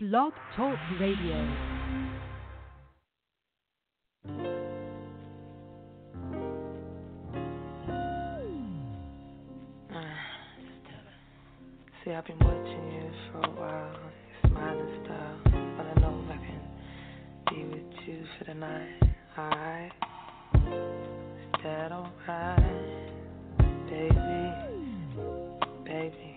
Blog Talk Radio. See, I've been watching you for a while, your smiling style, but I know I can be with you for the night, alright? Is that alright, baby, baby?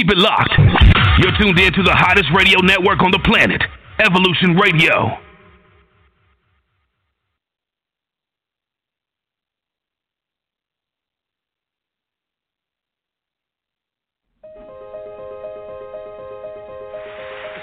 Keep it locked. You're tuned in to the hottest radio network on the planet, Evolution Radio.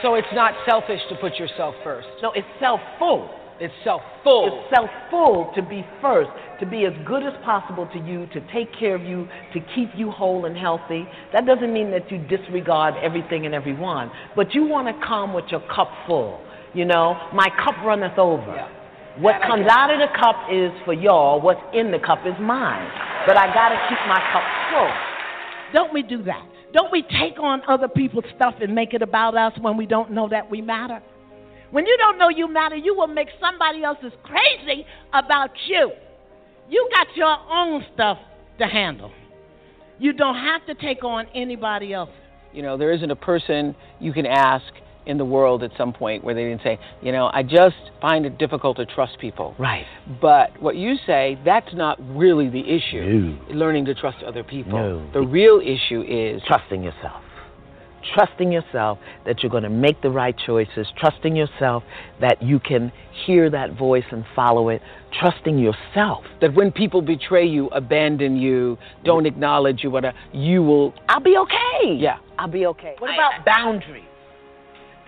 So it's not selfish to put yourself first. No, it's self-full. It's self-full. It's self-full to be first, to be as good as possible to you, to take care of you, to keep you whole and healthy. That doesn't mean that you disregard everything and everyone, but you want to come with your cup full. You know, my cup runneth over. What comes out of the cup is for y'all. What's in the cup is mine. But I got to keep my cup full. Don't we do that? Don't we take on other people's stuff and make it about us when we don't know that we matter? When you don't know you matter, you will make somebody else's crazy about you. You got your own stuff to handle. You don't have to take on anybody else. You know, there isn't a person you can ask in the world at some point where they didn't say, you know, I just find it difficult to trust people. Right. But what you say, that's not really the issue. No. Learning to trust other people. No. The real issue is Trusting yourself. Trusting yourself that you're going to make the right choices. Trusting yourself that you can hear that voice and follow it. Trusting yourself. that when people betray you, abandon you, don't acknowledge you, whatever, you will. I'll be okay. Yeah. I'll be okay. What about boundaries?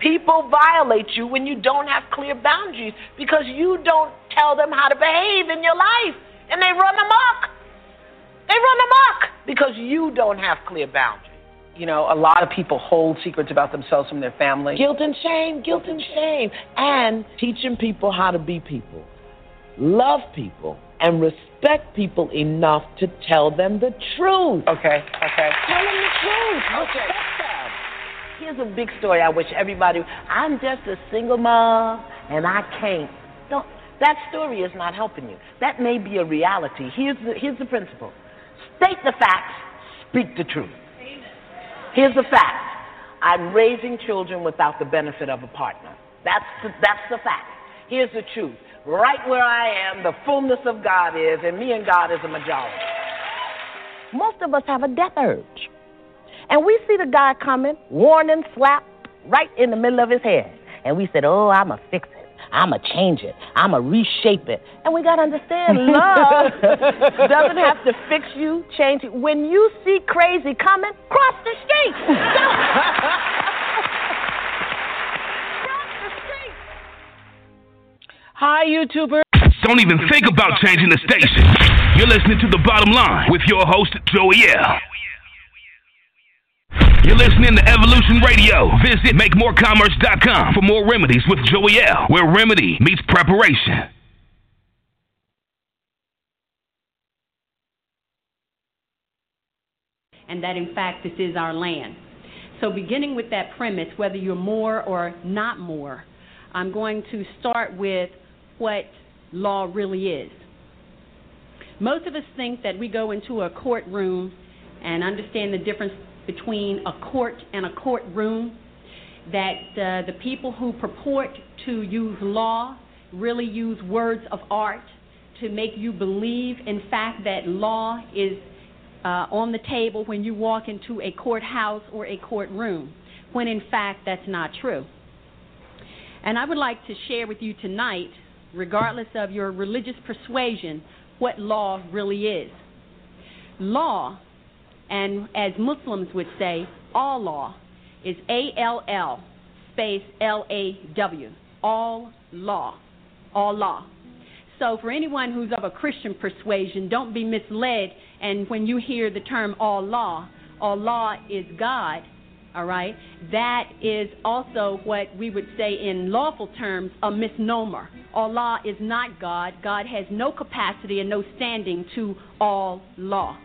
People violate you when you don't have clear boundaries because you don't tell them how to behave in your life. And they run amok. They run amok because you don't have clear boundaries. You know, a lot of people hold secrets about themselves from their family. Guilt and shame, guilt and shame. And teaching people how to be people, love people, and respect people enough to tell them the truth. Okay, okay. Tell them the truth. Respect them. Here's a big story I wish everybody. I'm just a single mom and I can't. Don't. That story is not helping you. That may be a reality. Here's the, here's the principle state the facts, speak the truth. Here's the fact I'm raising children without the benefit of a partner. That's the, that's the fact. Here's the truth. Right where I am, the fullness of God is, and me and God is a majority. Most of us have a death urge. And we see the guy coming, warning, slap, right in the middle of his head. And we said, Oh, I'm a fix it. I'm going to change it. I'm going to reshape it. And we got to understand love doesn't have to fix you, change you. When you see crazy coming, cross the street. cross the street. Hi, YouTuber. Don't even think about changing the station. You're listening to The Bottom Line with your host, Joey L. You're listening to Evolution Radio. Visit MakeMoreCommerce.com for Moor remedies with Joey L, where remedy meets preparation. and that in fact this is our land. So, beginning with that premise, whether you're Moor or not more, I'm going to start with what law really is. Most of us think that we go into a courtroom and understand the difference between a court and a courtroom, that uh, the people who purport to use law really use words of art to make you believe, in fact, that law is uh, on the table when you walk into a courthouse or a courtroom, when in fact that's not true. And I would like to share with you tonight, regardless of your religious persuasion, what law really is. Law, and as Muslims would say, all law, is A L L space L A W. All law. All law. So, for anyone who's of a Christian persuasion, don't be misled. And when you hear the term all law, all law is God, all right? That is also what we would say in lawful terms a misnomer. Allah is not God. God has no capacity and no standing to all law.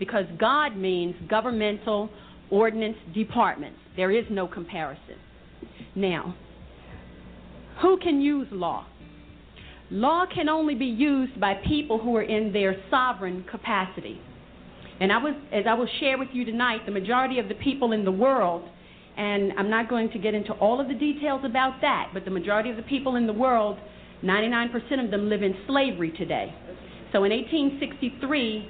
Because God means governmental ordinance departments. There is no comparison. Now, who can use law? Law can only be used by people who are in their sovereign capacity. And I was, as I will share with you tonight, the majority of the people in the world, and I'm not going to get into all of the details about that, but the majority of the people in the world, 99% of them live in slavery today. So in 1863,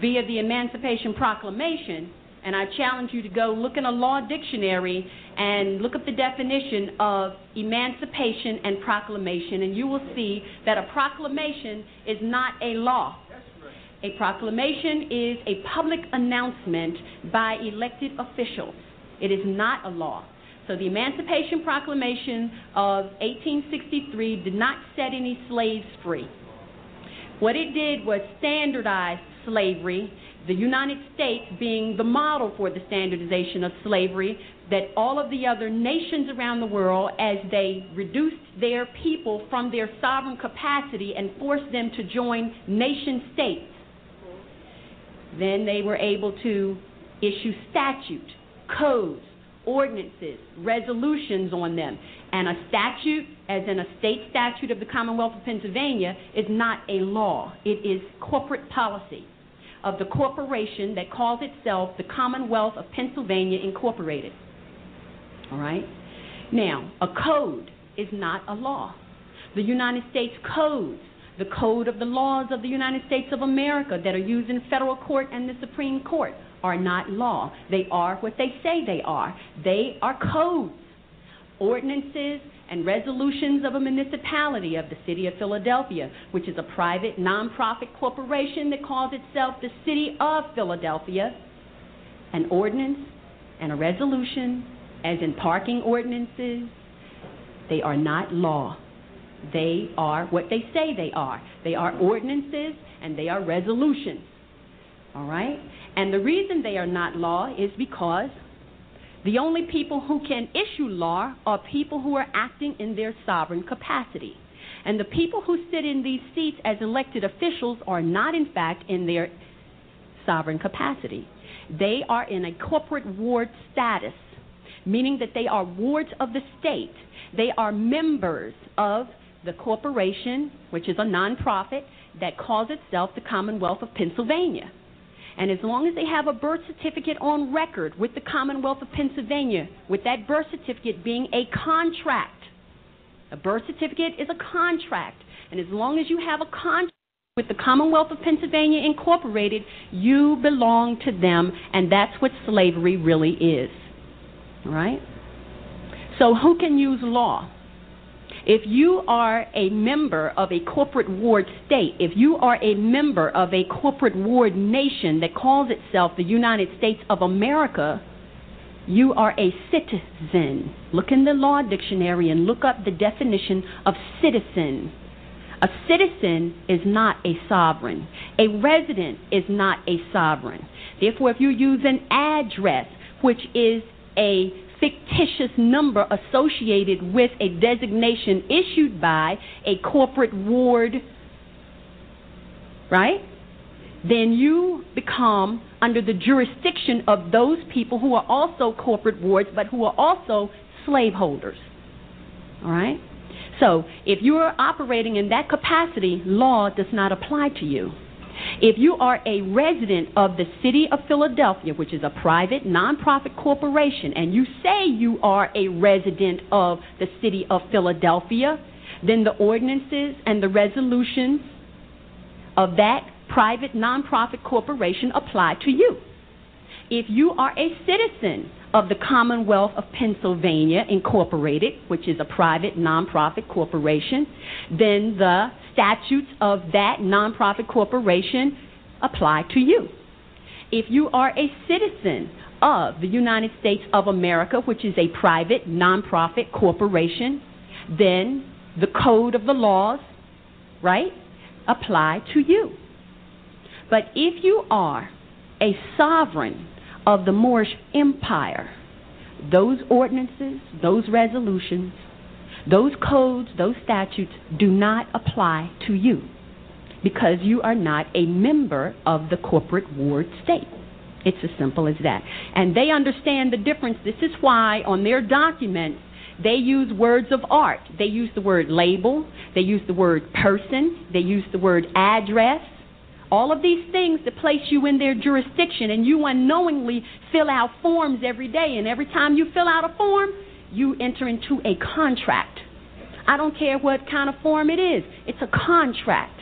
via the Emancipation Proclamation, and I challenge you to go look in a law dictionary and look up the definition of emancipation and proclamation, and you will see that a proclamation is not a law. A proclamation is a public announcement by elected officials. It is not a law. So the Emancipation Proclamation of 1863 did not set any slaves free. What it did was standardize slavery, the United States being the model for the standardization of slavery, that all of the other nations around the world, as they reduced their people from their sovereign capacity and forced them to join nation states, then they were able to issue statute, codes, ordinances, resolutions on them. And a statute, as in a state statute of the Commonwealth of Pennsylvania, is not a law. It is corporate policy of the corporation that calls itself the Commonwealth of Pennsylvania Incorporated. All right? Now, a code is not a law. The United States codes, the code of the laws of the United States of America that are used in federal court and the Supreme Court, are not law. They are what they say they are. They are codes, ordinances, and resolutions of a municipality of the city of Philadelphia, which is a private nonprofit corporation that calls itself the city of Philadelphia. An ordinance and a resolution, as in parking ordinances, they are not law. They are what they say they are. They are ordinances and they are resolutions. All right? And the reason they are not law is because the only people who can issue law are people who are acting in their sovereign capacity. And the people who sit in these seats as elected officials are not, in fact, in their sovereign capacity. They are in a corporate ward status, meaning that they are wards of the state. They are members of the corporation, which is a nonprofit, that calls itself the Commonwealth of Pennsylvania. And as long as they have a birth certificate on record with the Commonwealth of Pennsylvania, with that birth certificate being a contract, a birth certificate is a contract. And as long as you have a contract with the Commonwealth of Pennsylvania Incorporated, you belong to them, and that's what slavery really is. Right? So, who can use law? If you are a member of a corporate ward state, if you are a member of a corporate ward nation that calls itself the United States of America, you are a citizen. Look in the law dictionary and look up the definition of citizen. A citizen is not a sovereign. A resident is not a sovereign. Therefore, if you use an address, which is a fictitious number associated with a designation issued by a corporate ward, right? Then you become under the jurisdiction of those people who are also corporate wards but who are also slaveholders. All right? So, if you are operating in that capacity, law does not apply to you. If you are a resident of the city of Philadelphia, which is a private nonprofit corporation, and you say you are a resident of the city of Philadelphia, then the ordinances and the resolutions of that private nonprofit corporation apply to you. If you are a citizen of the Commonwealth of Pennsylvania Incorporated, which is a private nonprofit corporation, then the statutes of that nonprofit corporation apply to you. If you are a citizen of the United States of America, which is a private nonprofit corporation, then the code of the laws, right, apply to you. But if you are a sovereign of the Moorish Empire, those ordinances, those resolutions, those codes, those statutes do not apply to you because you are not a member of the corporate ward state. It's as simple as that. And they understand the difference. This is why on their documents they use words of art. They use the word label, they use the word person, they use the word address. All of these things that place you in their jurisdiction, and you unknowingly fill out forms every day. And every time you fill out a form, you enter into a contract. I don't care what kind of form it is, it's a contract.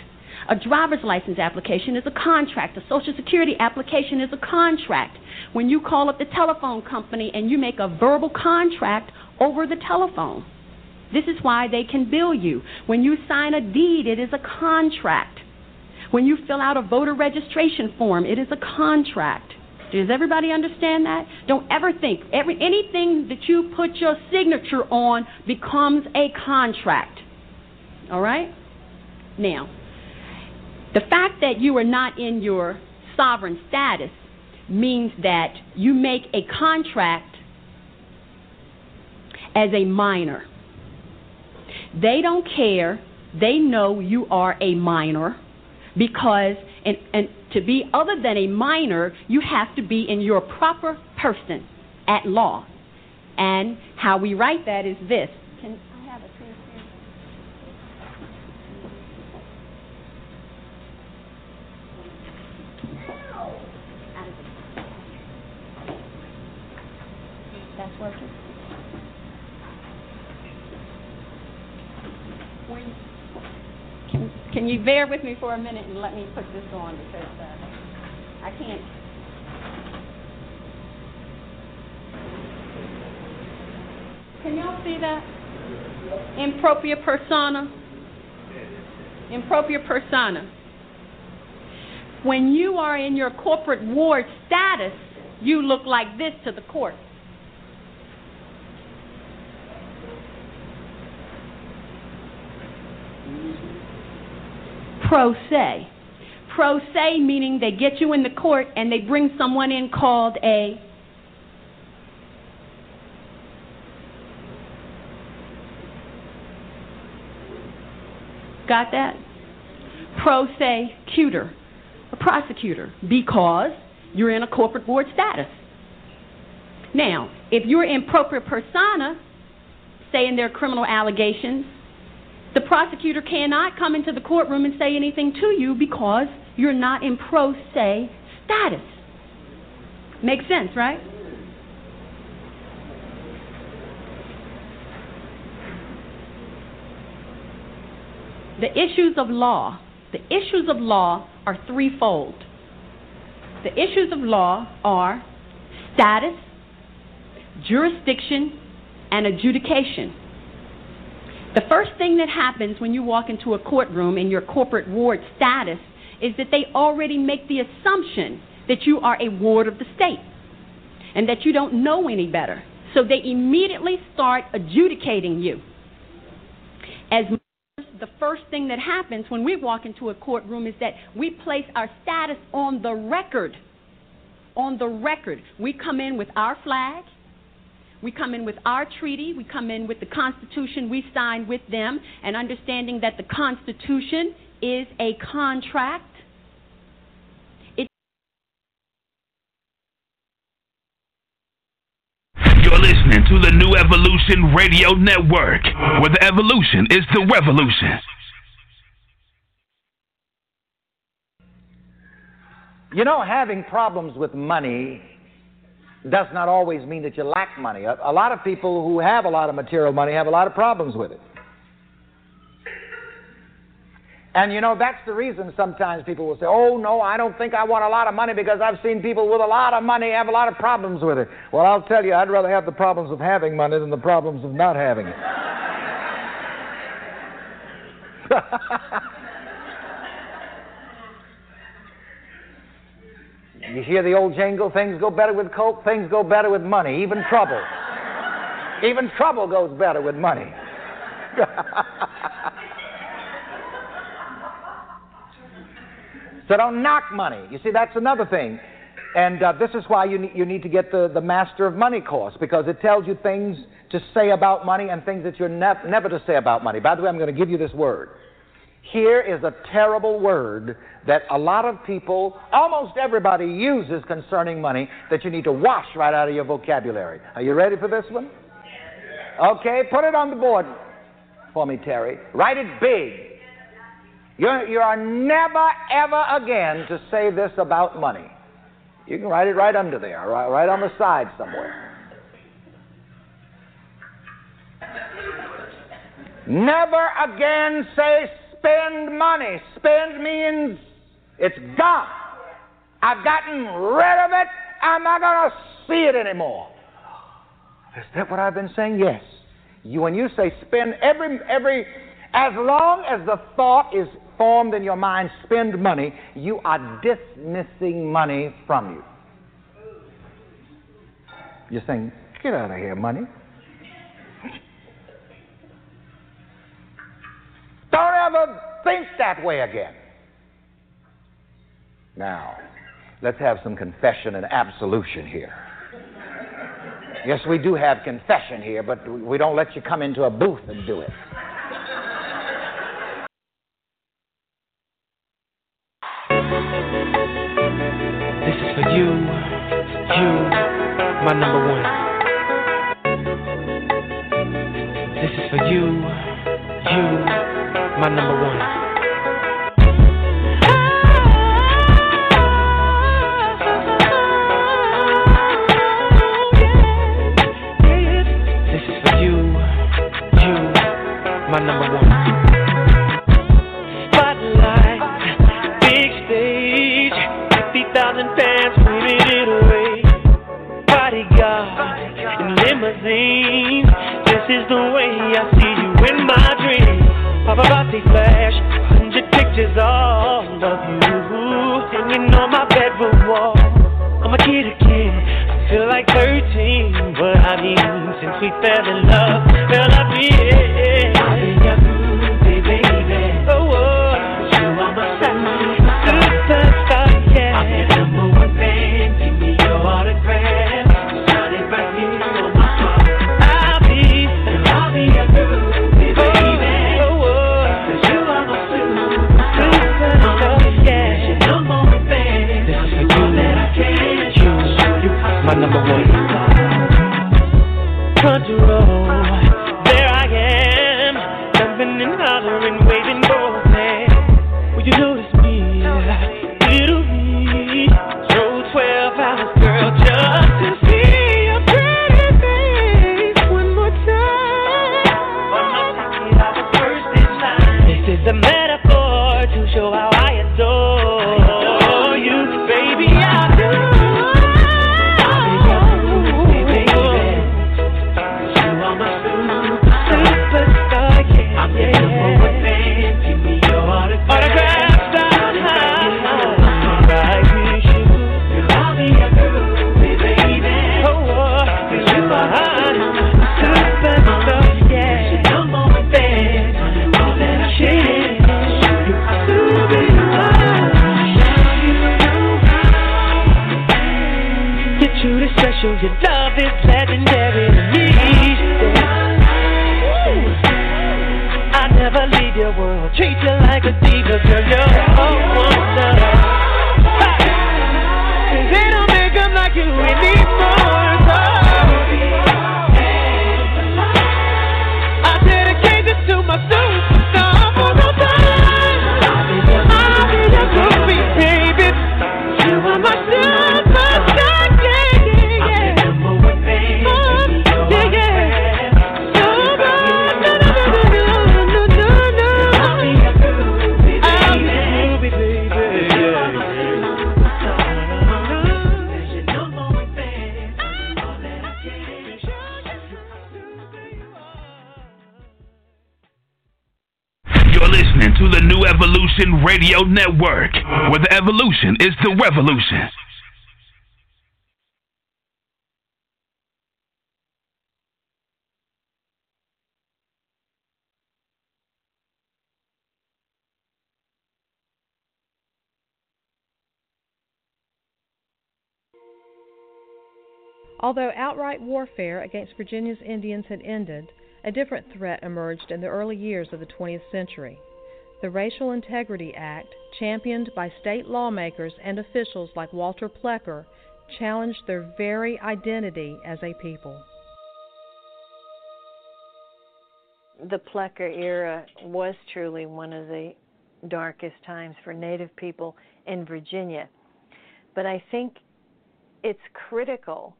A driver's license application is a contract. A social security application is a contract. When you call up the telephone company and you make a verbal contract over the telephone, this is why they can bill you. When you sign a deed, it is a contract. When you fill out a voter registration form, it is a contract. Does everybody understand that? Don't ever think every anything that you put your signature on becomes a contract. All right? Now, the fact that you are not in your sovereign status means that you make a contract as a minor. They don't care. They know you are a minor because and, and to be other than a minor, you have to be in your proper person at law. And how we write that is this Can I have a? That's working. When, can, you bear with me for a minute and let me put this on because uh, I can't. Can y'all see that? In propria persona. In propria persona. When you are in your corporate ward status, you look like this to the court. Pro se. Pro se meaning they get you in the court and they bring someone in called a Got that? Pro se cuter, a prosecutor, because you're in a corporate board status. Now, if you're in propria persona, saying there are criminal allegations, the prosecutor cannot come into the courtroom and say anything to you because you're not in pro se status. Makes sense, right? The issues of law, the issues of law are threefold. The issues of law are status, jurisdiction, and adjudication. The first thing that happens when you walk into a courtroom in your corporate ward status is that they already make the assumption that you are a ward of the state and that you don't know any better. So they immediately start adjudicating you. As the first thing that happens when we walk into a courtroom is that we place our status on the record. On the record. We come in with our flag. We come in with our treaty. We come in with the Constitution we signed with them, and understanding that the Constitution is a contract. It You're listening to the New Evolution Radio Network, where the evolution is the revolution. You know, having problems with money does not always mean that you lack money. A, a, lot of people who have a lot of material money have a lot of problems with it. And you know, that's the reason sometimes people will say, oh, no, I don't think I want a lot of money because I've seen people with a lot of money have a lot of problems with it. Well, I'll tell you, I'd rather have the problems of having money than the problems of not having it. You hear the old jingle, things go better with coke, things go better with money, even trouble. even trouble goes better with money. so don't knock money. You see, that's another thing. And uh, this is why you need, you need to get the, the Master of Money course, because it tells you things to say about money and things that you're ne- never to say about money. By the way, I'm going to give you this word. Here is a terrible word that a lot of people, almost everybody, uses concerning money that you need to wash right out of your vocabulary. Are you ready for this one? Okay, put it on the board for me, Terry. Write it big. You're, you are never, ever again to say this about money. You can write it right under there, right, right on the side somewhere. Never again say spend money. Spend means it's gone. I've gotten rid of it. I'm not going to see it anymore. Is that what I've been saying? Yes. You, when you say spend every every, as long as the thought is formed in your mind, spend money, you are dismissing money from you. You're saying, get out of here, money. Don't ever think that way again. Now, let's have some confession and absolution here. Yes, we do have confession here, but we don't let you come into a booth and do it. This is for you, you, my number one. This is for you, you, my number one. my number one. Spotlight, big stage, 50,000 fans it away. Bodyguard in limousine, this is the way I see you in my. Paparazzi flash, hundred pictures all of you hanging on my bedroom wall. I'm a kid again, I feel like 13, but I mean since we fell in love, fell I number one. never leave your world. Treat you like a diva, girl. You're a wonder. Mean. Radio Network, where the evolution is the revolution. Although outright warfare against Virginia's Indians had ended, a different threat emerged in the early years of the 20th century the Racial Integrity Act, championed by state lawmakers and officials like Walter Plecker, challenged their very identity as a people. The Plecker era was truly one of the darkest times for Native people in Virginia. But I think it's critical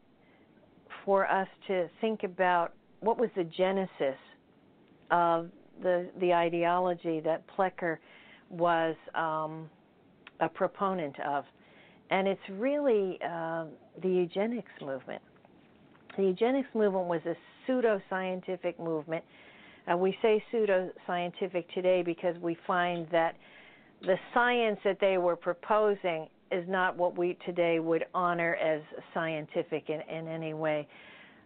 for us to think about what was the genesis of the the ideology that Plecker was um, a proponent of, and it's really uh, the eugenics movement. The eugenics movement was a pseudo-scientific movement. Uh, we say pseudo-scientific today because we find that the science that they were proposing is not what we today would honor as scientific in, in any way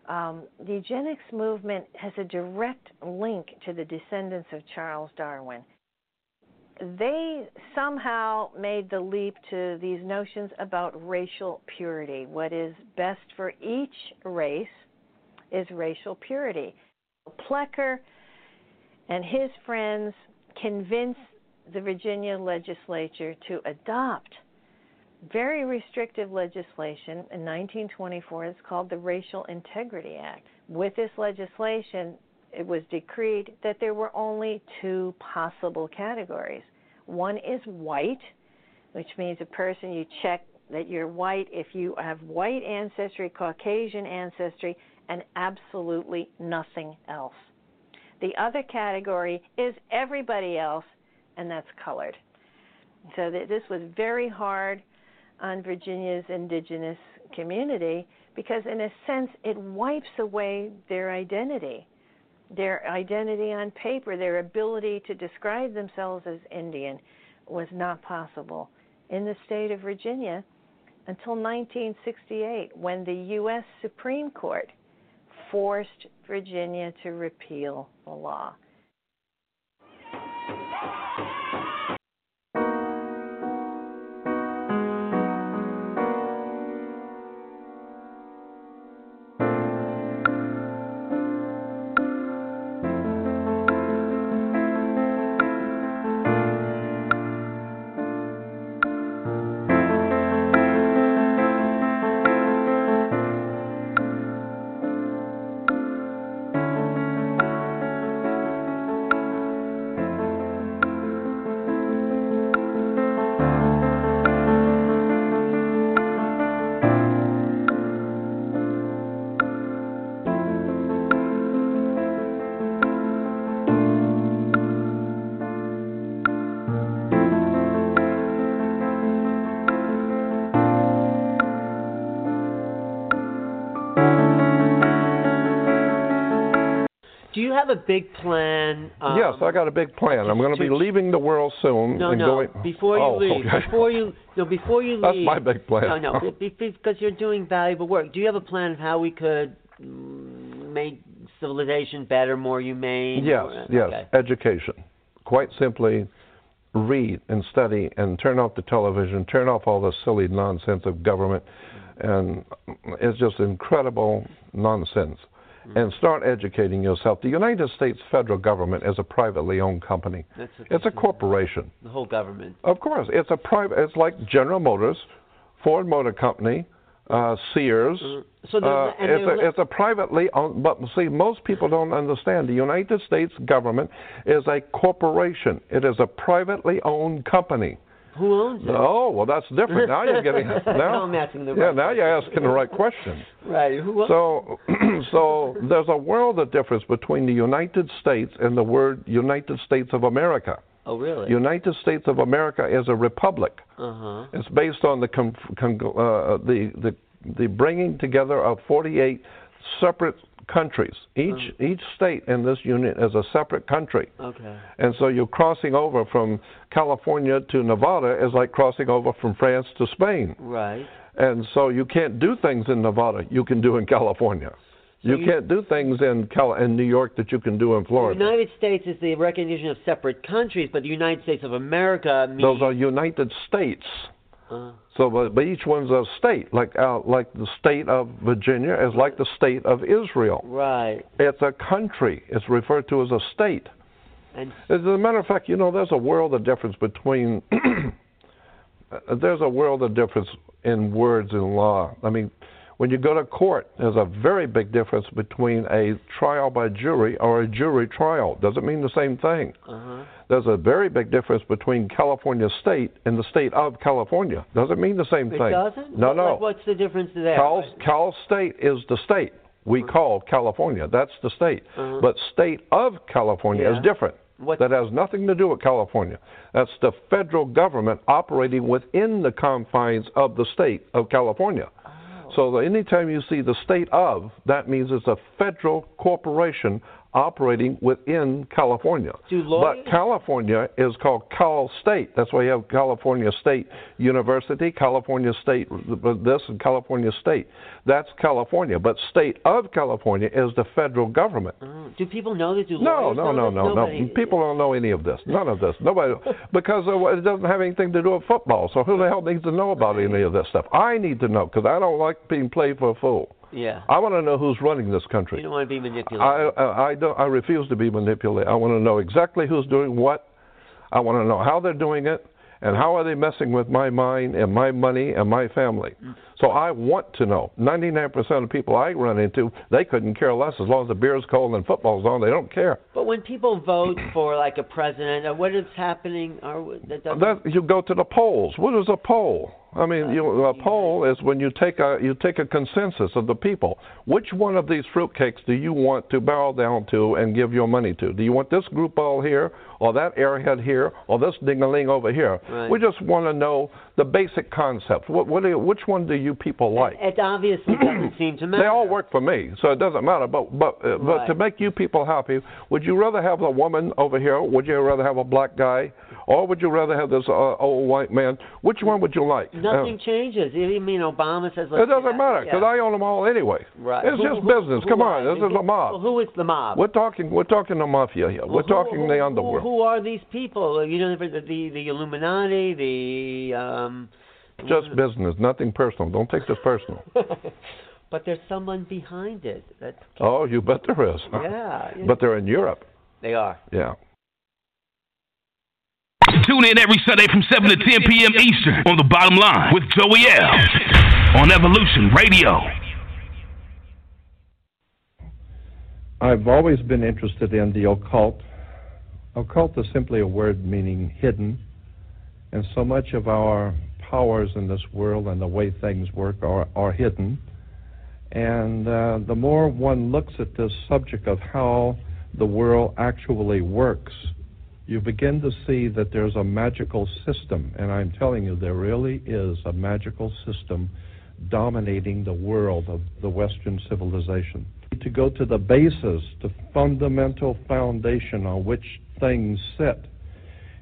um, the eugenics movement has a direct link to the descendants of Charles Darwin. They somehow made the leap to these notions about racial purity. What is best for each race is racial purity. Plecker and his friends convinced the Virginia legislature to adopt very restrictive legislation in 1924. It's called the Racial Integrity Act. With this legislation, it was decreed that there were only two possible categories. One is white, which means a person you check that you're white if you have white ancestry, Caucasian ancestry, and absolutely nothing else. The other category is everybody else, and that's colored. So th- this was very hard on Virginia's indigenous community because, in a sense, it wipes away their identity, their identity on paper, their ability to describe themselves as Indian was not possible in the state of Virginia until 1968 when the U.S. Supreme Court forced Virginia to repeal the law. Have a big plan? Um, yes, I got a big plan. I'm going to be leaving the world soon No, no. going. Before you oh, leave, okay. before you, no, before you That's leave. my big plan. No, no, be- be- because you're doing valuable work. Do you have a plan of how we could mm, make civilization better, more humane? Yes, more- yes. okay. Education. Quite simply, read and study and turn off the television, turn off all the silly nonsense of government, and it's just incredible nonsense. Mm-hmm. And start educating yourself. The United States federal government is a privately owned company. That's what It's a corporation. the whole government. Of course, it's a private. It's like General Motors, Ford Motor Company, uh, Sears. So they're- uh, it's, a, it's a privately owned. But see, most people don't understand. The United States government is a corporation. It is a privately owned company. Who owns it? Oh well, that's different. Now you're getting now. Now I'm asking the yeah, right now you're asking the right question. Right. Who owns So, so there's a world of difference between the United States and the word United States of America. Oh, really? United States of America is a republic. Uh huh. It's based on the con- con- uh, the the the bringing together of 48 separate countries. Each each state in this union is a separate country. Okay. And so you're crossing over from California to Nevada is like crossing over from France to Spain. Right. And so you can't do things in Nevada you can do in California. So you, you- can't do things in Cal- in New York that you can do in Florida. The United States is the recognition of separate countries, but the United States of America means. Those are United States. Uh, So, but, but each one's a state. Like uh, like the state of Virginia is like the state of Israel. right. It's a country. It's referred to as a state. And As a matter of fact, you know, there's a world of difference between. there's a world of difference in words in law. I mean, when you go to court, there's a very big difference between a trial by jury or a jury trial. Doesn't mean the same thing. uh-huh. There's a very big difference between California state and the state of California. Doesn't mean the same It thing. It doesn't? No, no. What's the difference there? Cal, Cal State is the state we call California. That's the state. Uh-huh. But state of California Yeah. is different. What- That has nothing to do with California. That's the federal government operating within the confines of the state of California. Oh. So anytime you see the state of, that means it's a federal corporation operating within California. But California is called Cal State. That's why you have California State University, California State this, and California State. That's California. But state of California is the federal government. Oh, do people know that? Do No, no, no, no, no. People don't know any of this. None of this. Nobody, because it doesn't have anything to do with football. So who the hell needs to know about any of this stuff? I need to know because I don't like being played for a fool. Yeah. I want to know who's running this country. You don't want to be manipulated. I, I, I don't. I refuse to be manipulated. I want to know exactly who's doing what. I want to know how they're doing it, And how are they messing with my mind and my money and my family? So I want to know. 99% of people I run into, they couldn't care less as long as the beer's cold and football's on. They don't care. But when people vote for like a president, uh, what is happening? Or that That, you go to the polls. What is a poll? I mean, you, a poll is when you take a you take a consensus of the people. Which one of these fruitcakes do you want to bow down to and give your money to? Do you want this group all here, or that airhead here, or this dingaling over here? Right. We just want to know the basic concepts. What, what do you, which one do you people like? It obviously doesn't seem to matter. They all work for me, so it doesn't matter. But but uh, but to make you people happy, would you rather have a woman over here? Would you rather have a black guy, or would you rather have this uh, old white man? Which one would you like? Nothing Uh, changes. You mean Obama says? it doesn't matter because yeah. I own them all anyway. Right. It's Who- just who- business. who Come on, this is a mob. Well, who is the mob? We're talking. We're talking the mafia here. Well, we're who- talking the underworld. Who are these people? You know, the the, the Illuminati, the um. Just business, nothing personal. Don't take this personal. but there's someone behind it. That oh, you bet there is. Yeah, yeah. But they're in Europe. they are. Yeah. Tune in every Sunday from 7 to 10 p.m. Eastern on The Bottom Line with Joey L. on Evolution Radio. I've always been interested in the occult. Occult is simply a word meaning hidden, and so much of our powers in this world and the way things work are, are hidden. And uh, the more one looks at this subject of how the world actually works, you begin to see that there's a magical system. And I'm telling you, there really is a magical system dominating the world of the Western civilization. To go to the basis, the fundamental foundation on which things sit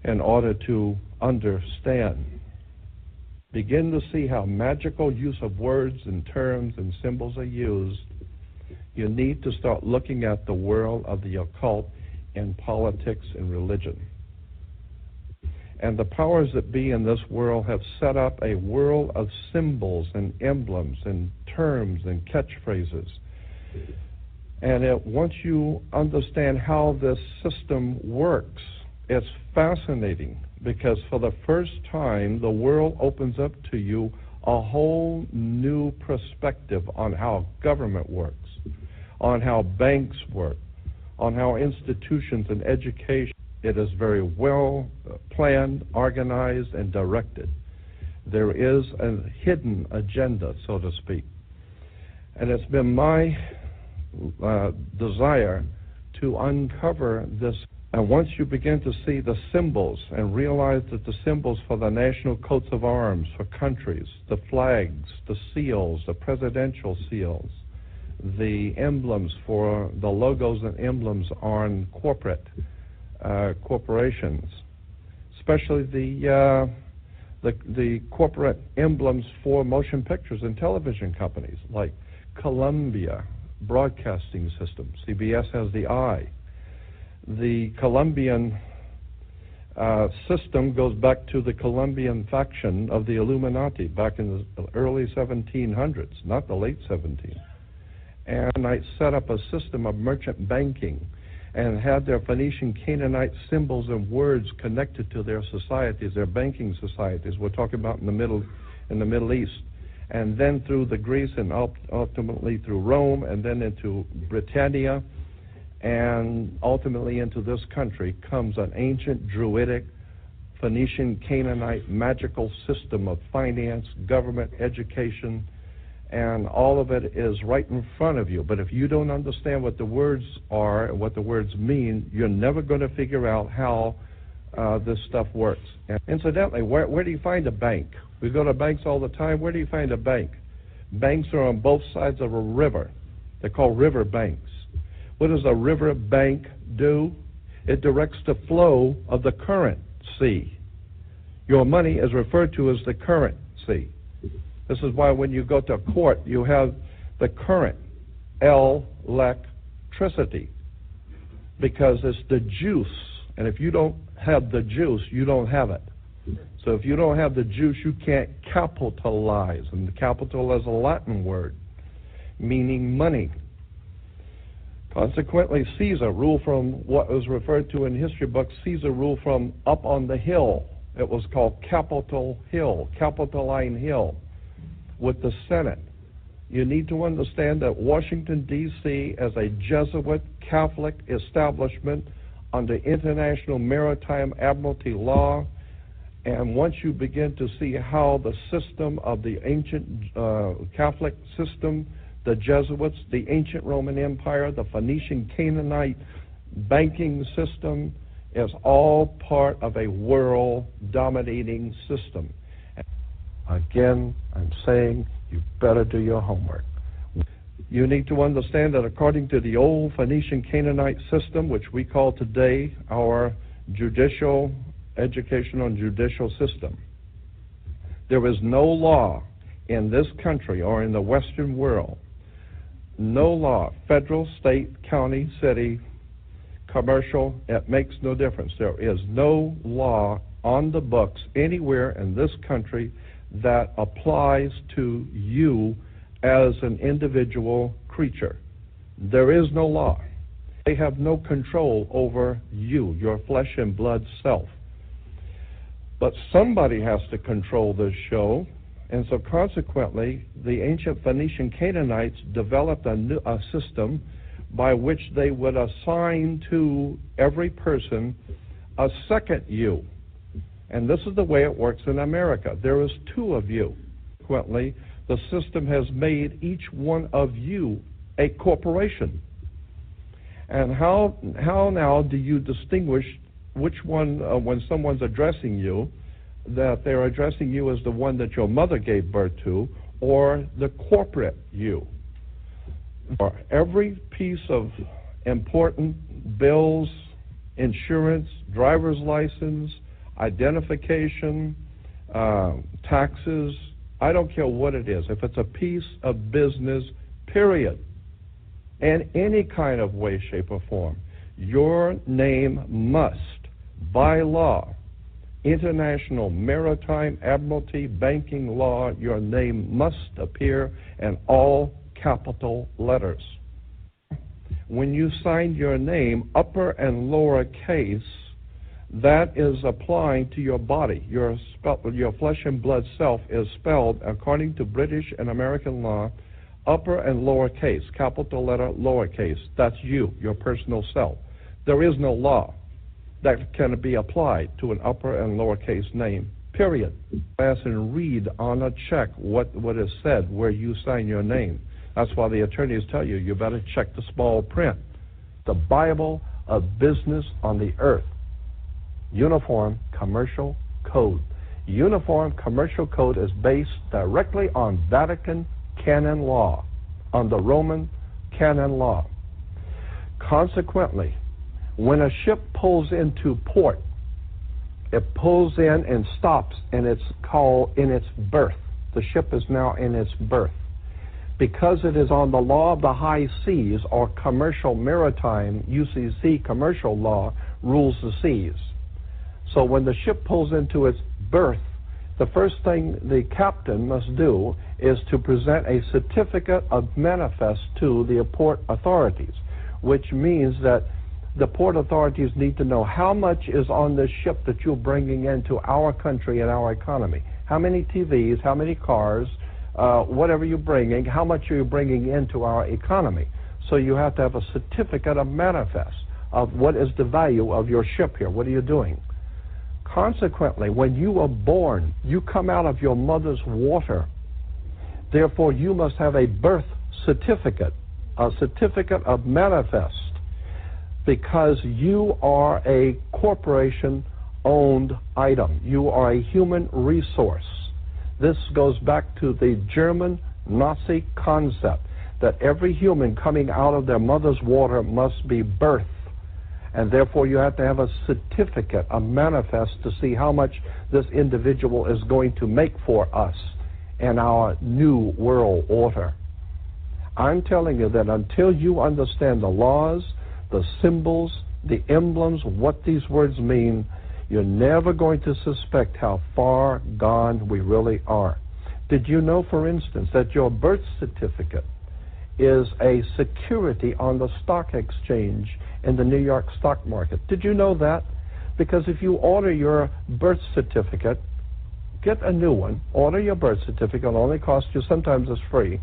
in order to understand. Begin to see how magical use of words and terms and symbols are used. You need to start looking at the world of the occult in politics and religion. And the powers that be in this world have set up a world of symbols and emblems and terms and catchphrases. And it, once you understand how this system works, it's fascinating because for the first time, the world opens up to you a whole new perspective on how government works, on how banks work, on how institutions and education. It is very well uh, planned, organized, and directed. There is a hidden agenda, so to speak. And it's been my uh, desire to uncover this. And once you begin to see the symbols and realize that the symbols for the national coats of arms for countries, the flags, the seals, the presidential seals, the emblems for the logos and emblems on corporate uh, corporations, especially the, uh, the the corporate emblems for motion pictures and television companies like Columbia Broadcasting System. CBS has the eye. The Colombian uh, system goes back to the Colombian faction of the Illuminati back in the early 1700s, not the late 1700s. And I set up a system of merchant banking and had their Phoenician Canaanite symbols and words connected to their societies, their banking societies. We're talking about in the Middle, in the Middle East, and then through the Greece and ultimately through Rome, and then into Britannia, and ultimately into this country comes an ancient Druidic Phoenician Canaanite magical system of finance, government, education, and all of it is right in front of you. But if you don't understand what the words are and what the words mean, you're never going to figure out how uh, this stuff works. And incidentally, where, where do you find a bank? We go to banks all the time. Where do you find a bank? Banks are on both sides of a river. They're called river banks. What does a river bank do? It directs the flow of the current sea. Your money is referred to as the current sea. This is why when you go to court, you have the current electricity because it's the juice. And if you don't have the juice, you don't have it. So if you don't have the juice, you can't capitalize. And capital is a Latin word meaning money. Consequently, Caesar ruled from what was referred to in history books, Caesar ruled from up on the hill It was called Capitol Hill, Capitoline Hill, with the Senate. You need to understand that Washington, D.C., as a Jesuit Catholic establishment under international maritime admiralty law, and once you begin to see how the system of the ancient uh, Catholic system, the Jesuits, the ancient Roman Empire, the Phoenician Canaanite banking system, is all part of a world dominating system. Again, I'm saying you better do your homework. You need to understand that according to the old Phoenician Canaanite system, which we call today our judicial, educational, and judicial system, there is no law in this country or in the Western world, no law, federal, state, county, city, commercial, it makes no difference. There is no law on the books anywhere in this country that applies to you as an individual creature. There is no law. They have no control over you, your flesh and blood self. But somebody has to control this show, and so consequently, the ancient Phoenician Canaanites developed a, new, a system by which they would assign to every person a second you. And this is the way it works in America. There is two of you. Consequently, the system has made each one of you a corporation. And how how now do you distinguish which one uh, when someone's addressing you that they're addressing you as the one that your mother gave birth to or the corporate you? For every piece of important bills, insurance, driver's license, identification, uh, taxes, I don't care what it is. If it's a piece of business, period, in any kind of way, shape, or form, your name must, by law, international maritime admiralty banking law, your name must appear in all capital letters. When you sign your name, upper and lower case, that is applying to your body. Your, your flesh and blood self is spelled according to British and American law, upper and lower case, capital letter, lower case. That's you, your personal self. There is no law that can be applied to an upper and lower case name, period. Pass and read on a check what, what is said where you sign your name. That's why the attorneys tell you you better check the small print. The Bible of business on the earth. Uniform Commercial Code. Uniform Commercial Code is based directly on Vatican canon law, on the Roman canon law. Consequently, when a ship pulls into port, it pulls in and stops in its call in its berth. The ship is now in its berth because it is on the law of the high seas or commercial maritime, UCC commercial law rules the seas. So when the ship pulls into its berth, the first thing the captain must do is to present a certificate of manifest to the port authorities, which means that the port authorities need to know how much is on this ship that you're bringing into our country and our economy. How many TVs, how many cars, uh, whatever you're bringing, how much are you bringing into our economy? So you have to have a certificate of manifest of what is the value of your ship here. What are you doing? Consequently, when you are born, you come out of your mother's water. Therefore, you must have a birth certificate, a certificate of manifest, because you are a corporation owned item. You are a human resource. This goes back to the German Nazi concept that every human coming out of their mother's water must be birthed. And therefore, you have to have a certificate, a manifest to see how much this individual is going to make for us in our new world order. I'm telling you that until you understand the laws, the symbols, the emblems, what these words mean, you're never going to suspect how far gone we really are. Did you know, for instance, that your birth certificate is a security on the stock exchange in the New York stock market? Did you know that? Because if you order your birth certificate, get a new one, order your birth certificate, it only costs you, sometimes it's free.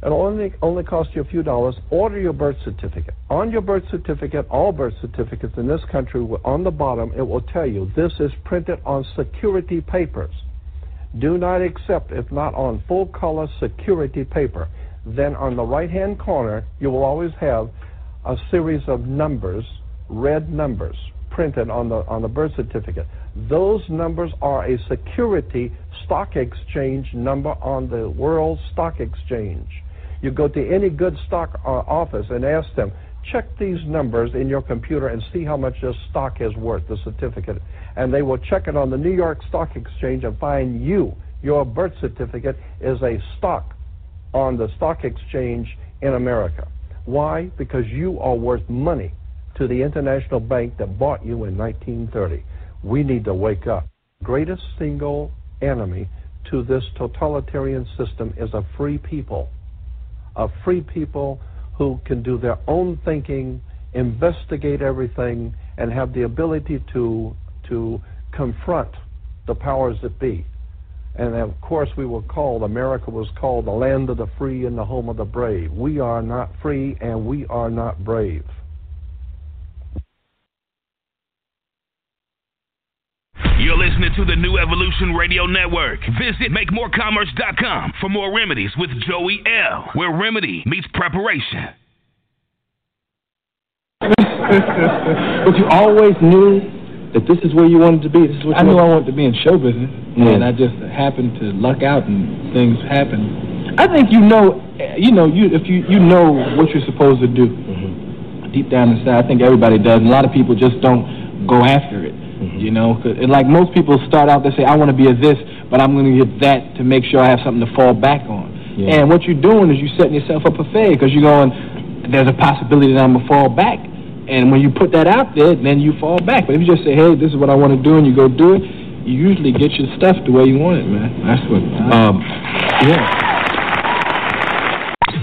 It only only costs you a few dollars. Order your birth certificate. On your birth certificate, all birth certificates in this country, on the bottom, it will tell you this is printed on security papers. Do not accept if not on full color security paper. Then on the right hand corner, you will always have a series of numbers, red numbers, printed on the on the birth certificate. Those numbers are a security stock exchange number on the World Stock Exchange. You go to any good stock uh, office and ask them, check these numbers in your computer and see how much this stock is worth, the certificate. And they will check it on the New York Stock Exchange and find you, your birth certificate, is a stock on the stock exchange in America. Why? Because you are worth money to the international bank that bought you in 1930. We need to wake up. Greatest single enemy to this totalitarian system is a free people A free people who can do their own thinking, investigate everything, and have the ability to to confront the powers that be. And of course, we were called, America was called the land of the free and the home of the brave. We are not free and we are not brave. You're listening to the New Evolution Radio Network. Visit MakeMoreCommerce.com for more remedies with Joey L., where remedy meets preparation. but you always knew that this is where you wanted to be. This is what I knew I wanted. wanted to be in show business, Mm. and I just happened to luck out, and things happened. I think you know, you know, you if you you know what you're supposed to do Mm-hmm. deep down inside. I think everybody does. And a lot of people just don't go after it. Mm-hmm. You know, 'cause- and like most people start out, they say, "I want to be a this," but I'm going to get that to make sure I have something to fall back on. Yeah. And what you're doing is you're setting yourself up for failure because you're going, "There's a possibility that I'm gonna fall back." And when you put that out there, then you fall back. But if you just say, "Hey, this is what I want to do," and you go do it, you usually get your stuff the way you want it, man. That's what. Um, yeah.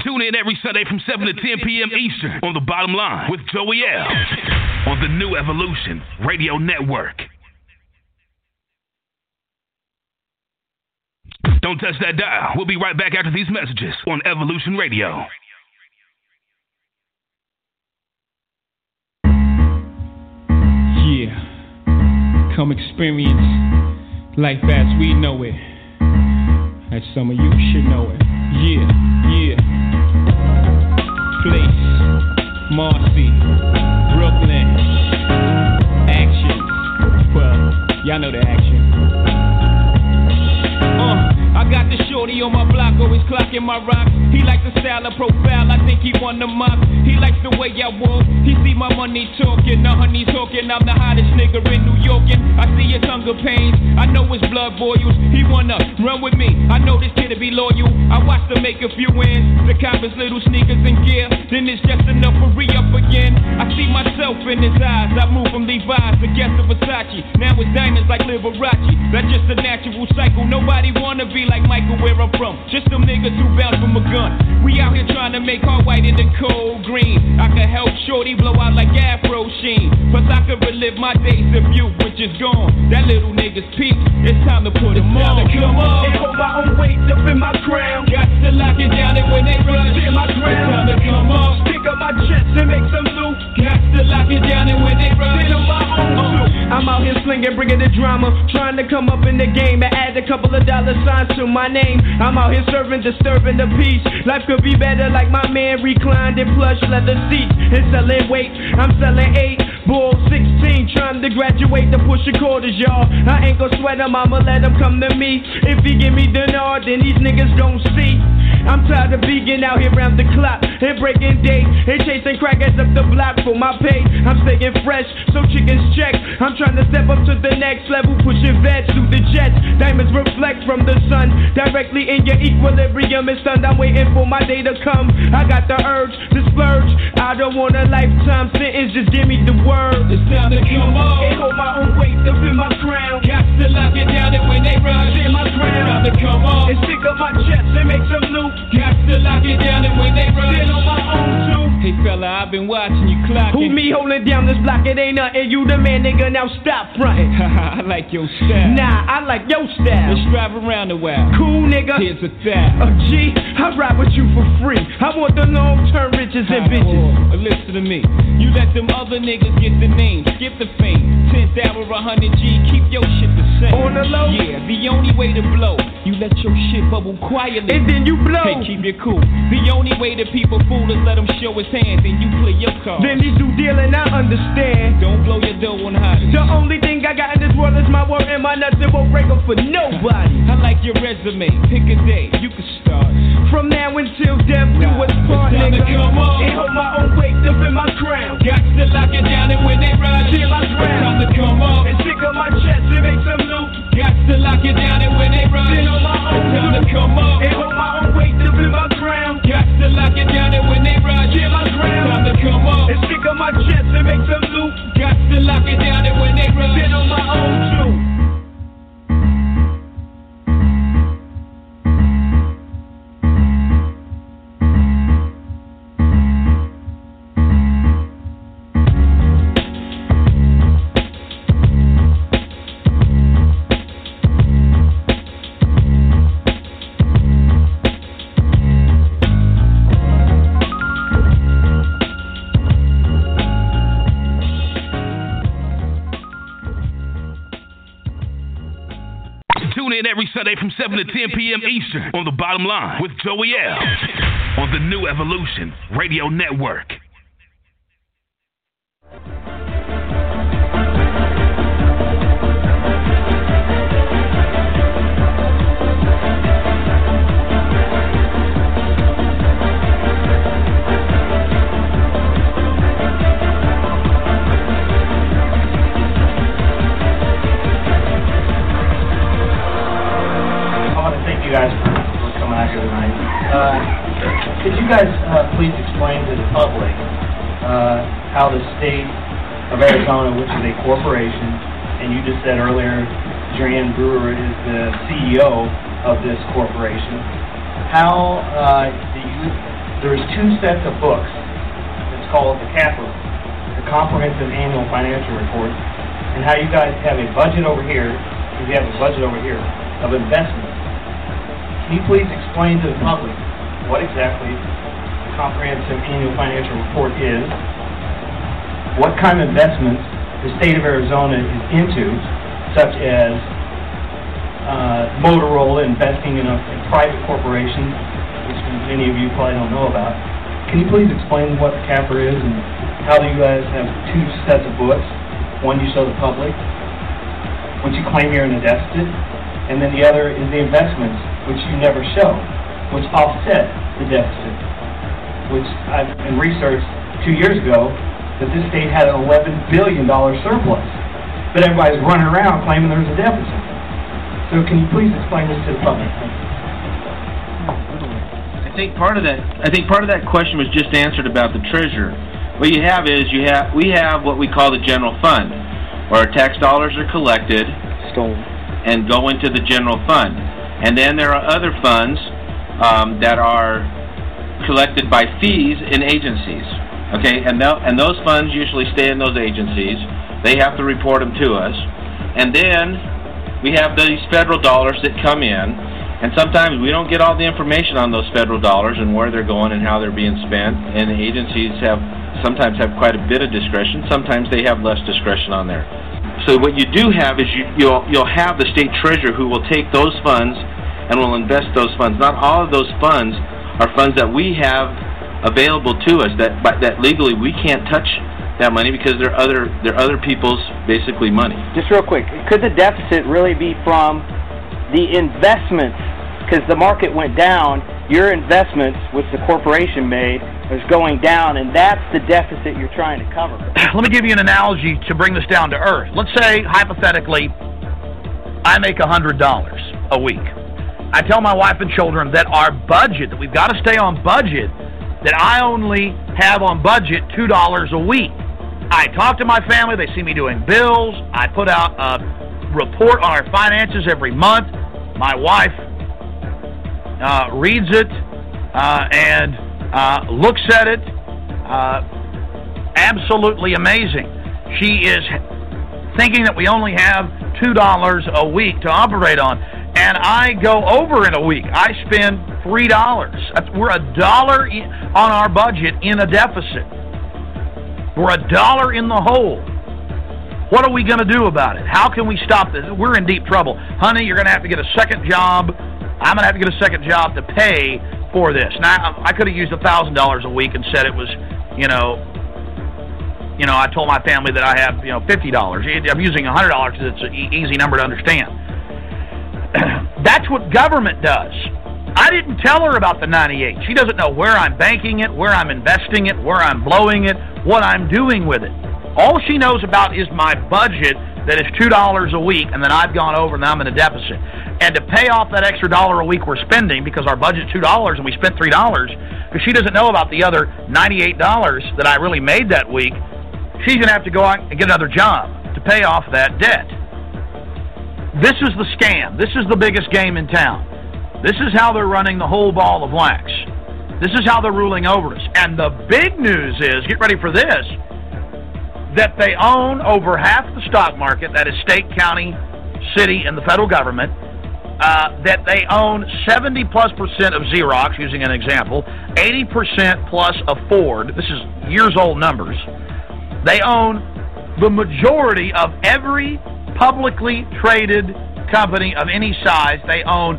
Tune in every Sunday from 7 to 10 p.m. Eastern on The Bottom Line with Joey L. on the New Evolution Radio Network. Don't touch that dial. We'll be right back after these messages on Evolution Radio. Come experience life as we know it. As some of you should know it. Yeah, yeah. Place, Marcy, Brooklyn. Action. Well, y'all know the action. Uh, I got the shorty on my block, always clocking my rocks. He likes the style of profile, I think he won the mock. He likes the way I walk, he see my money talking. The honey talking, I'm the hottest nigga in New York. And I see his hunger pains, I know his blood boils. He wanna run with me, I know this kid to be loyal. I watched him make a few wins, the cop his little sneakers and gear. Then it's just enough for re up again. I see myself in his eyes, I move from Levi's to guess of Versace. Now it's diamonds like Liberace, that's just a natural cycle. Nobody wanna be like Michael where I'm from. Just them niggas who bounce from a gun. We out here trying to make our white in the cold green. I can help Shorty blow out like Afro Sheen. Plus I could relive my days of you, which is gone. That little nigga's peak. It's time to put him on. Come on. And hold my own weight up in my crown. Got to lock it down and when they rush, Stand my ground. Time to come on. Stick up my chest and make some loot. Got to lock it down and when they rush, on my own. I'm out here slinging, bringing the drama. Trying to come up in the game and add a couple of dollar signs to my name. I'm out here serving, disturbing the peace. Life could be better like my man reclined in plush leather seats. And selling weight, I'm selling eight. Bull 16, trying to graduate to push the quarters, y'all. I ain't gonna sweat him, I'ma let him come to me. If he give me the nod, then these niggas gon' see. I'm tired of being out here round the clock and breaking day and chasing crackers up the block for my pay. I'm staying fresh, so chickens check. I'm trying to step up to the next level, pushing vets through the jets. Diamonds reflect from the sun directly in your equilibrium. It's stunned. I'm waiting for my day to come. I got the urge to splurge. I don't want a lifetime sentence, just give me the word. It's time to come on. Hold my own weight up in my crown. Got to lock it down they rush, Stand my ground. time to come on. And stick up my chest and make some loot. Got to lock it down and when they rush, Stand on my own too. Hey fella, I've been watching you clocking. Who me holding down this block? It ain't nothing. You the man, nigga. Now stop fronting. I like your style. Nah, I like your style. Let's drive around a while. Cool, nigga. Here's a thou. Uh, G, I ride with you for free. I want the long term riches and bitches. Oh, listen to me. You let them other niggas get the name, skip the fame. 10th hour, 100 G, keep your shit the same. On the low? Yeah, the only way to blow. You let your shit bubble quietly. And then you blow. Hey, keep it cool. The only way that people fool is let him show his hands and you play your card. Then he do dealing, I understand. Don't blow your dough on hot. The only thing I got in this world is my word and my nuts. It won't break up for nobody. I like your resume. Pick a day, you can start. From now until death, do us part, to nigga. up. And hold my own weight up in my crown. Got to lock it down, and when they ride, Till I drown. Time to come up. And stick on my chest and make some loot. Got to lock it down, and when they ride, Then on my own time to come up. And hold my own weight up in my crown. Got to lock it down, and when they ride, Till I drown. time to come up. And stick on my chest and make some loot. Got to lock it down, and when they ride, Then on my own 7 to 10 p.m. Eastern on the bottom line with Joey L. on the New Evolution Radio Network. Uh, could you guys uh, please explain to the public uh, how the state of Arizona, which is a corporation, and you just said earlier, Jan Brewer is the CEO of this corporation. How uh, do you? There's two sets of books. It's called the CAFR, the Comprehensive Annual Financial Report, and how you guys have a budget over here. Because you have a budget over here of investment. Can you please explain to the public what exactly the comprehensive annual financial report is, what kind of investments the state of Arizona is into, such as uh, Motorola investing in a in private corporation, which many of you probably don't know about. Can you please explain what the CAFR is and how do you guys have two sets of books? One you show the public, which you claim you're in a deficit, and then the other is the investments, which you never show, which offset the deficit, which I've been researched two years ago that this state had an $11 billion surplus, but everybody's running around claiming there's a deficit. So can you please explain this to the public? I think part of that I think part of that question was just answered about the treasurer. What you have is you have we have what we call the general fund, where our tax dollars are collected Stolen. and go into the general fund. And then there are other funds um, that are collected by fees in agencies. Okay, and and those funds usually stay in those agencies. They have to report them to us, and then we have these federal dollars that come in, and sometimes we don't get all the information on those federal dollars and where they're going and how they're being spent. And the agencies have sometimes have quite a bit of discretion. Sometimes they have less discretion on there. So what you do have is you, you'll you'll have the state treasurer who will take those funds and will invest those funds. Not all of those funds are funds that we have available to us that but that legally we can't touch that money because they're other they're other people's basically money. Just real quick, could the deficit really be from the investments? Because the market went down, your investments, which the corporation made, is going down, and that's the deficit you're trying to cover. Let me give you an analogy to bring this down to earth. Let's say, hypothetically, I make a $100 a week. I tell my wife and children that our budget, that we've got to stay on budget, that I only have on budget $2 a week. I talk to my family, they see me doing bills, I put out a report on our finances every month. My wife uh, reads it uh, and uh, looks at it. Uh, absolutely amazing. She is thinking that we only have $2 a week to operate on. And I go over in a week. I spend $3. We're a dollar on our budget in a deficit. We're a dollar in the hole. What are we going to do about it? How can we stop this? We're in deep trouble. Honey, you're going to have to get a second job. I'm going to have to get a second job to pay for this. Now, I could have used $1,000 a week and said it was, you know, you know, I told my family that I have, you know, $50. I'm using $100 because it's an easy number to understand. That's what government does. I didn't tell her about the 98. She doesn't know where I'm banking it, where I'm investing it, where I'm blowing it, what I'm doing with it. All she knows about is my budget that is $2 a week, and then I've gone over and I'm in a deficit. And to pay off that extra dollar a week we're spending, because our budget's $2 and we spent $3, because she doesn't know about the other $98 that I really made that week, she's going to have to go out and get another job to pay off that debt. This is the scam. This is the biggest game in town. This is how they're running the whole ball of wax. This is how they're ruling over us. And the big news is, get ready for this, that they own over half the stock market, that is state, county, city, and the federal government, uh, that they own 70 plus percent of Xerox, using an example, 80 percent plus of Ford. This is years old numbers. They own the majority of every publicly traded company of any size. They own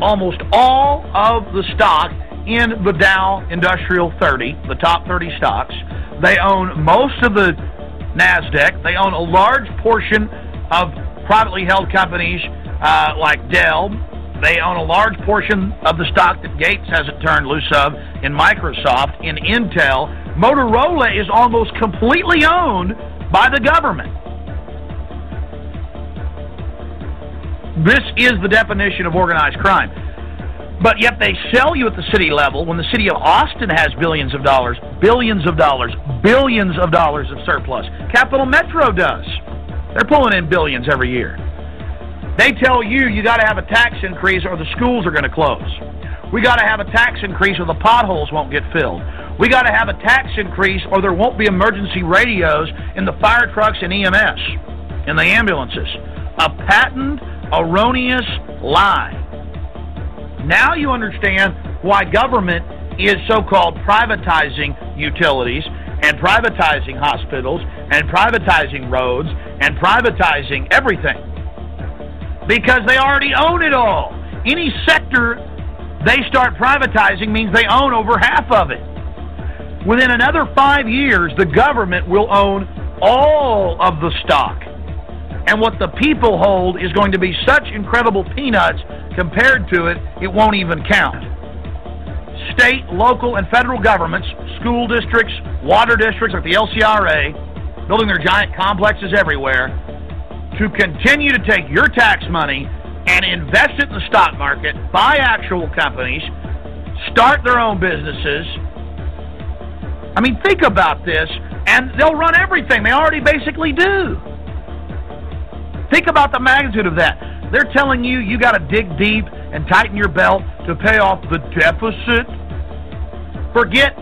almost all of the stock in the Dow Industrial 30, the top 30 stocks. They own most of the NASDAQ. They own a large portion of privately held companies uh, like Dell. They own a large portion of the stock that Gates hasn't turned loose of in Microsoft, in Intel. Motorola is almost completely owned by the government. This is the definition of organized crime. But yet they sell you at the city level when the city of Austin has billions of dollars, billions of dollars, billions of dollars of surplus. Capital Metro does. They're pulling in billions every year. They tell you you got to have a tax increase or the schools are going to close. We got to have a tax increase or the potholes won't get filled. We got to have a tax increase or there won't be emergency radios in the fire trucks and EMS, in the ambulances. A patent erroneous lie. Now you understand why government is so-called privatizing utilities and privatizing hospitals and privatizing roads and privatizing everything. Because they already own it all. Any sector they start privatizing means they own over half of it. Within another five years, the government will own all of the stock. And what the people hold is going to be such incredible peanuts compared to it, it won't even count. State, local, and federal governments, school districts, water districts like the LCRA, building their giant complexes everywhere, to continue to take your tax money and invest it in the stock market, buy actual companies, start their own businesses. I mean, think about this, and they'll run everything. They already basically do. Think about the magnitude of that. They're telling you you got to dig deep and tighten your belt to pay off the deficit. Forget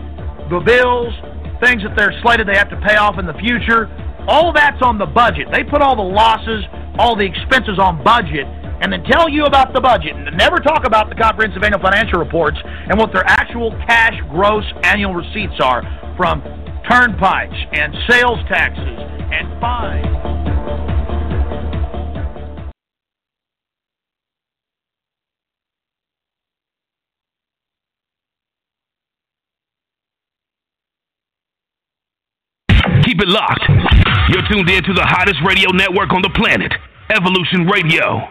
the bills, things that they're slated they have to pay off in the future. All that's on the budget. They put all the losses, all the expenses on budget, and then tell you about the budget and never talk about the comprehensive annual financial reports and what their actual cash gross annual receipts are from turnpikes and sales taxes and fines. Keep it locked. You're tuned in to the hottest radio network on the planet, Evolution Radio.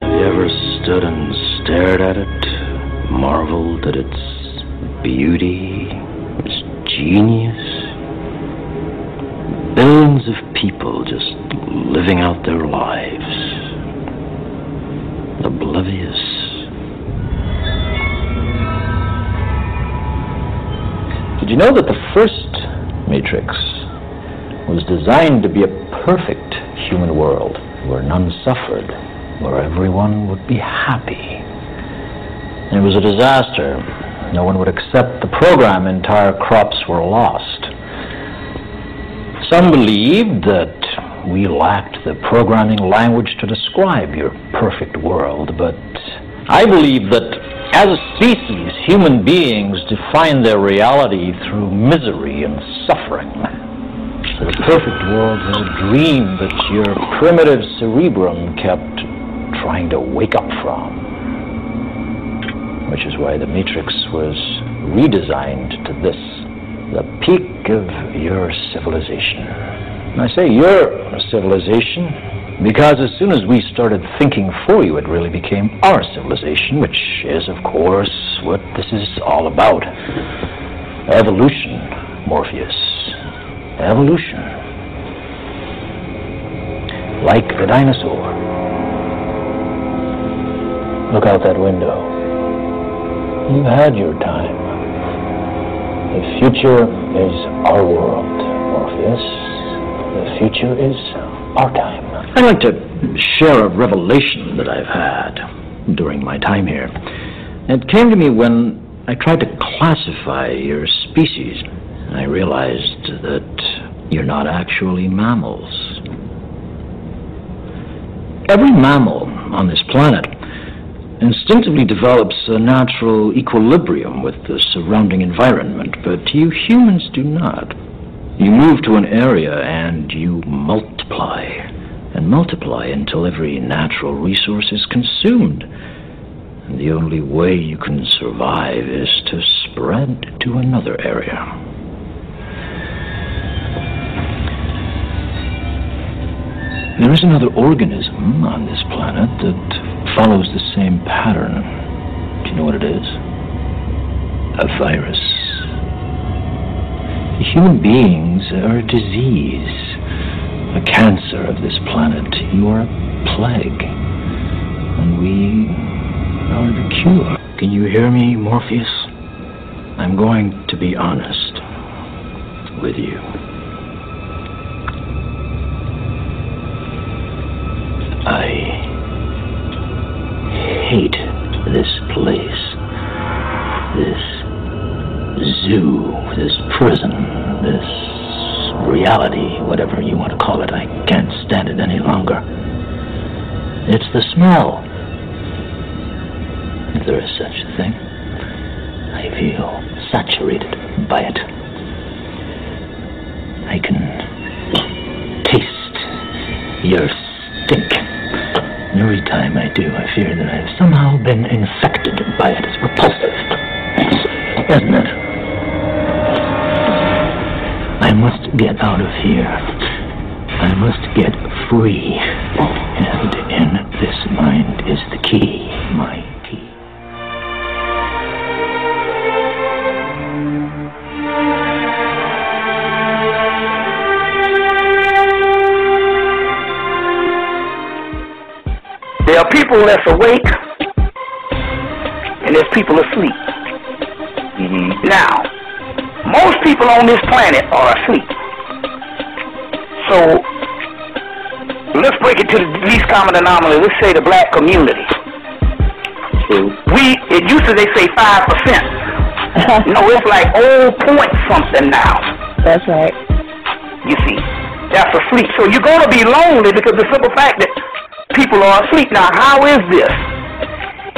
You ever stood and stared at it, marveled at its beauty, its genius? Billions of people just living out their lives, oblivious Did you know that the first Matrix was designed to be a perfect human world where none suffered, where everyone would be happy? It was a disaster. No one would accept the program. Entire crops were lost. Some believed that we lacked the programming language to describe your perfect world, but I believe that as a species, human beings define their reality through misery and suffering. So the perfect world was a dream that your primitive cerebrum kept trying to wake up from. Which is why the Matrix was redesigned to this, the peak of your civilization. And I say your civilization because as soon as we started thinking for you, it really became our civilization, which is, of course, what this is all about. Evolution, Morpheus. Evolution. Like the dinosaur. Look out that window. You had your time. The future is our world, Morpheus. The future is our time. I'd like to share a revelation that I've had during my time here. It came to me when I tried to classify your species. I realized that you're not actually mammals. Every mammal on this planet instinctively develops a natural equilibrium with the surrounding environment, but you humans do not. You move to an area and you multiply and multiply until every natural resource is consumed. And the only way you can survive is to spread to another area. There is another organism on this planet that follows the same pattern. Do you know what it is? A virus. Human beings are a disease, a cancer of this planet. You are a plague, and we are the cure. Can you hear me, Morpheus? I'm going to be honest with you. I hate this place. This zoo, this prison this reality, whatever you want to call it. I can't stand it any longer. It's the smell. If there is such a thing, I feel saturated by it. I can taste your stink. Every time I do, I fear that I've somehow been infected by it. It's repulsive, isn't it? I must get out of here. I must get free. And in this mind is the key, my key. There are people that's awake, and there's people asleep. Mm-hmm. Now, most people on this planet are asleep. So let's break it to the least common anomaly. Let's say the black community. We it used to they say five percent. no, it's like old point something now. That's right. You see, that's asleep. So you're gonna be lonely because the simple fact that people are asleep. Now, how is this?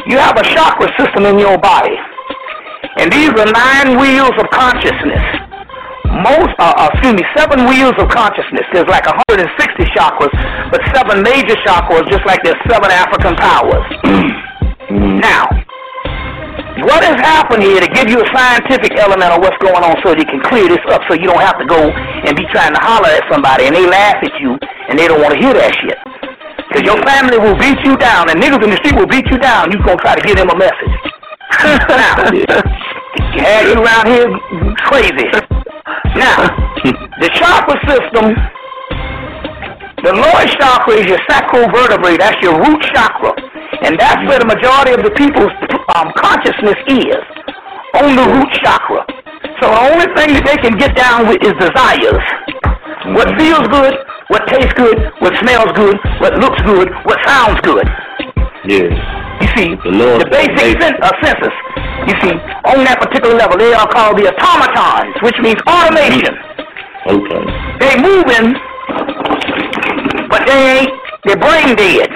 You have a chakra system in your body. And these are nine wheels of consciousness. Most, uh, uh, excuse me, seven wheels of consciousness. There's like 160 chakras, but seven major chakras, just like there's seven African powers. now, what has happened here to give you a scientific element of what's going on so that you can clear this up so you don't have to go and be trying to holler at somebody and they laugh at you and they don't want to hear that shit. Because your family will beat you down and niggas in the street will beat you down. You're going to try to give them a message. now, had you around here crazy. Now, the chakra system, the lowest chakra is your sacral vertebrae. That's your root chakra. And that's where the majority of the people's um, consciousness is, on the root chakra. So the only thing that they can get down with is desires. What feels good, what tastes good, what smells good, what looks good, what sounds good. Yes. You see, the basic sen- uh, census. You see, on that particular level, they are called the automatons, which means automation. Okay. They moving, but they ain't. They're brain dead.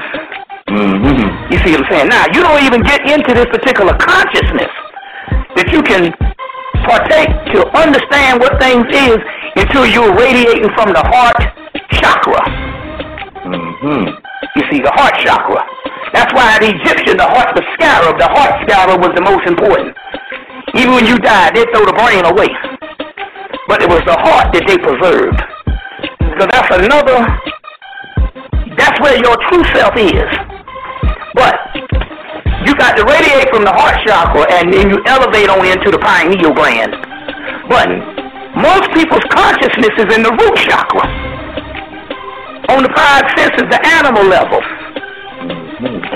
Mm-hmm. You see what I'm saying? Now, you don't even get into this particular consciousness that you can partake to understand what things is until you're radiating from the heart chakra. Mm-hmm. You see, the heart chakra. That's why the Egyptian, the heart, the scarab, the heart scarab was the most important. Even when you died, they throw the brain away. But it was the heart that they preserved. So that's another, that's where your true self is. But you got to radiate from the heart chakra and then you elevate on into the pineal gland. But most people's consciousness is in the root chakra. On the five senses, the animal level.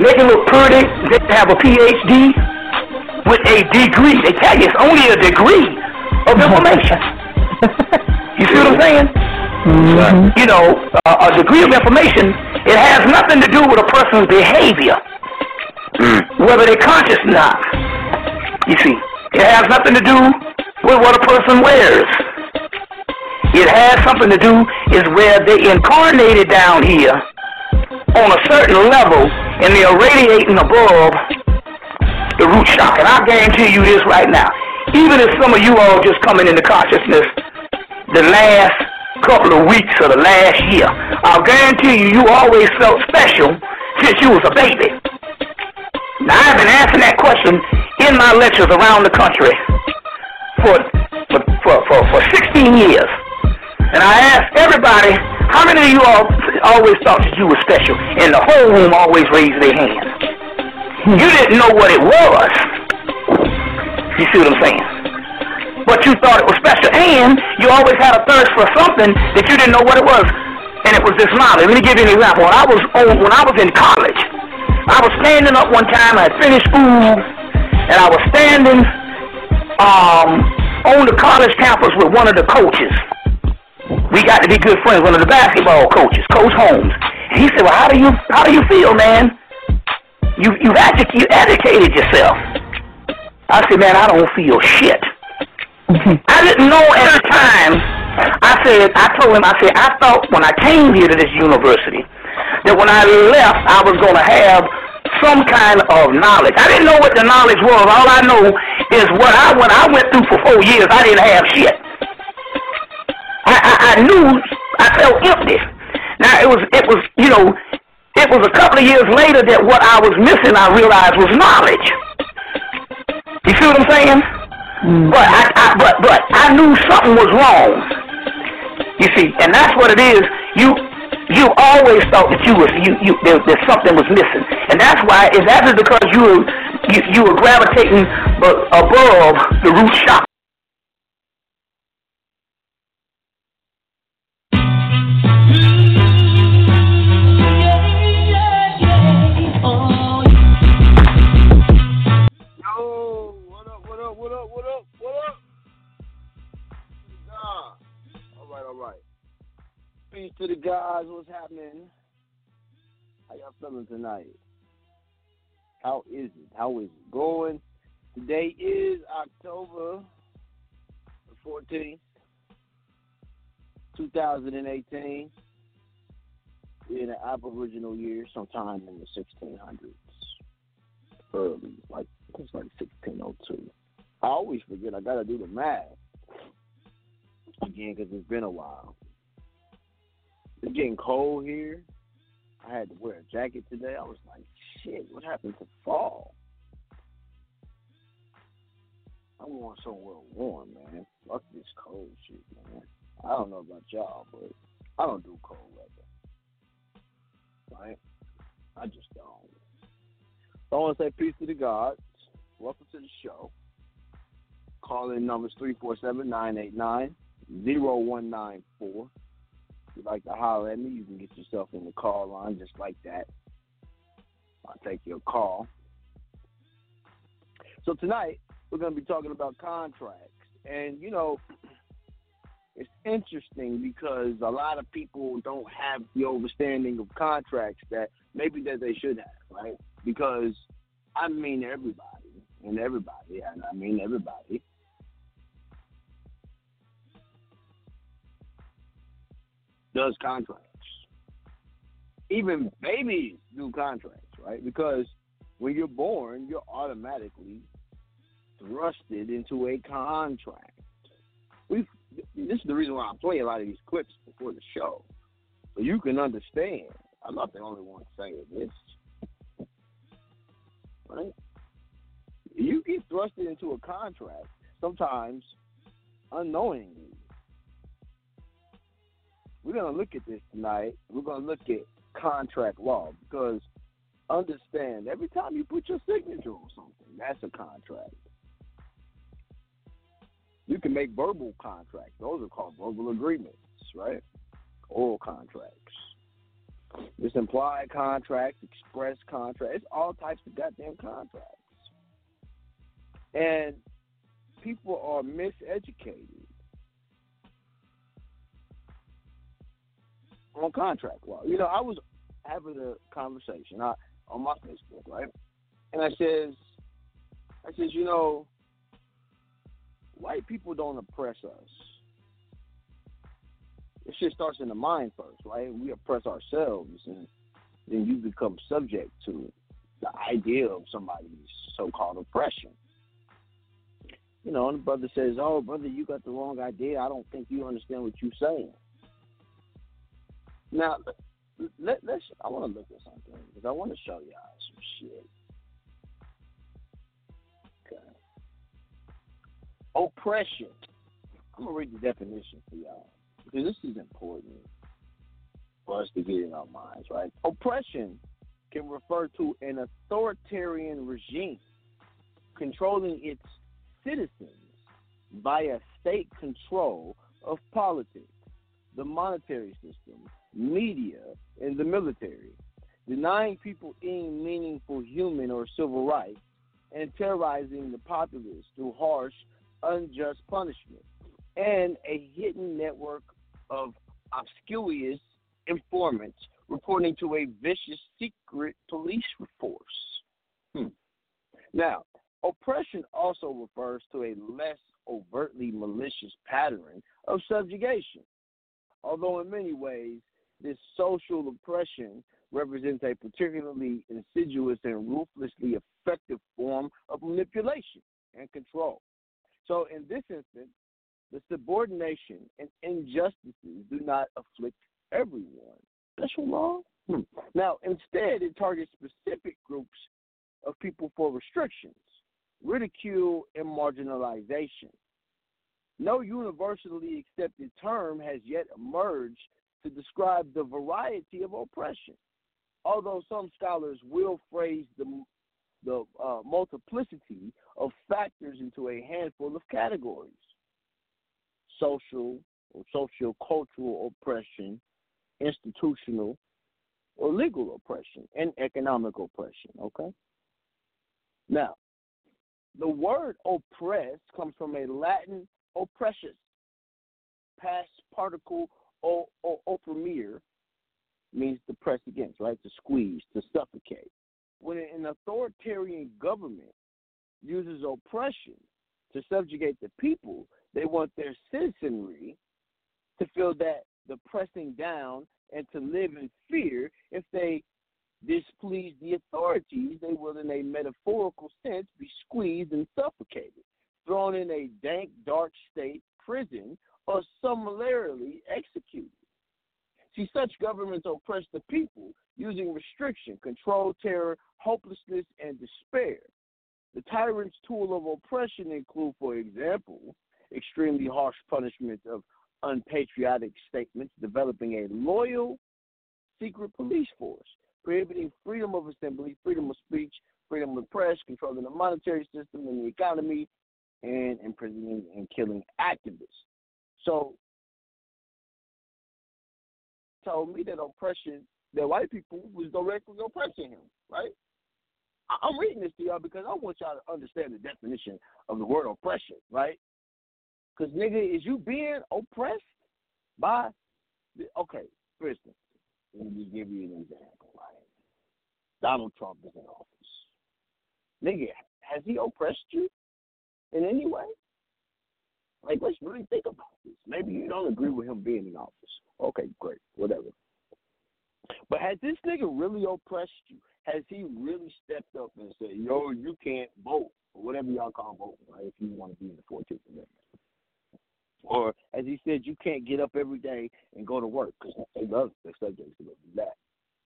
They can look pretty, they can have a PhD with a degree. They tell you it's only a degree of information. you see what I'm saying? You know, uh, a degree of information, it has nothing to do with a person's behavior, whether they're conscious or not. You see, it has nothing to do with what a person wears. It has something to do is where they incarnated down here on a certain level and they are radiating above the root chakra. And I guarantee you this right now. Even if some of you all just coming into consciousness the last couple of weeks or the last year, I'll guarantee you you always felt special since you was a baby. Now I've been asking that question in my lectures around the country for for for, for, for 16 years. And I asked everybody, how many of you all always thought that you were special? And the whole room always raised their hand. You didn't know what it was. You see what I'm saying? But you thought it was special. And you always had a thirst for something that you didn't know what it was. And it was this knowledge. Let me give you an example. When I was on, when I was in college, I was standing up one time, I had finished school, and I was standing um, on the college campus with one of the coaches we got to be good friends. One of the basketball coaches, Coach Holmes. And he said, "Well, how do you how do you feel, man? You you edu- you educated yourself." I said, "Man, I don't feel shit." I didn't know at the time. I said, I told him, I said, I thought when I came here to this university that when I left, I was going to have some kind of knowledge. I didn't know what the knowledge was. All I know is what I when I went through for four years, I didn't have shit. I, I, I knew I felt empty. Now it was it was you know it was a couple of years later that what I was missing I realized was knowledge. You see what I'm saying? Mm. But I, I but but I knew something was wrong. You see, and that's what it is. You you always thought that you was you you there, that something was missing, and that's why is that is because you were you, you were gravitating above the root chakra. Peace to the guys. What's happening? How y'all feeling tonight? How is it? How is it going? Today is October the 14th, 2018. In the Aboriginal year, sometime in the 1600s, early, like it's like 1602. I always forget. I gotta do the math again because it's been a while. It's getting cold here. I had to wear a jacket today. I was like, shit, what happened to fall? I want somewhere warm, man. Fuck this cold shit, man. I don't know about y'all, but I don't do cold weather. Right? I just don't. So I want to say peace to the gods. Welcome to the show. Call in numbers 347 989 0194. If you'd like to holler at me, you can get yourself in the call line just like that. I'll take your call. So tonight, we're going to be talking about contracts. And, you know, it's interesting because a lot of people don't have the understanding of contracts that maybe that they should have, right? Because I mean everybody, and everybody, and I mean everybody. Does contracts. Even babies do contracts, right? Because when you're born, you're automatically thrusted into a contract. We this is the reason why I play a lot of these clips before the show, so you can understand. I'm not the only one saying this, right? You get thrusted into a contract sometimes unknowingly. We're gonna look at this tonight. We're gonna look at contract law because understand every time you put your signature on something, that's a contract. You can make verbal contracts. Those are called verbal agreements, right? Oral contracts. This implied contracts, express contracts, it's all types of goddamn contracts. And people are miseducated on contract law. You know, I was having a conversation I, on my Facebook, right? And I says, I says, you know, white people don't oppress us. It shit starts in the mind first, right? We oppress ourselves, and then you become subject to the idea of somebody's so-called oppression. You know, and the brother says, "Oh, brother, you got the wrong idea. I don't think you understand what you're saying." Now, let, let's. I want to look at something because I want to show y'all some shit. Okay. Oppression. I'm gonna read the definition for y'all because this is important for us to get in our minds, right? Oppression can refer to an authoritarian regime controlling its citizens via state control of politics, the monetary system, media, and the military, denying people any meaningful human or civil rights, and terrorizing the populace through harsh unjust punishment, and a hidden network of obscurious informants reporting to a vicious secret police force. Hmm. Now, oppression also refers to a less overtly malicious pattern of subjugation. Although, in many ways, this social oppression represents a particularly insidious and ruthlessly effective form of manipulation and control. So in this instance, the subordination and injustices do not afflict everyone. Special law? Hmm. Now, instead, it targets specific groups of people for restrictions, ridicule, and marginalization. No universally accepted term has yet emerged to describe the variety of oppression, although some scholars will phrase the the uh, multiplicity of factors into a handful of categories social or socio-cultural oppression, institutional or legal oppression, and economic oppression. Okay? Now, the word oppress comes from a Latin oppressus, past particle o, o, opprimere, means to press against, right? To squeeze, to suffocate. When an authoritarian government uses oppression to subjugate the people, they want their citizenry to feel that the pressing down and to live in fear. If they displease the authorities, they will, in a metaphorical sense, be squeezed and suffocated, thrown in a dank, dark state prison, or summarily executed. See, such governments oppress the people using restriction, control, terror, hopelessness, and despair. The tyrant's tool of oppression include, for example, extremely harsh punishment of unpatriotic statements, developing a loyal secret police force, prohibiting freedom of assembly, freedom of speech, freedom of press, controlling the monetary system and the economy, and imprisoning and killing activists. So told me that oppression, that white people was directly oppressing him, right? I'm reading this to y'all because I want y'all to understand the definition of the word oppression, right? Because, nigga, is you being oppressed by, the, okay, for instance, let me give you an example, right? Donald Trump is in office. nigga, has he oppressed you in any way? Like, let's really think about this. Maybe you don't agree with him being in office. Okay, great, whatever. But has this nigga really oppressed you? Has he really stepped up and said, yo, you can't vote, or whatever y'all call voting, right, if you want to be in the 14th Amendment? Or, as he said, you can't get up every day and go to work because they love their subjects to do that,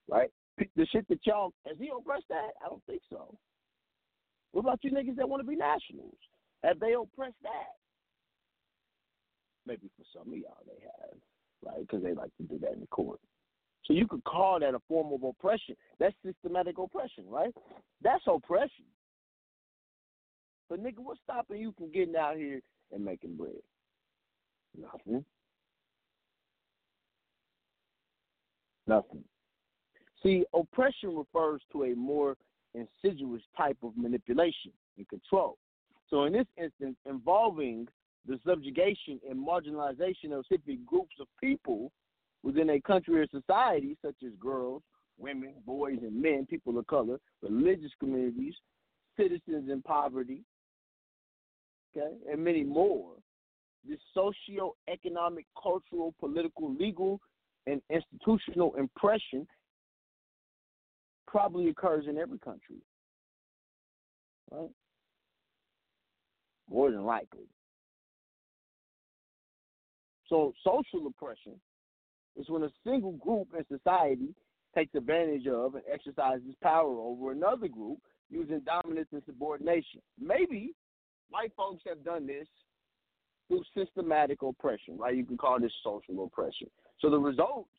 right? The shit that y'all, has he oppressed that? I don't think so. What about you niggas that want to be nationals? Have they oppressed that? Maybe for some of y'all they have, right? Because they like to do that in the court. So you could call that a form of oppression. That's systematic oppression, right? That's oppression. But nigga, what's stopping you from getting out here and making bread? Nothing. Nothing. See, oppression refers to a more insidious type of manipulation and control. So, in this instance, involving the subjugation and marginalization of specific groups of people within a country or society, such as girls, women, boys, and men, people of color, religious communities, citizens in poverty, okay, and many more. This socio-economic, cultural, political, legal, and institutional impression probably occurs in every country, right? More than likely. So, social oppression is when a single group in society takes advantage of and exercises power over another group using dominance and subordination. Maybe white folks have done this through systematic oppression, right? You can call this social oppression. So the results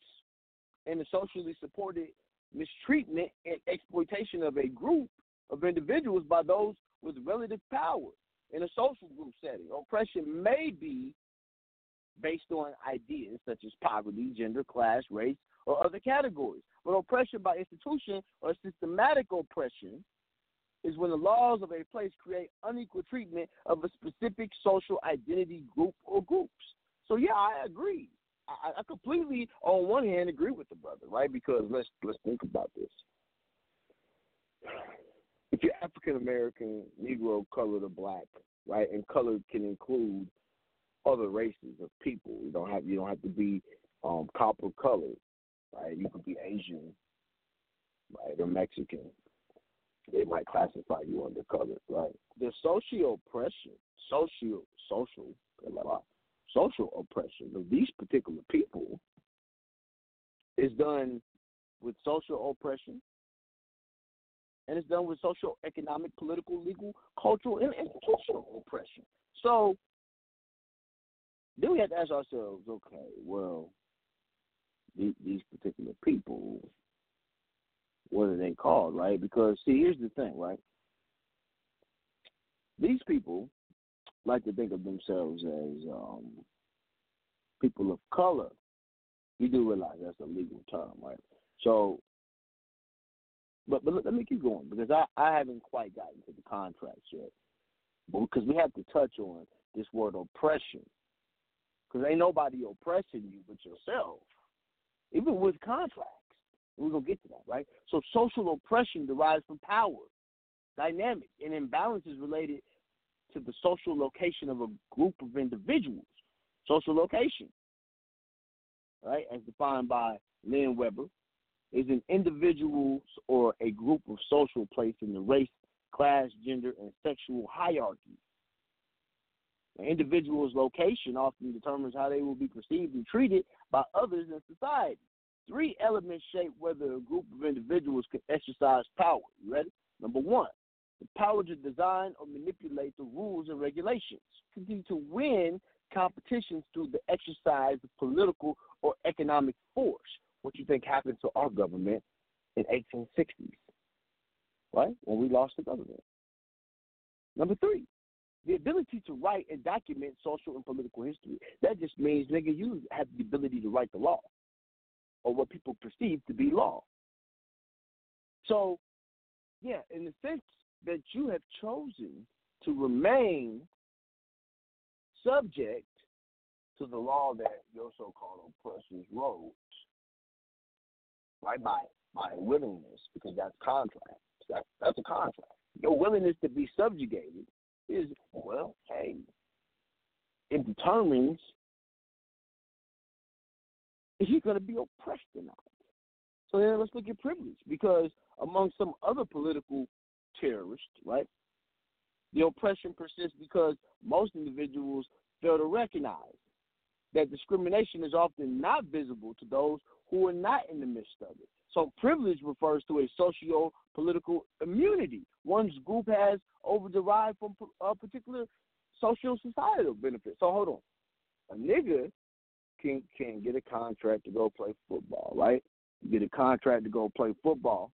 in the socially supported mistreatment and exploitation of a group of individuals by those with relative power in a social group setting. Oppression may be based on ideas such as poverty, gender, class, race, or other categories. But oppression by institution or systematic oppression is when the laws of a place create unequal treatment of a specific social identity group or groups. So yeah, I agree. I, I completely, on one hand, agree with the brother, right? Because let's let's think about this. If you're African American, Negro, colored, or black, right, and color can include other races of people. You don't have you don't have to be um, copper colored, right? You could be Asian, right, or Mexican. They might classify you under colored, right? The social oppression, social, social, social oppression of these particular people is done with social oppression, and it's done with social, economic, political, legal, cultural, and institutional oppression. So then we have to ask ourselves, okay, well, these, these particular people, what are they called, right? Because see, here's the thing, right? These people like to think of themselves as um, people of color. We do realize that's a legal term, right? So, but but let me keep going because I I haven't quite gotten to the contracts yet, because we have to touch on this word oppression because ain't nobody oppressing you but yourself, even with contracts. We're to get to that, right? So social oppression derives from power, dynamic, and imbalances related to the social location of a group of individuals. Social location, right, as defined by Lynn Weber, is an individual or a group of social place in the race, class, gender, and sexual hierarchy an individual's location often determines how they will be perceived and treated by others in society. Three elements shape whether a group of individuals can exercise power. You ready? Number one, the power to design or manipulate the rules and regulations. Continue to win competitions through the exercise of political or economic force. What you think happened to our government in 1860s, right? When we lost the government. Number three, the ability to write and document social and political history. That just means, nigga, you have the ability to write the law or what people perceive to be law. So, yeah, in the sense that you have chosen to remain subject to the law that your so-called oppressors wrote, right by by willingness, because that's contract. That's that's a contract. Your willingness to be subjugated is, well, hey, it determines if you're going to be oppressed or not. So then let's look at privilege, because among some other political terrorists, right, the oppression persists because most individuals fail to recognize that discrimination is often not visible to those who are not in the midst of it. So privilege refers to a socio-political immunity one's group has over derived from a particular social societal benefit. So hold on, a nigga can can get a contract to go play football, right? You get a contract to go play football.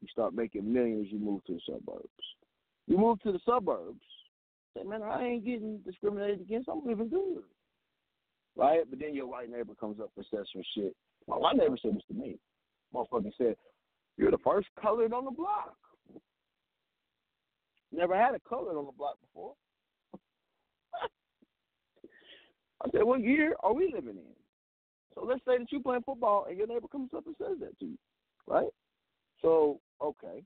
You start making millions. You move to the suburbs. You move to the suburbs. Say, man, I ain't getting discriminated against. I'm living good, right? But then your white neighbor comes up and says some shit. My white neighbor said this to me. Motherfucker said, "You're the first colored on the block." Never had a colored on the block before. I said, what year are we living in? So let's say that you're playing football and your neighbor comes up and says that to you, right? So, okay.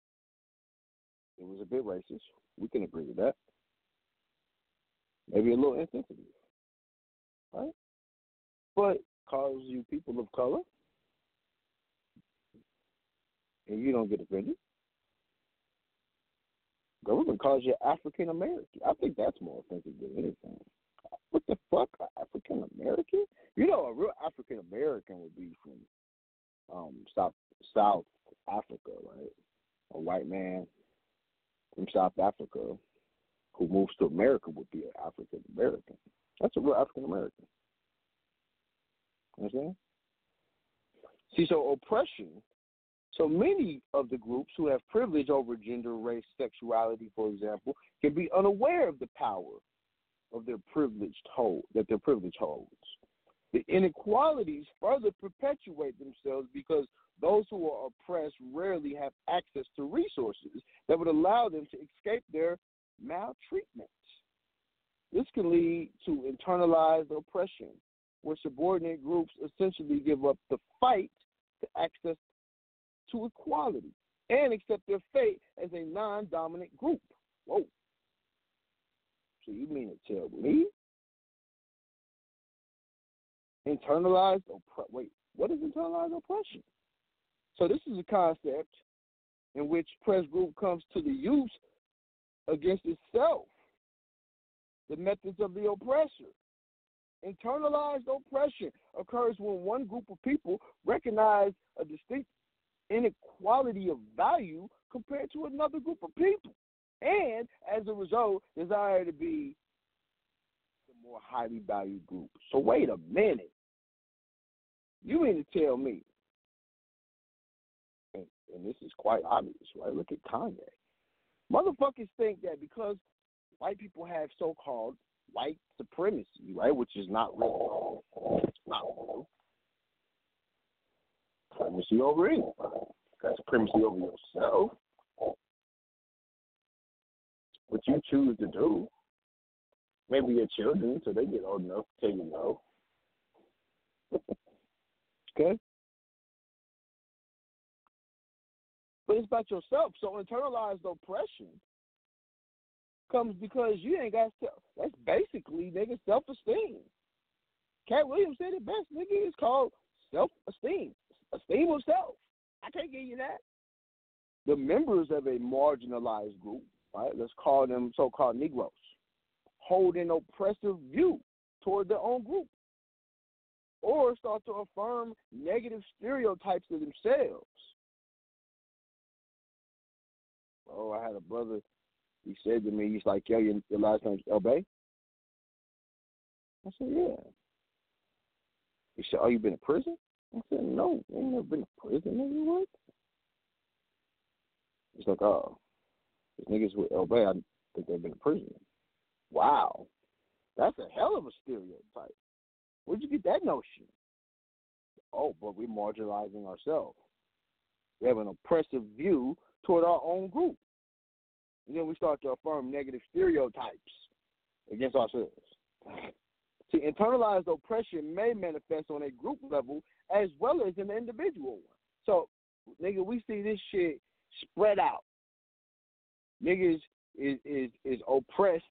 It was a bit racist. We can agree with that. Maybe a little insensitive, right? But calls you people of color and you don't get offended. Government calls you African American. I think that's more offensive than anything. What the fuck, African American? You know, a real African American would be from um South South Africa, right? A white man from South Africa who moves to America would be an African American. That's a real African American. Understand? See, so oppression. So many of the groups who have privilege over gender, race, sexuality, for example, can be unaware of the power of their privileged hold that their privilege holds. The inequalities further perpetuate themselves because those who are oppressed rarely have access to resources that would allow them to escape their maltreatment. This can lead to internalized oppression, where subordinate groups essentially give up the fight to access to equality and accept their fate as a non dominant group. Whoa. So you mean to tell me internalized oppression? Wait, what is internalized oppression? So this is a concept in which press group comes to the use against itself, the methods of the oppressor. Internalized oppression occurs when one group of people recognize a distinct inequality of value compared to another group of people and as a result, desire to be the more highly valued group. So wait a minute. You mean to tell me, and, and this is quite obvious, right? Look at Kanye. Motherfuckers think that because white people have so-called white supremacy, right, which is not real. It's not real. Supremacy over anybody. Got supremacy over yourself what you choose to do. Maybe your children, so they get old enough to tell you no. okay? But it's about yourself. So internalized oppression comes because you ain't got self. That's basically nigga self esteem. Katt Williams said it best, nigga. It's called self esteem, esteem of self. I can't give you that. The members of a marginalized group right? Let's call them so-called Negroes, hold an oppressive view toward their own group, or start to affirm negative stereotypes of themselves. Oh, I had a brother. He said to me, he's like, "Yo, your, your last name's El-Bey." I said, "Yeah." He said, "Oh, you been in prison?" I said, "No, I ain't never been in prison. Nigga, what?" He's like, "Oh." these niggas with El Bey, I think they've been in prison. Wow. That's a hell of a stereotype. Where'd you get that notion? Oh, but we're marginalizing ourselves. We have an oppressive view toward our own group. And then we start to affirm negative stereotypes against ourselves. See, internalized oppression may manifest on a group level as well as an individual one. So, nigga, we see this shit spread out niggas is is is oppressed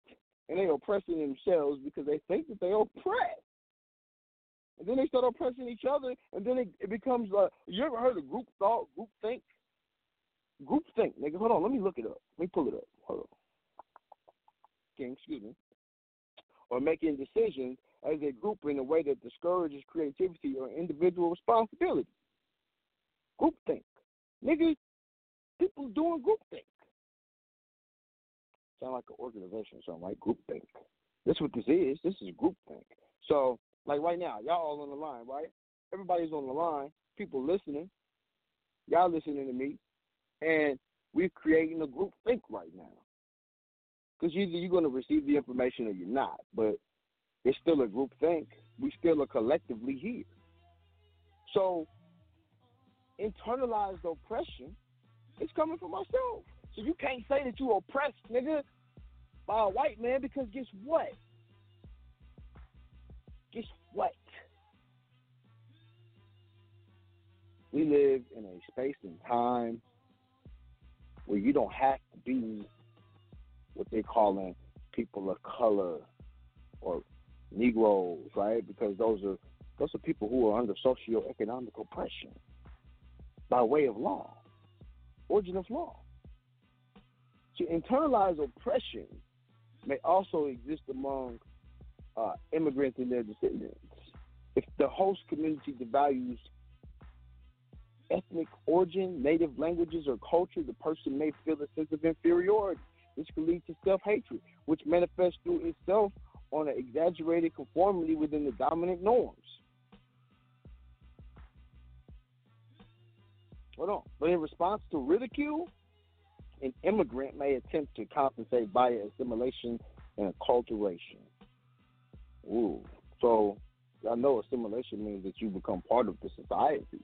and they oppressing themselves because they think that they oppressed. And then they start oppressing each other, and then it, it becomes like you ever heard of group thought, group think? Group think, nigga. Hold on, let me look it up. Let me pull it up. Hold on. Okay, excuse me. Or making decisions as a group in a way that discourages creativity or individual responsibility. Group think. Nigga, people doing group think. Sound like an organization or something, right? Group think. This is what this is. This is group think. So, like right now, y'all all on the line, right? Everybody's on the line. People listening. Y'all listening to me, and we're creating a group think right now. Because either you're going to receive the information or you're not, but it's still a group think. We still are collectively here. So, internalized oppression is coming from ourselves. So you can't say that you oppressed, nigga, by a white man because guess what? Guess what? We live in a space and time where you don't have to be what they calling people of color or Negroes, right? Because those are those are people who are under socio-economic oppression by way of law, origin of law. So internalized oppression may also exist among uh, immigrants and their descendants. If the host community devalues ethnic origin, native languages, or culture, the person may feel a sense of inferiority. This can lead to self hatred, which manifests through itself on an exaggerated conformity within the dominant norms. Hold on. But in response to ridicule, an immigrant may attempt to compensate by assimilation and acculturation. Ooh. So I know assimilation means that you become part of the society,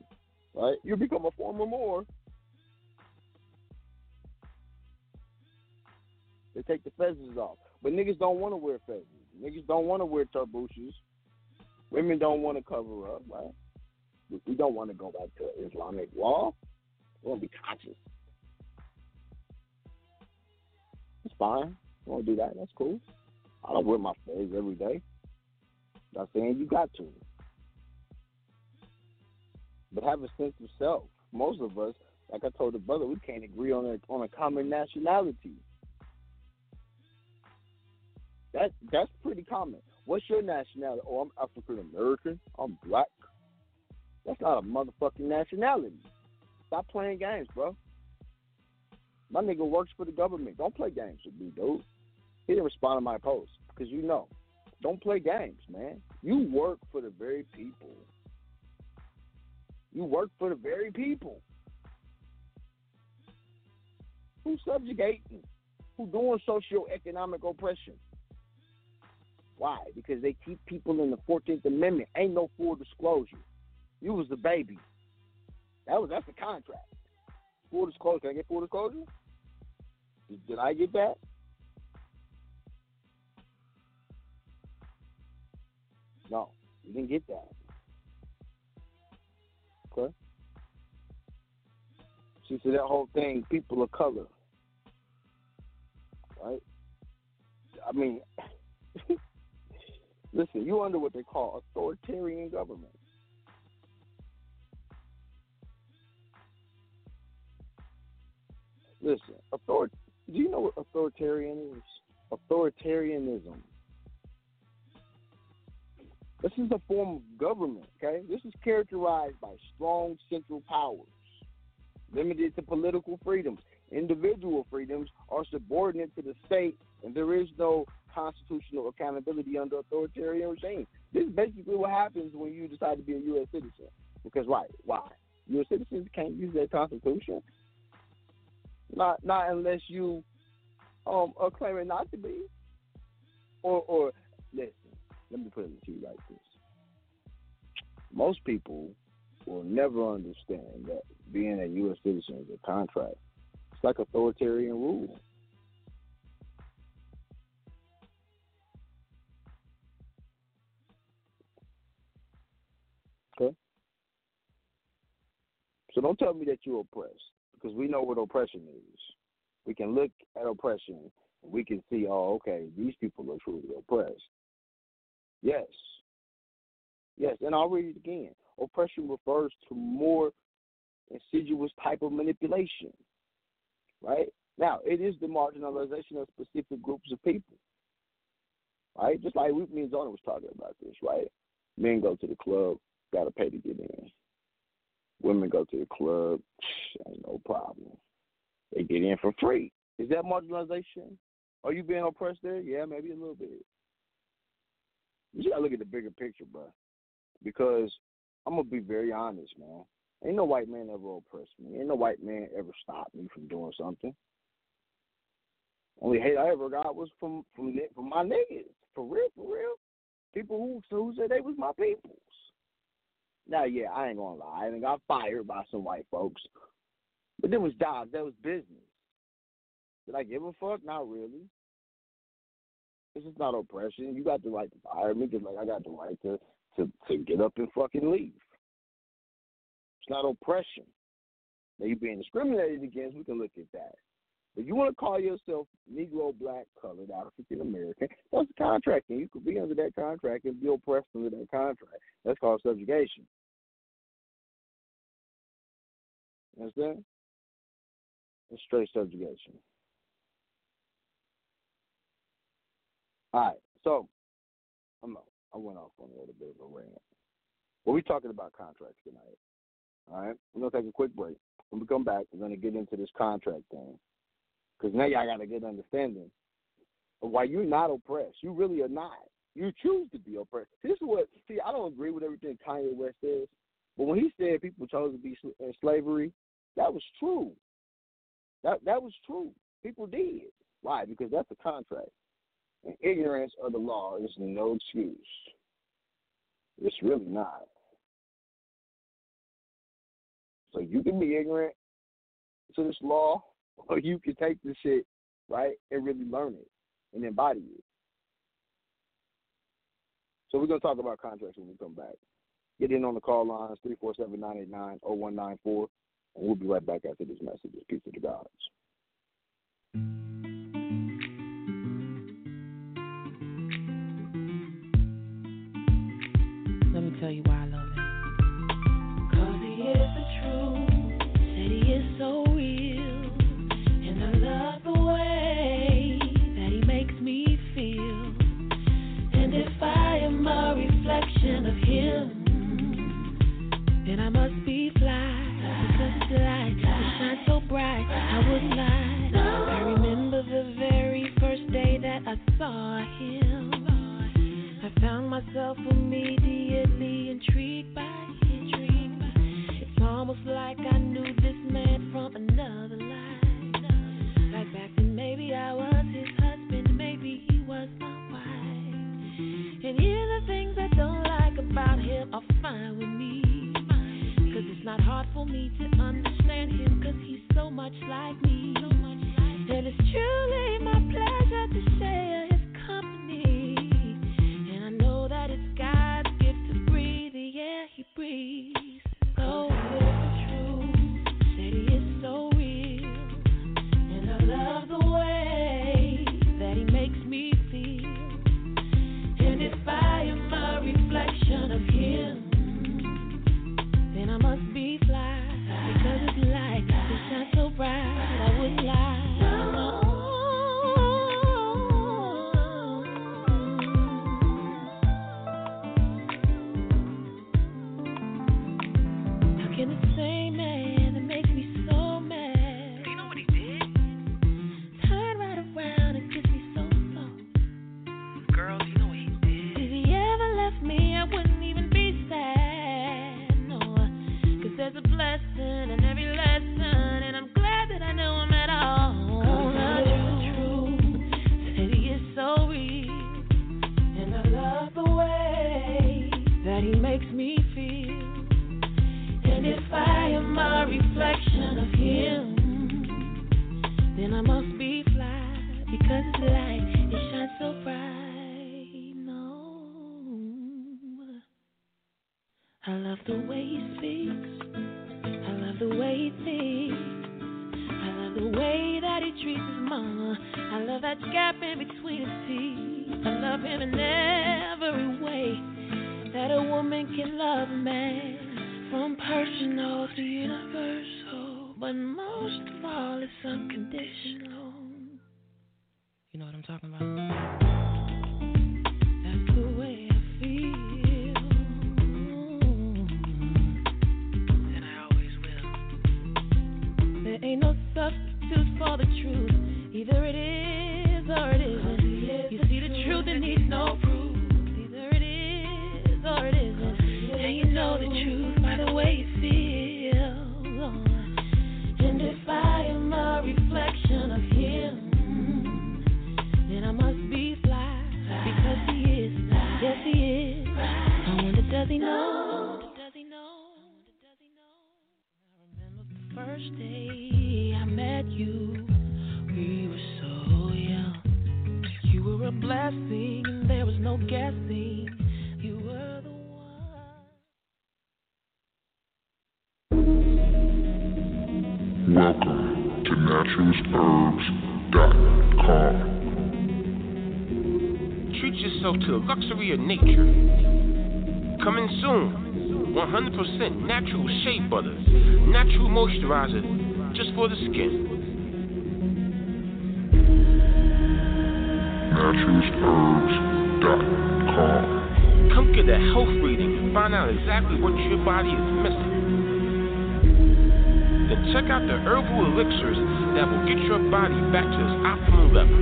right? You become a former Moor. They take the fezzes off. But niggas don't want to wear fezzes. Niggas don't want to wear tarbooshes. Women don't want to cover up, right? We don't want to go back to Islamic law. We want to be conscious. It's fine. You want to do that? That's cool. I don't wear my fez every day. Not saying you got to. But have a sense of self. Most of us, like I told the brother, we can't agree on a on a common nationality. That that's pretty common. What's your nationality? Oh, I'm African American. I'm black. That's not a motherfucking nationality. Stop playing games, bro. My nigga works for the government. Don't play games with me, dude. He didn't respond to my post because you know. Don't play games, man. You work for the very people. You work for the very people who subjugating, who doing socio-economic oppression. Why? Because they keep people in the Fourteenth Amendment. Ain't no full disclosure. You was the baby. That was that's the contract. Full disclosure. Can I get full disclosure? Did, did I get that? No, you didn't get that. Okay. See, so that whole thing, people of color, right? I mean, listen, you under what they call authoritarian government. Listen, author. Do you know what authoritarian is? Authoritarianism. This is a form of government, okay? This is characterized by strong central powers, limited to political freedoms. Individual freedoms are subordinate to the state, and there is no constitutional accountability under authoritarian regime. This is basically what happens when you decide to be a U.S. citizen. Because, right, why? U.S. citizens can't use their constitution. Not not unless you um are claiming not to be. Or or listen, let me put it to you like this. Most people will never understand that being a US citizen is a contract. It's like authoritarian rule. Okay? So don't tell me that you're oppressed because we know what oppression is. We can look at oppression. And we can see, oh, okay, these people are truly oppressed. Yes. Yes, and I'll read it again. Oppression refers to more insidious type of manipulation. Right? Now, it is the marginalization of specific groups of people. Right? Just like we, me and Zona was talking about this, right? Men go to the club, gotta pay to get in. Women go to the club, ain't no problem. They get in for free. Is that marginalization? Are you being oppressed there? Yeah, maybe a little bit. You gotta look at the bigger picture, bro. Because I'm gonna be very honest, man. Ain't no white man ever oppressed me. Ain't no white man ever stopped me from doing something. Only hate I ever got was from from from my niggas. For real, for real. People who who said they was my peoples. Now, yeah, I ain't gonna lie. I even got fired by some white folks. But it was jobs. That was business. Did I give a fuck? Not really. This is not oppression. You got the right to fire me just like I got the right to, to, to get up and fucking leave. It's not oppression. Now you being discriminated against, we can look at that. If you want to call yourself Negro, Black, Colored, African American, that's a contracting. You could be under that contract and be oppressed under that contract. That's called subjugation. You understand? It's straight subjugation. All right, so I'm I went off on a little bit of a rant. Well, we're talking about contracts tonight. All right, we're gonna take a quick break. When we come back, we're gonna get into this contract thing. Because now y'all got a good understanding of why you're not oppressed. You really are not. You choose to be oppressed. This is what, see, I don't agree with everything Kanye West says, but when he said people chose to be in slavery, that was true. That that was true. People did. Why? Because that's a contract. And ignorance of the law is no excuse. It's really not. So you can be ignorant to this law or you can take this shit, right, and really learn it and embody it. So we're going to talk about contracts when we come back. Get in on the call lines, 347-989-0194, and we'll be right back after this message. Peace to the gods. Tell you why I love him. Cause he is so real, and I love the truth, said he is so reflection of him. Then I must be fly because his light shines so bright. I would lie. I remember the very first day that I saw him. I found myself I I he. And the I with me. Not like about him are fine with me, 'cause it's not hard for me to understand him, cause he's so much like me. And it's truly my pleasure of nature. Coming soon. 100% natural shea butter. Natural moisturizer just for the skin. Naturalsherbs.com. Come get a health reading and find out exactly what your body is missing. Then check out the herbal elixirs that will get your body back to its optimal level.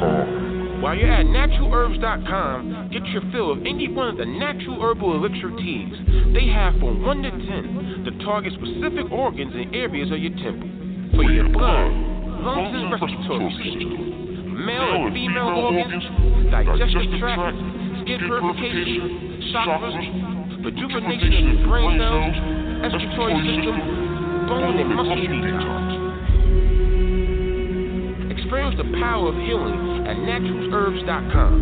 Naturalsherbs.com. While you're at naturalherbs.com, get your fill of any one of the natural herbal elixir teas. They have from 1 to 10 to target specific organs and areas of your temple. For your blood, lungs and respiratory system, male and female organs, digestive tract, skin purification, chakras, rejuvenation of brain cells, excretory system, bone and muscle detox. Experience the power of healing at naturalherbs.com.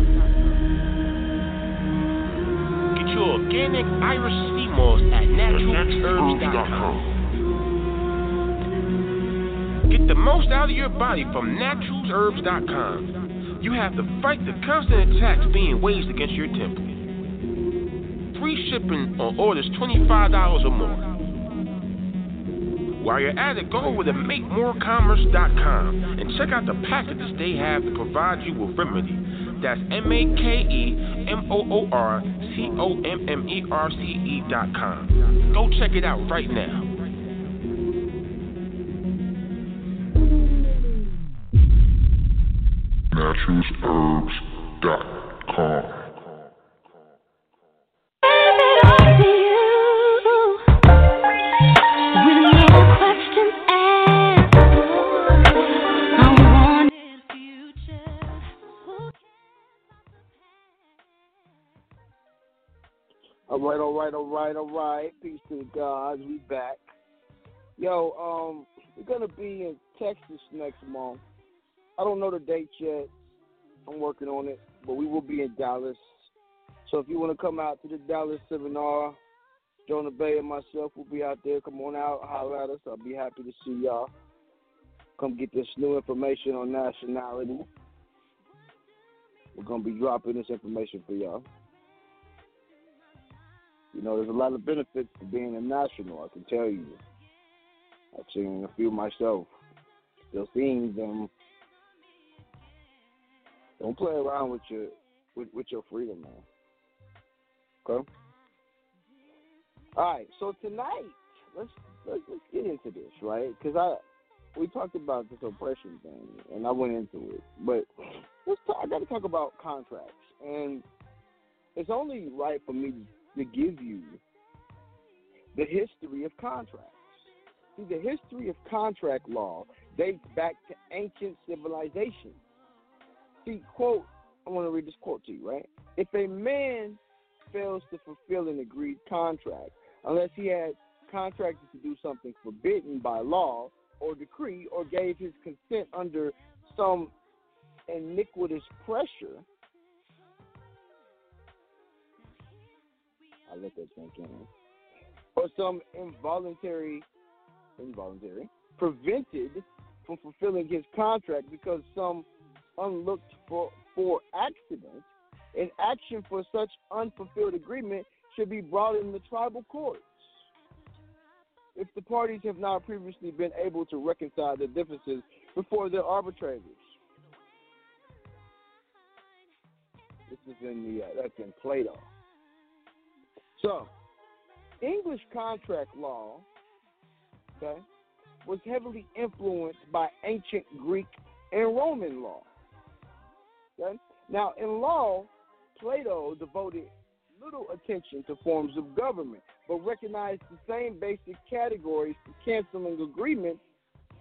Get your organic Irish sea moss at naturalherbs.com. Get the most out of your body from naturalherbs.com. You have to fight the constant attacks being waged against your temple. Free shipping on orders $25 or more. While you're at it, go over to MakeMoorCommerce.com and check out the packages they have to provide you with remedy. That's M A K E M O O R C O M M E R C E dot com. Go check it out right now. Naturalsherbs.com. All right, all right, all right, all right. Peace to the gods. We back. Yo, um, we're gonna be in Texas next month. I don't know the date yet. I'm working on it, but we will be in Dallas. So if you want to come out to the Dallas seminar, Jonah Bey and myself will be out there. Come on out, holler at us. I'll be happy to see y'all. Come get this new information on nationality. We're gonna be dropping this information for y'all. You know, there's a lot of benefits to being a national, I can tell you. I've seen a few myself. Still seeing them. Don't play around with your with, with your freedom, man. Okay? All right, so tonight, let's let's, let's get into this, right? Because I we talked about this oppression thing, and I went into it, but let's talk. I got to talk about contracts, and it's only right for me to give you the history of contracts. See, the history of contract law dates back to ancient civilization. See, quote, I want to read this quote to you, right? If a man fails to fulfill an agreed contract, unless he had contracted to do something forbidden by law or decree or gave his consent under some iniquitous pressure, I let that sink in. Or some involuntary, involuntary prevented from fulfilling his contract because some unlooked for, for accident, an action for such unfulfilled agreement should be brought in the tribal courts. If the parties have not previously been able to reconcile their differences before their arbitrators. This is in the uh, that's in Plato. So, English contract law, okay, was heavily influenced by ancient Greek and Roman law. Okay? Now, in law, Plato devoted little attention to forms of government, but recognized the same basic categories for canceling agreements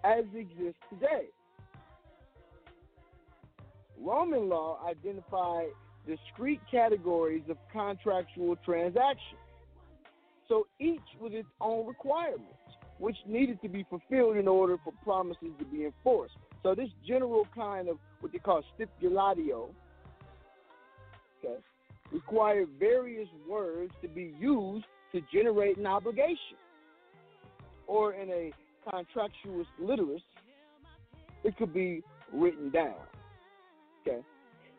as exist today. Roman law identified discrete categories of contractual transactions. So each with its own requirements, which needed to be fulfilled in order for promises to be enforced. So this general kind of what they call stipulatio, okay, required various words to be used to generate an obligation. Or in a contractus litteris, it could be written down. Okay.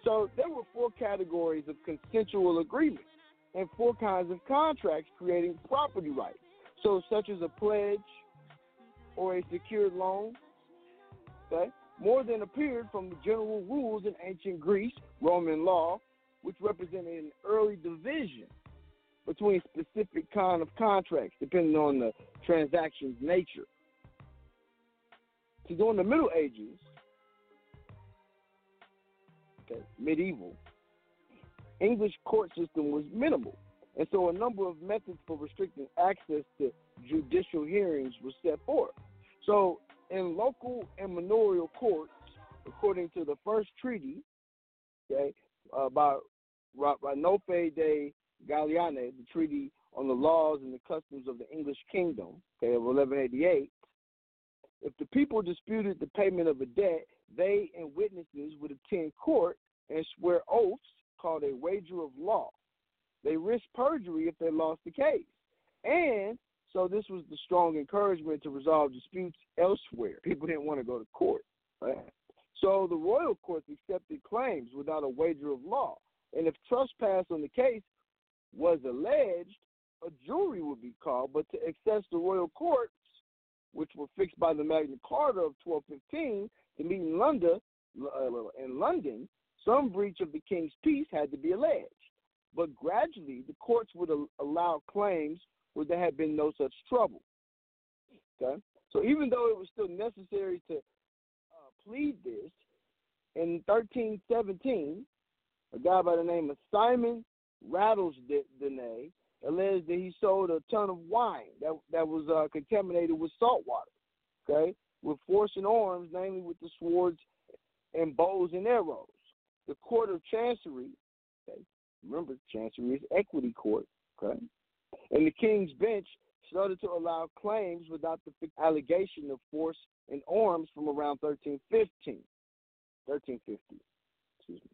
So there were four categories of consensual agreements and four kinds of contracts creating property rights. So such as a pledge or a secured loan, okay, more than appeared from the general rules in ancient Greece, Roman law, which represented an early division between specific kind of contracts depending on the transaction's nature. So during the Middle Ages, medieval, English court system was minimal, and so a number of methods for restricting access to judicial hearings was set forth. So, in local and manorial courts, according to the first treaty, okay, uh, by Ranulphe de Galiana, the treaty on the laws and the customs of the English kingdom, okay, of 1188, if the people disputed the payment of a debt, they and witnesses would attend court and swear oaths called a wager of law. They risked perjury if they lost the case. And so this was the strong encouragement to resolve disputes elsewhere. People didn't want to go to court. Right? So the royal courts accepted claims without a wager of law. And if trespass on the case was alleged, a jury would be called. But to access the royal courts, which were fixed by the Magna Carta of 1215, to meet in London, uh, in London, some breach of the king's peace had to be alleged. But gradually, the courts would allow claims where there had been no such trouble. Okay, so even though it was still necessary to uh, plead this, in 1317, a guy by the name of Simon Rattlesdene alleged that he sold a ton of wine that that was uh, contaminated with salt water. Okay, with force and arms, namely with the swords and bows and arrows. The Court of Chancery, okay, remember Chancery is equity court, okay, and the King's Bench started to allow claims without the allegation of force and arms from around 1315. 1350, excuse me.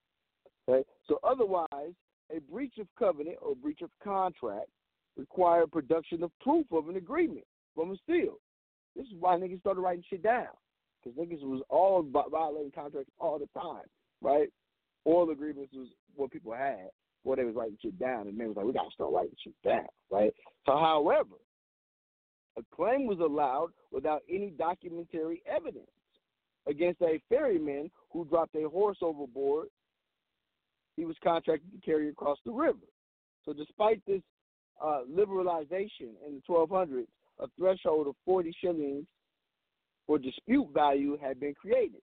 Okay, so otherwise, a breach of covenant or breach of contract required production of proof of an agreement from a seal. This is why niggas started writing shit down. Because niggas was all violating contracts all the time, right? Oil agreements was what people had, what they was writing shit down, and they was like, we gotta start writing shit down, right? So, however, a claim was allowed without any documentary evidence against a ferryman who dropped a horse overboard he was contracted to carry across the river. So, despite this uh, liberalization in the 1200s, a threshold of 40 shillings for dispute value had been created.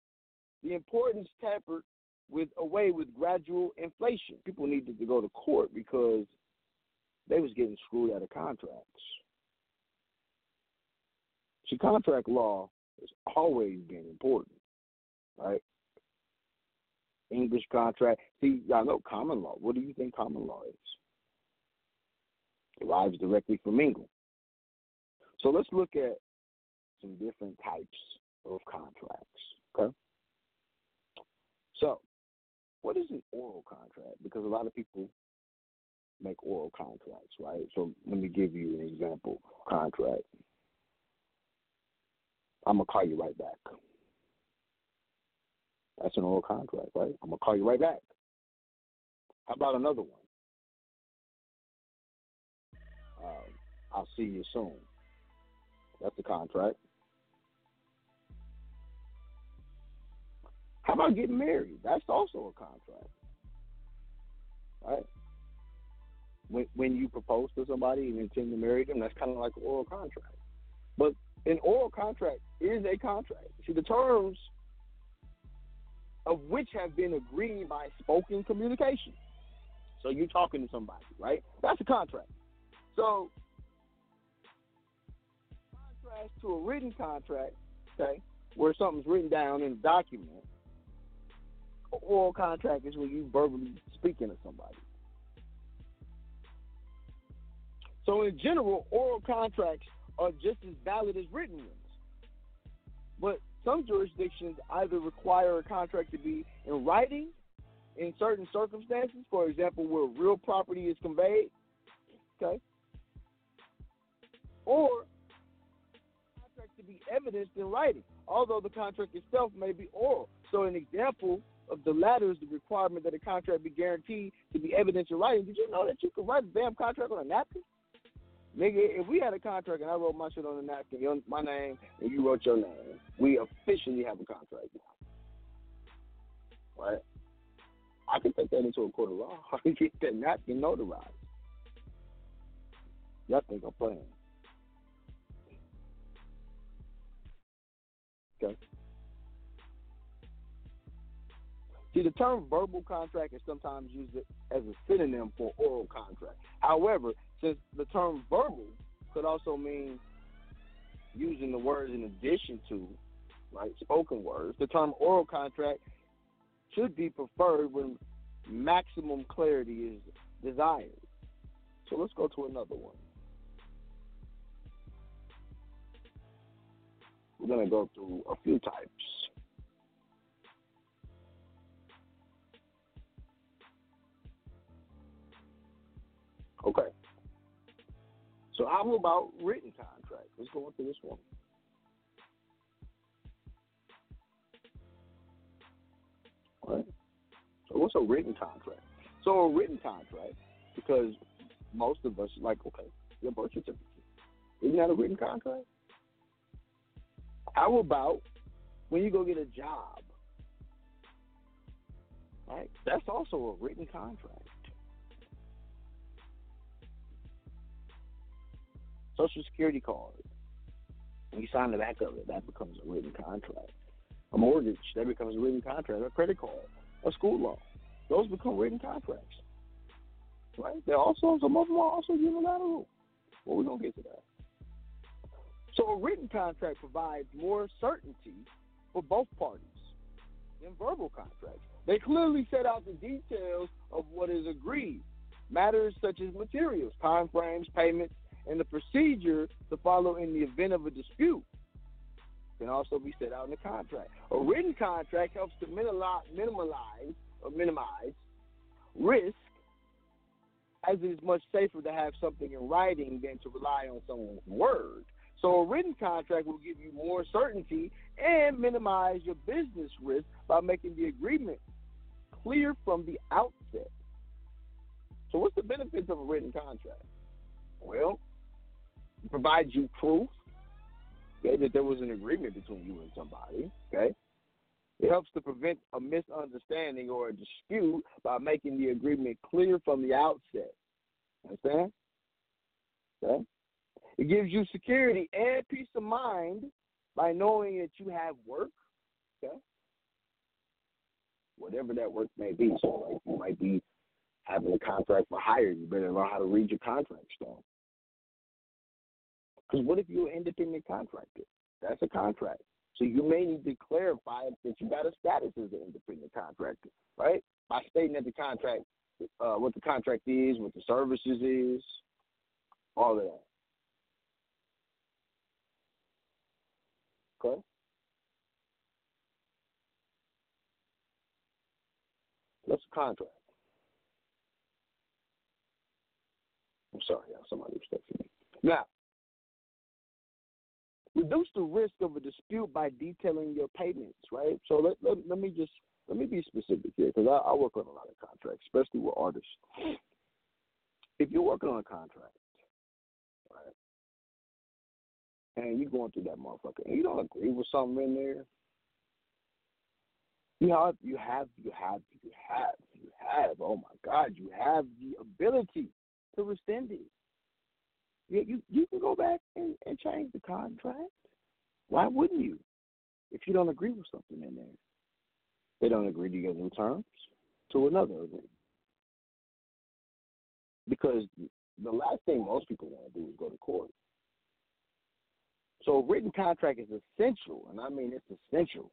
The importance tampered with away with gradual inflation. People needed to go to court because they was getting screwed out of contracts. See, contract law has always been important, right? English contract. See, y'all know common law. What do you think common law is? Derives directly from England. So let's look at some different types of contracts. Okay. So, what is an oral contract? Because a lot of people make oral contracts, right? So let me give you an example contract. I'm gonna call you right back. That's an oral contract, right? I'm gonna call you right back. How about another one? Um, I'll see you soon. That's a contract. How about getting married? That's also a contract, right? When when you propose to somebody and intend to marry them, that's kind of like an oral contract. But an oral contract is a contract. See, the terms of which have been agreed by spoken communication. So you're talking to somebody, right? That's a contract. So, contrast to a written contract, okay, where something's written down in a document. Oral contract is when you verbally speaking to somebody. So, in general, oral contracts are just as valid as written ones. But some jurisdictions either require a contract to be in writing in certain circumstances, for example, where real property is conveyed, okay, or be evidenced in writing, although the contract itself may be oral. So, an example of the latter is the requirement that a contract be guaranteed to be evidenced in writing. Did you know that you could write a damn contract on a napkin? Nigga, if we had a contract and I wrote my shit on the napkin, your, my name, and you wrote your name, we officially have a contract now. Right? I can take that into a court of law. I can get that napkin notarized. Y'all think I'm playing. Okay. See, the term verbal contract is sometimes used as a synonym for oral contract. However, since the term verbal could also mean using the words in addition to, right, spoken words, the term oral contract should be preferred when maximum clarity is desired. So let's go to another one. We're going to go through a few types. Okay. So how about written contracts? Let's go into this one. All right. So what's a written contract? So a written contract, because most of us like, okay, your birth certificate. Isn't that a written contract? How about when you go get a job? Right? That's also a written contract. Social Security card. When you sign the back of it, that becomes a written contract. A mortgage, that becomes a written contract. A credit card, a school loan, those become written contracts. Right? They're also some of them are also unilateral. Well, we're gonna get to that. So a written contract provides more certainty for both parties than verbal contracts. They clearly set out the details of what is agreed. Matters such as materials, time frames, payments, and the procedure to follow in the event of a dispute can also be set out in the contract. A written contract helps to minimize, or minimize risk, as it is much safer to have something in writing than to rely on someone's word. So a written contract will give you more certainty and minimize your business risk by making the agreement clear from the outset. So what's the benefits of a written contract? Well, it provides you proof okay, that there was an agreement between you and somebody. Okay. It helps to prevent a misunderstanding or a dispute by making the agreement clear from the outset. Understand? Okay. It gives you security and peace of mind by knowing that you have work. Okay. Whatever that work may be. So like you might be having a contract for hire. You better learn how to read your contract stuff. Because what if you're an independent contractor? That's a contract. So you may need to clarify that you got a status as an independent contractor, right? By stating that the contract, uh, what the contract is, what the services is, all of that. Okay. That's a contract. I'm sorry. Somebody was texting me. Now, reduce the risk of a dispute by detailing your payments, right? So let, let, let me just let me be specific here because I, I work on a lot of contracts, especially with artists. If you're working on a contract, and you're going through that motherfucker, and you don't agree with something in there, you have, you have, you have, you have, you have. Oh my God, you have the ability to rescind it. You you, you can go back and, and change the contract. Why wouldn't you? If you don't agree with something in there, they don't agree to your terms to another agreement. Because the last thing most people want to do is go to court. So a written contract is essential, and I mean it's essential.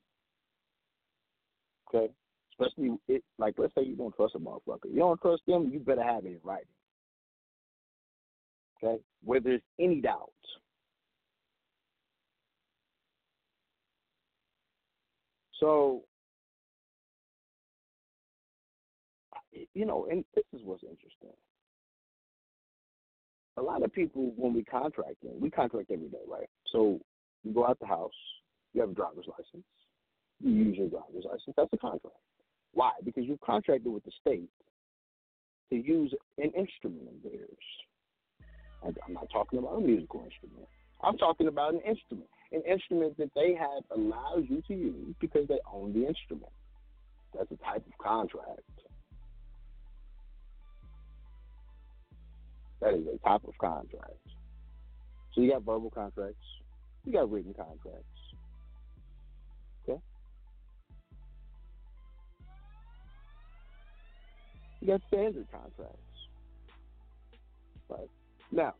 Okay? Especially it like let's say you don't trust a motherfucker. You don't trust them, you better have it in writing. Okay? Where there's any doubt. So you know, and this is what's interesting. A lot of people, when we contract in, we contract every day, right? So you go out the house, you have a driver's license, you use your driver's license. That's a contract. Why? Because you've contracted with the state to use an instrument of theirs. I'm not talking about a musical instrument. I'm talking about an instrument, an instrument that they have allows you to use because they own the instrument. That's a type of contract. That is a type of contract. So you got verbal contracts, you got written contracts. Okay? You got standard contracts. Right. Now,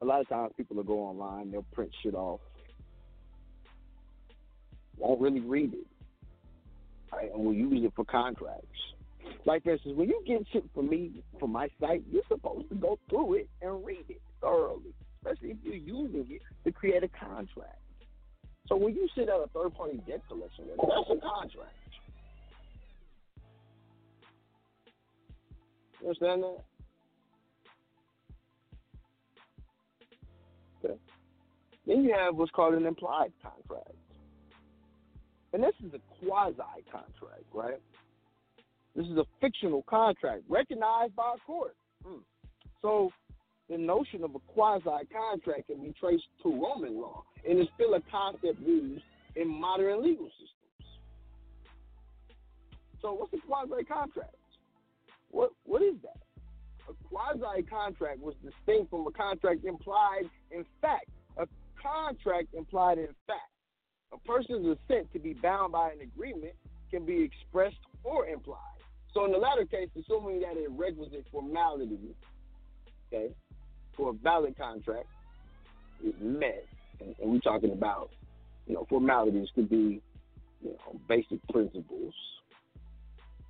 a lot of times people will go online, they'll print shit off, won't really read it, right? and will use it for contracts. Like for instance, when you get shit from me from my site, you're supposed to go through it and read it thoroughly, especially if you're using it to create a contract. So when you sit at a third party debt collection, that's a contract. You understand that? Okay. Then you have what's called an implied contract. And this is a quasi contract, right? This is a fictional contract recognized by a court. Hmm. So the notion of a quasi contract can be traced to Roman law, and it's still a concept used in modern legal systems. So what's a quasi contract? What what is that? A quasi contract was distinct from a contract implied in fact. A contract implied in fact. A person's assent to be bound by an agreement can be expressed or implied. So in the latter case, assuming that a requisite formality, okay, for a valid contract is met, and, and we're talking about, you know, formalities could be, you know, basic principles,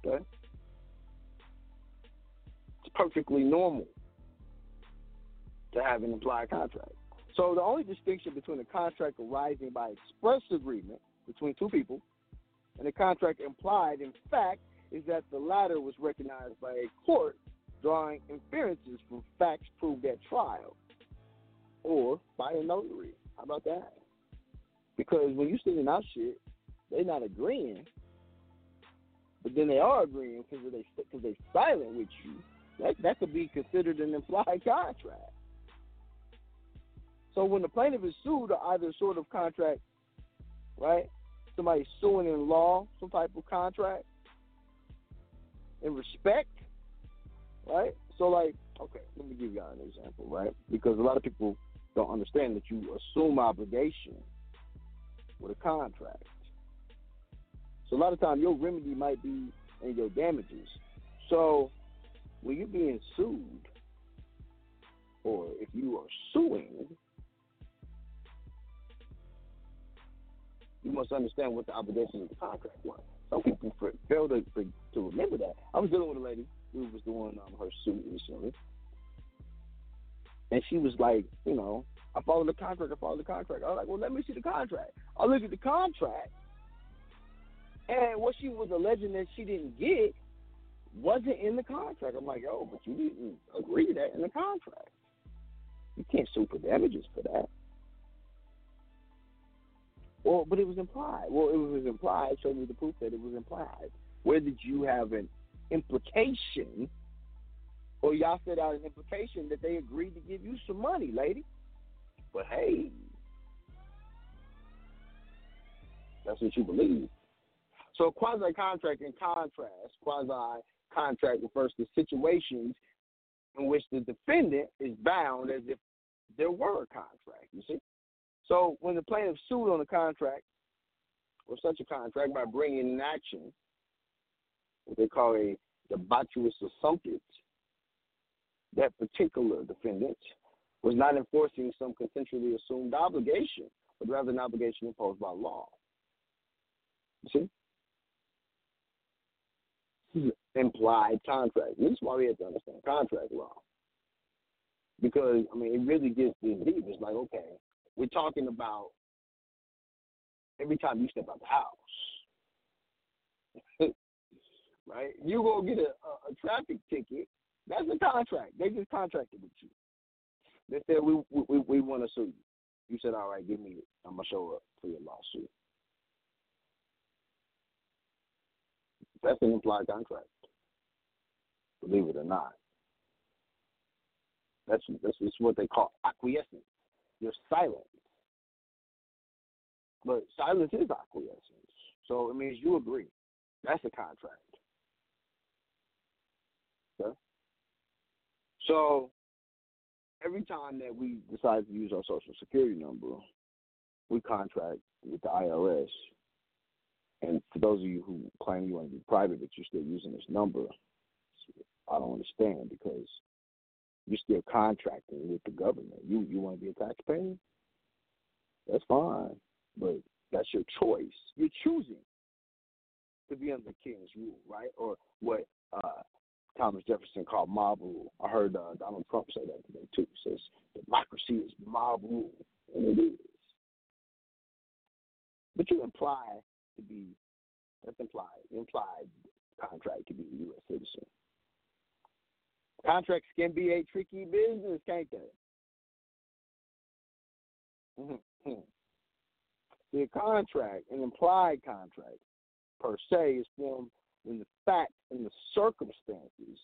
okay? It's perfectly normal to have an implied contract. So the only distinction between a contract arising by express agreement between two people and a contract implied in fact is that the latter was recognized by a court drawing inferences from facts proved at trial or by a notary. How about that? Because when you're sending out shit, they're not agreeing, but then they are agreeing because they because they silent with you. That that could be considered an implied contract. So when the plaintiff is sued or either sort of contract, right? Somebody suing in law, some type of contract, in respect, right? So, like, okay, let me give y'all an example, right? Because a lot of people don't understand that you assume obligation with a contract. So a lot of time your remedy might be in your damages. So when you're being sued, or if you are suing, you must understand what the obligation of the contract was. Some people fail to, to remember that. I was dealing with a lady who was doing um, her suit recently, and she was like, you know, I followed the contract. I followed the contract. I was like, well, let me see the contract. I looked at the contract, and what she was alleging that she didn't get wasn't in the contract. I'm like, oh, but you didn't agree to that in the contract. You can't sue for damages for that. Well, but it was implied. Well, it was implied. Show me the proof that it was implied. Where did you have an implication, or y'all set out an implication that they agreed to give you some money, lady? But hey, that's what you believe. So quasi contract in contrast, quasi contract refers to situations in which the defendant is bound as if there were a contract. You see? So when the plaintiff sued on a contract or such a contract by bringing an action, what they call a debaucherous assumption, that particular defendant was not enforcing some consensually assumed obligation, but rather an obligation imposed by law. You see? Implied contract. This is why we have to understand contract law. Because, I mean, it really gets this deep. It's like, okay, we're talking about every time you step out the house, right? You go get a, a, a traffic ticket. That's a contract. They just contracted with you. They said we we we want to sue you. You said, all right, give me it. I'm gonna show up for your lawsuit. That's an implied contract. Believe it or not. That's that's, that's what they call acquiescence. You're silent. But silence is acquiescence. So it means you agree. That's a contract. Okay? So every time that we decide to use our social security number, we contract with the IRS. And for those of you who claim you want to be private, but you're still using this number, I don't understand because you're still contracting with the government. You you want to be a taxpayer? That's fine, but that's your choice. You're choosing to be under the king's rule, right? Or what uh, Thomas Jefferson called mob rule. I heard uh, Donald Trump say that today too. He says democracy is mob rule, and it is. But you imply to be that's implied implied contract to be a U.S. citizen. Contracts can be a tricky business, can't they? Mm-hmm. The contract, an implied contract, per se, is formed when the facts and the circumstances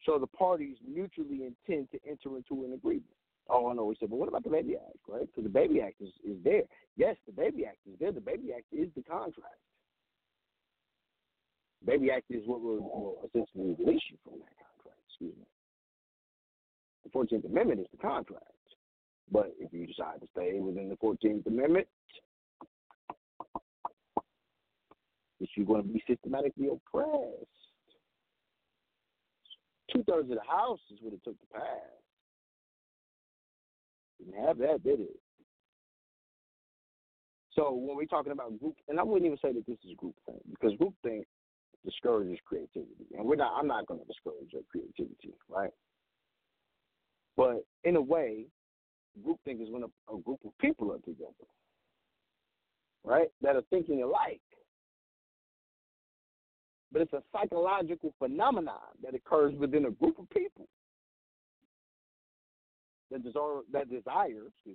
show the parties mutually intend to enter into an agreement. Oh, I know. We said, but what about the Baby Act, right? Because the Baby Act is, is there. Yes, the Baby Act is there. The Baby Act is the contract. Baby Act is what will, will essentially release you from that contract. Excuse me. The Fourteenth Amendment is the contract. But if you decide to stay within the Fourteenth Amendment, that you're going to be systematically oppressed. Two thirds of the House is what it took to pass. Didn't have that, did it? So when we're talking about group, and I wouldn't even say that this is group thing because groupthink discourages creativity, and we're not. I'm not going to discourage your creativity, right? But in a way, groupthink is when a, a group of people are together, right? That are thinking alike. But it's a psychological phenomenon that occurs within a group of people that desire, that desire me,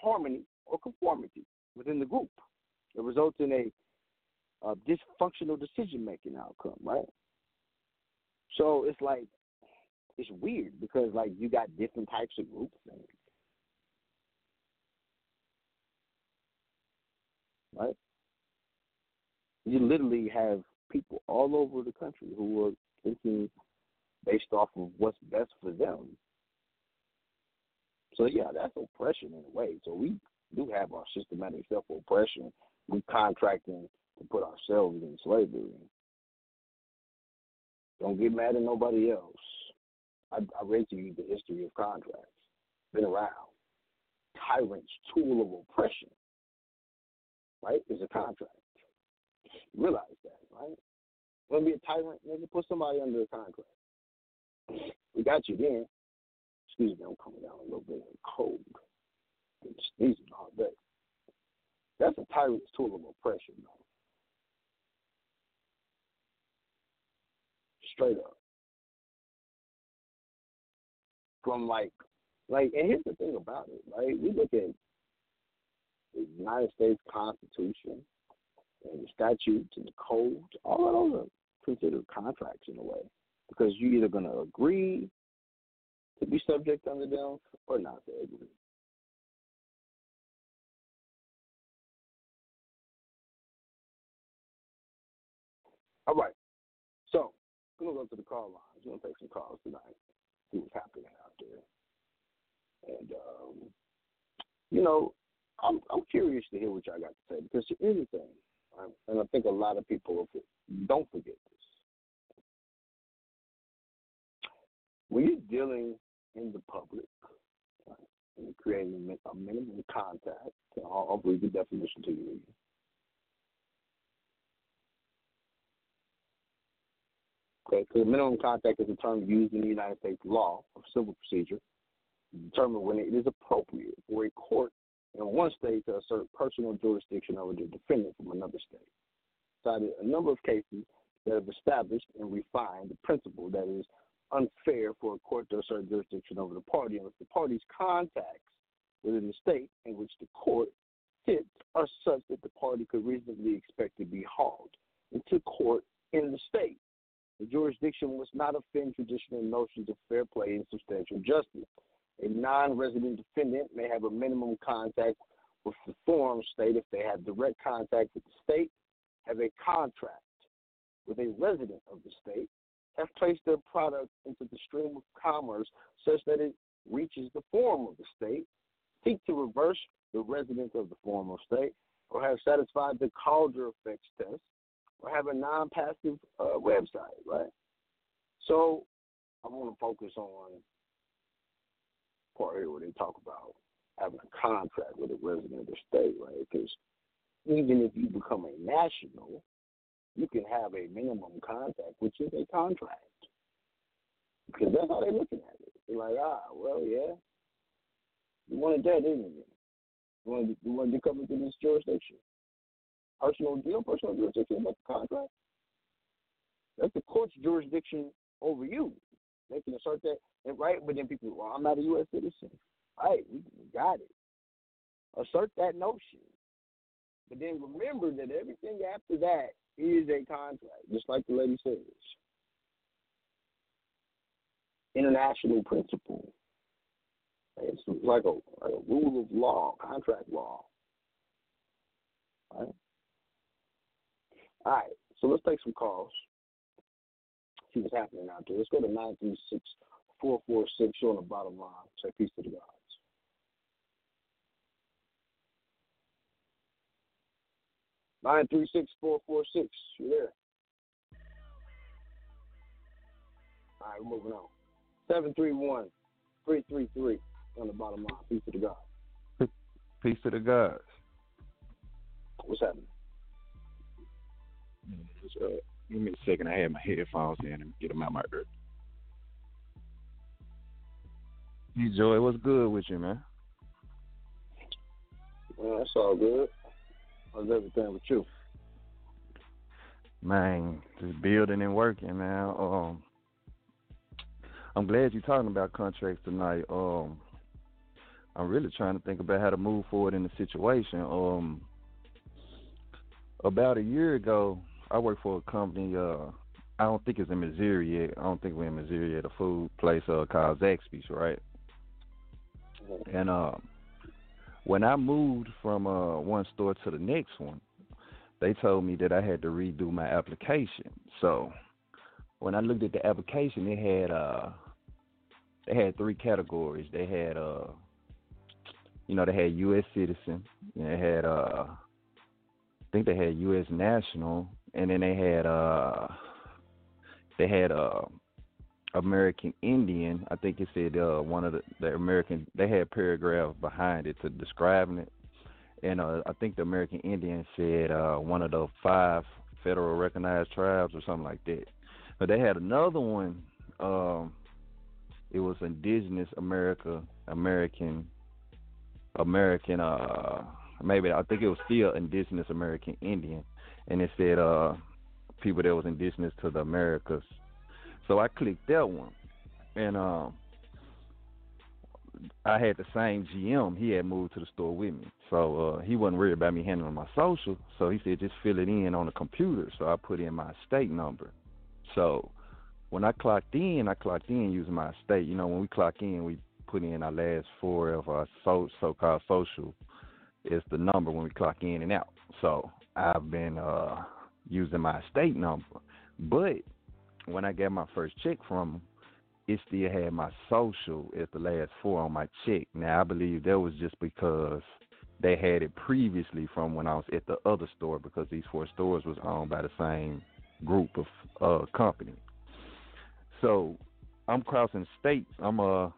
harmony or conformity within the group. It results in a, a dysfunctional decision making outcome, right? So it's like it's weird because like you got different types of groups right? You literally have people all over the country who are thinking based off of what's best for them. So yeah, that's oppression in a way. So we do have our systematic self oppression. We contracting to put ourselves in slavery. Don't get mad at nobody else. I, I read to you the history of contracts. Been around. Tyrant's tool of oppression, right, is a contract. Realize that, right? Want to be a tyrant, nigga? Put somebody under a contract. We got you then. Excuse me, I'm coming down a little bit cold. I'm sneezing all day. That's a tyrant's tool of oppression, though. Straight up. From like, like, and here's the thing about it, right? We look at the United States Constitution and the statutes and the codes, all of those are considered contracts in a way because you're either going to agree to be subject under them or not to agree. All right. So, we're to go to the call lines. We're to take some calls tonight, see what's happening out there. And, um, you know, I'm, I'm curious to hear what y'all got to say because here's the thing, right? and I think a lot of people don't forget this. When you're dealing in the public right, and creating a minimum contact, I'll, I'll read the definition to you. Okay, because minimum contact is a term used in the United States law of civil procedure to determine when it is appropriate for a court in one state to assert personal jurisdiction over the defendant from another state. Cited a number of cases that have established and refined the principle that it is unfair for a court to assert jurisdiction over the party unless the party's contacts within the state in which the court sits are such that the party could reasonably expect to be hauled into court in the state. The jurisdiction must not offend traditional notions of fair play and substantial justice. A non-resident defendant may have a minimum contact with the forum state if they have direct contact with the state, have a contract with a resident of the state, have placed their product into the stream of commerce such that it reaches the forum of the state, seek to reverse the residence of the forum state, or have satisfied the Calder effects test, or have a non-passive uh, website, right? So I want to focus on part here where they talk about having a contract with a resident of the state, right? Because even if you become a national, you can have a minimum contact, which is a contract. Because that's how they're looking at it. They're like, ah, well, yeah, you wanted that, didn't you? You wanted, you to come into this jurisdiction. Personal deal, personal jurisdiction, like a contract. That's the court's jurisdiction over you. They can assert that, and right? But then people, well, I'm not a U.S. citizen. All right, we got it. Assert that notion. But then remember that everything after that is a contract, just like the lady says. International principle. It's like a, like a rule of law, contract law. Right? All right, so let's take some calls. See what's happening out there. Let's go to 936 446 on the bottom line. Say peace to the gods. Nine three six four four six. You there? All right, we're moving on. Seven three one three three three on the bottom line. Peace to the gods. Peace to the gods. What's happening? Uh, give me a second. I had my headphones in and get them out my ear. Hey, Joey, what's good with you, man? Well, that's all good. How's everything with you? Man, just building and working, man. Um, I'm glad you're talking about contracts tonight. Um, I'm really trying to think about how to move forward in the situation. Um, about a year ago, I work for a company. Uh, I don't think it's in Missouri yet. I don't think we're in Missouri yet. A food place uh, called Zaxby's, right? And uh, when I moved from uh, one store to the next one, they told me that I had to redo my application. So when I looked at the application, it had uh, they had three categories. They had uh, you know, they had U.S. citizen. They had uh, I think they had U.S. national, and then they had uh, they had uh American Indian. I think it said uh, one of the, the American. They had paragraph behind it to describing it, and uh, I think the American Indian said uh, one of the five federal recognized tribes or something like that. But they had another one. Um, it was Indigenous America, American, American. Uh, maybe I think it was still Indigenous American Indian, and it said uh, people that was indigenous to the Americas. So I clicked that one, and um, I had the same GM. He had moved to the store with me, so uh, he wasn't worried about me handling my social. So he said just fill it in on the computer. So I put in my state number. So when I clocked in, I clocked in using my state. You know, when we clock in, we put in our last four of our so so-called social. Is the number when we clock in and out. So I've been uh using my state number, but when I got my first check from him, it still had my social as the last four on my check. Now I believe that was just because they had it previously from when I was at the other store because these four stores was owned by the same group of uh company. So I'm crossing states. I'm uh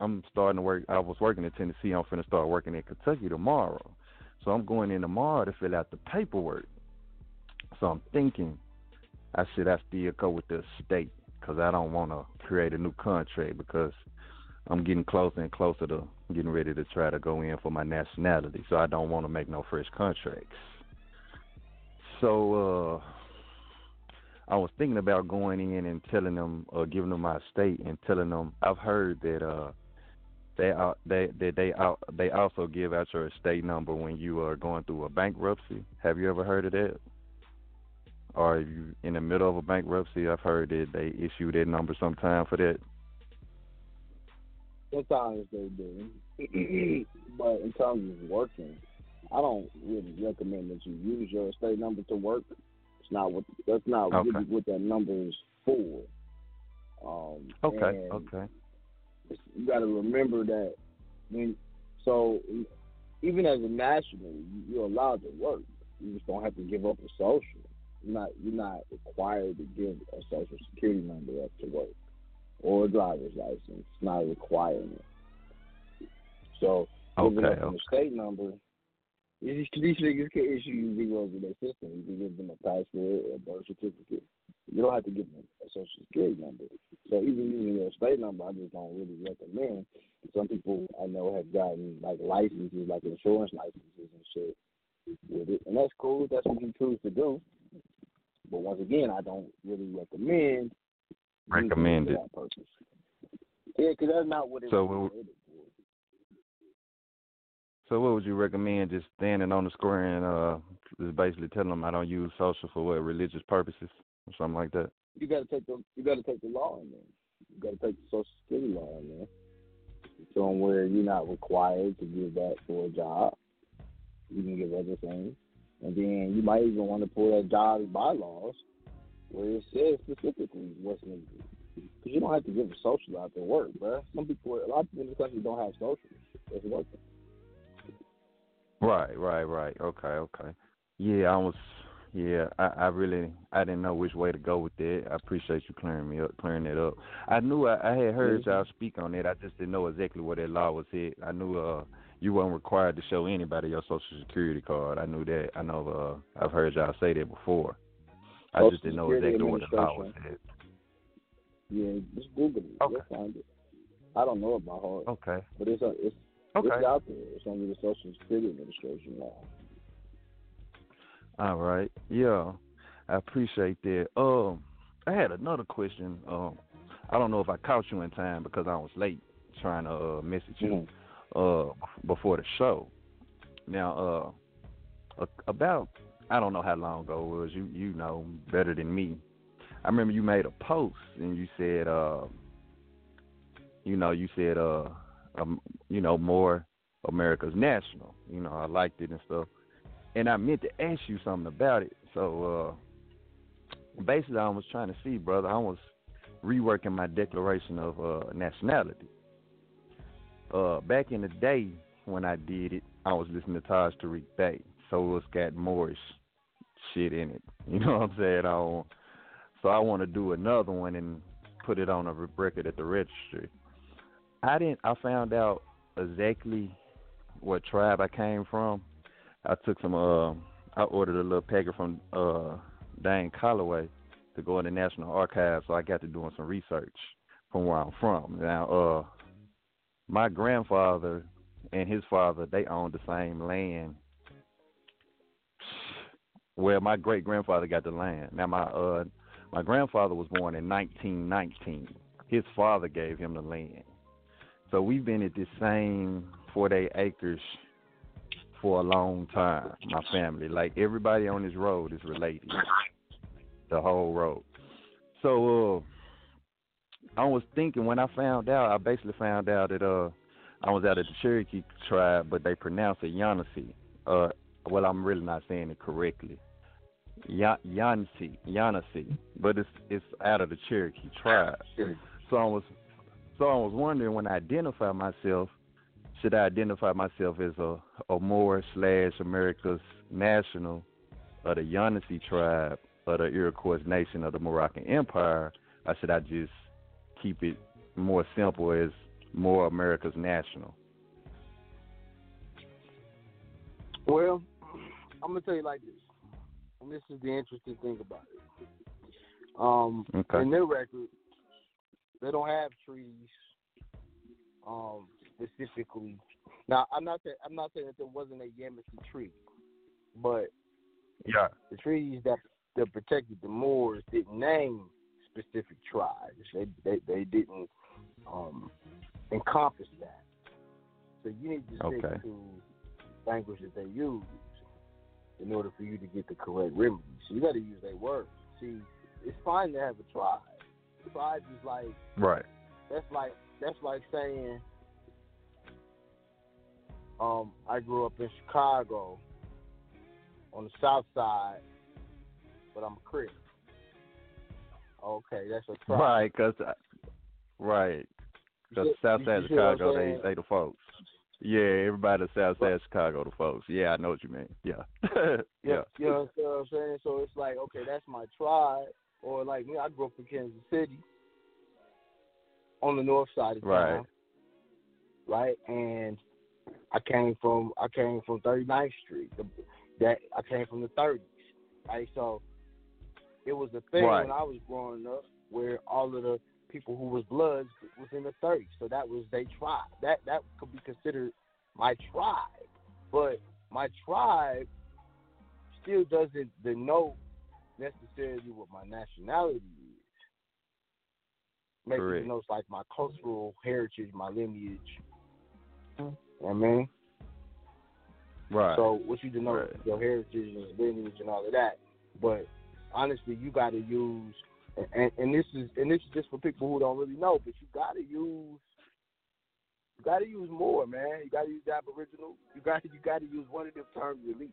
I'm starting to work I was working in Tennessee, I'm finna start working in Kentucky tomorrow. So I'm going in tomorrow to fill out the paperwork. So I'm thinking I should I still go with the state because I don't want to create a new contract because I'm getting closer and closer to getting ready to try to go in for my nationality. So I don't want to make no fresh contracts. So uh I was thinking about going in and telling them, uh, giving them my state and telling them I've heard that uh they uh, they they they out they also give out your estate number when you are going through a bankruptcy. Have you ever heard of that? Or are you in the middle of a bankruptcy? I've heard that they issue that number sometime for that. Sometimes they do, but in terms of working, I don't really recommend that you use your estate number to work. It's not what that's not Okay. really what that number is for. Um, Okay, okay. You got to remember that when so even as a national, you- you're allowed to work. You just don't have to give up a social. You're not you're not required to give a social security number up to work or a driver's license. It's not a requirement. So giving Okay, up an estate number, these niggas can issue you zeros in their system. You can give them a passport or a birth certificate. You don't have to give them a social security number. So even using your estate number, I just don't really recommend. Some people I know have gotten like licenses, like insurance licenses and shit with it, and that's cool. That's what you choose to do. But once again, I don't really recommend Recommend it. purpose. Yeah, because that's not what it So was what- created for. So what would you recommend? Just standing on the square and uh, just basically telling them I don't use social for what religious purposes or something like that. You got to take the you got to take the law in there. You got to take the Social Security law in there. Show them where you're not required to give that for a job. You can give other things, and then you might even want to pull that job bylaws where it says specifically what's needed. Because you don't have to give a social out to work, bruh. Some people, a lot of people in this country don't have socials. It's working. Right, right, right. Okay, okay. Yeah, I was. Yeah, I, I really I didn't know which way to go with that. I appreciate you clearing me up, clearing it up. I knew I, I had heard y'all speak on it. I just didn't know exactly where that law was hit. I knew uh you weren't required to show anybody your social security card. I knew that. I know uh I've heard y'all say that before. I Social just didn't know exactly where the law was at. Yeah, just Google it. You'll find it. I don't know it by heart. Okay. But it's a, it's Okay. it's out there. It's under the Social Security Administration law. All right. Yeah. I appreciate that. Um I had another question. Um I don't know if I caught you in time because I was late trying to uh message you uh before the show. Now uh about I don't know how long ago it was, you you know better than me. I remember you made a post and you said uh you know, you said uh um, you know, Moor America's national. You know, I liked it and stuff and I meant to ask you something about it. So uh basically I was trying to see, brother, I was reworking my declaration of uh nationality. Uh back in the day when I did it, I was listening to Taj Tarik Bey. So it's got Moorish shit in it. You know what I'm saying? I so I want to do another one and put it on a record at the registry. I didn't I found out exactly what tribe I came from I took some. Uh, I ordered a little packet from uh, Dane Calloway to go in the National Archives, so I got to doing some research from where I'm from. Now, uh, my grandfather and his father they owned the same land. Well, my great grandfather got the land. Now, my uh, my grandfather was born in 1919. His father gave him the land. So we've been at this same 40 acres for a long time. My family, like everybody on this road, is related. The whole road. So uh, I was thinking when I found out, I basically found out that uh, I was out of the Cherokee tribe, but they pronounce it Yamasee. Uh, well, I'm really not saying it correctly. Ya- Yansee, Yamasee, but it's it's out of the Cherokee tribe. So I was so I was wondering when I identify myself, should I identify myself as a a Moor slash America's national of the Yamasee tribe of the Iroquois nation of the Moroccan Empire, or should I just keep it more simple as Moor America's national? Well, I'm gonna tell you like this, and this is the interesting thing about it. Um, Okay. in their record, they don't have trees um, specifically. Now, I'm not saying I'm not saying that there wasn't a Yamasee tree, but Yeah. the trees that that protected the Moors didn't name specific tribes. They they, they didn't um, encompass that. So you need to stick Okay. to language that they use in order for you to get the correct remedy. So you got to use their words. See, it's fine to have a tribe. Tribe is like Right. that's like that's like saying um I grew up in Chicago on the south side, but I'm a Crip. Okay, that's a tribe. Right, cause I- right, cause You South Side see Chicago, they they the folks. Yeah, everybody South Side Chicago, the folks. Yeah, I know what you mean. Yeah, yeah, Yeah, you know what I'm saying? So it's like, okay, that's my tribe. Or like me, I grew up in Kansas City on the north side of Right. town. Right? And I came from I came from 39th Street. The, that I came from the 30s. Right? So it was a thing Right. when I was growing up where all of the people who was Bloods was in the 30s. So that was their tribe. That that could be considered my tribe. But my tribe still doesn't denote necessarily what my nationality is. Maybe it Correct. denotes like my cultural heritage, my lineage. You know what I mean? right. So what you denote your heritage and lineage and all of that. But honestly, you got to use, and, and this is and this is just for people who don't really know, but you got to use. You got to use Moor, man. You got to use the Aboriginal. You got to you got to use one of them terms at least.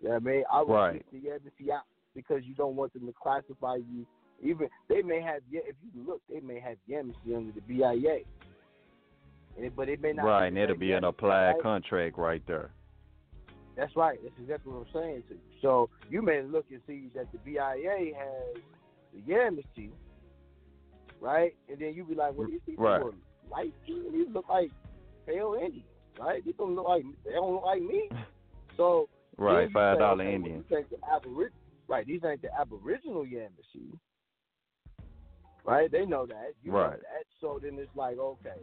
Yeah, you know I mean, I would Right. the out because you don't want them to classify you. Even they may have, if you look, they may have Yamasee under the BIA. And, but it may not. right, and it'll be an implied contract right there. That's right. That's exactly what I'm saying to you. So you may look and see that the BIA has the Yamasee, right? And then you be like, well, these people Right. are light. These look like pale Indians, right? These don't look like they don't look like me. So Right, you five dollar Indian. these ain't the right? These ain't the Aboriginal Yamasee, right? They know that. You know Right. that. So then it's like, okay,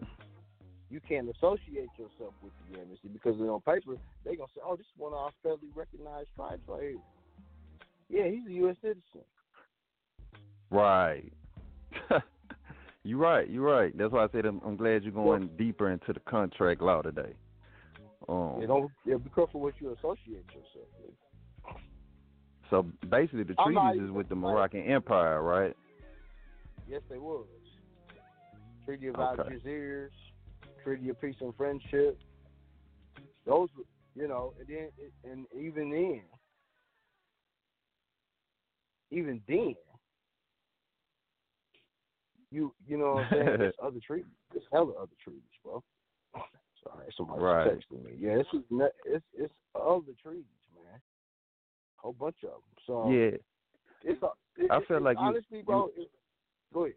you can't associate yourself with the Yamasee because on paper they gonna say, oh, this is one of our federally recognized tribes right here. Yeah, he's a U.S. citizen. Right. you're right. You're right. That's why I said I'm, I'm glad you're going deeper into the contract law today. Um, You know, yeah, be careful what you associate yourself with. So basically, the treaties is with the Moroccan Empire, right? Yes, they was. Treaty of Okay. Algiers, Treaty of Peace and Friendship. Those, you know, and then and even then, even then, you you know what I'm saying? There's other treaties. There's hella other treaties, bro. Sorry, somebody's Right. texting me. Yeah, it's it's it's other treaties. Whole bunch of them. So Yeah. it's it, I it- feel it's like you- honestly, bro. it, go ahead.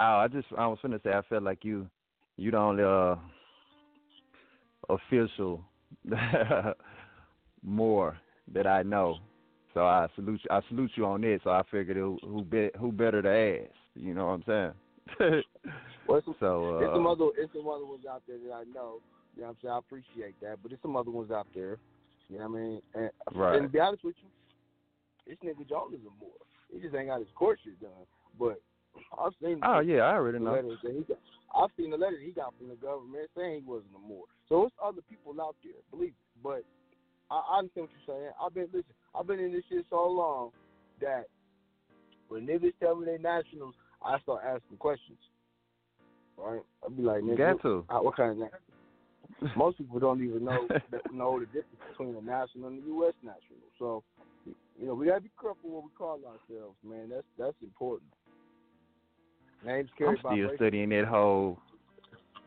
Oh, I just I was finna say I felt like you you the only uh official Moor that I know. So I salute you, I salute you on this. So I figured who who, be, who better to ask. You know what I'm saying? Well, it's, so it's some uh, other it's some other ones out there that I know. You know what I'm saying? I appreciate that. But there's some other ones out there. You know what I mean? And, Right. and to be honest with you, this nigga Jones is a Moor. He just ain't got his court shit done. But I've seen. Oh yeah, I already know. got. I've seen the letters he got from the government saying he wasn't a Moor. So it's other people out there, believe it. But I, I understand what you're saying. I've been listen. I've been in this shit so long that when niggas tell me they nationals, I start asking questions. Right? I'll be like, nigga, got to. uh, what kind of national? Most people don't even know know the difference between a national and a U.S. national. So, you know, we gotta be careful what we call ourselves, man. That's that's important. Names I'm still race. studying that whole.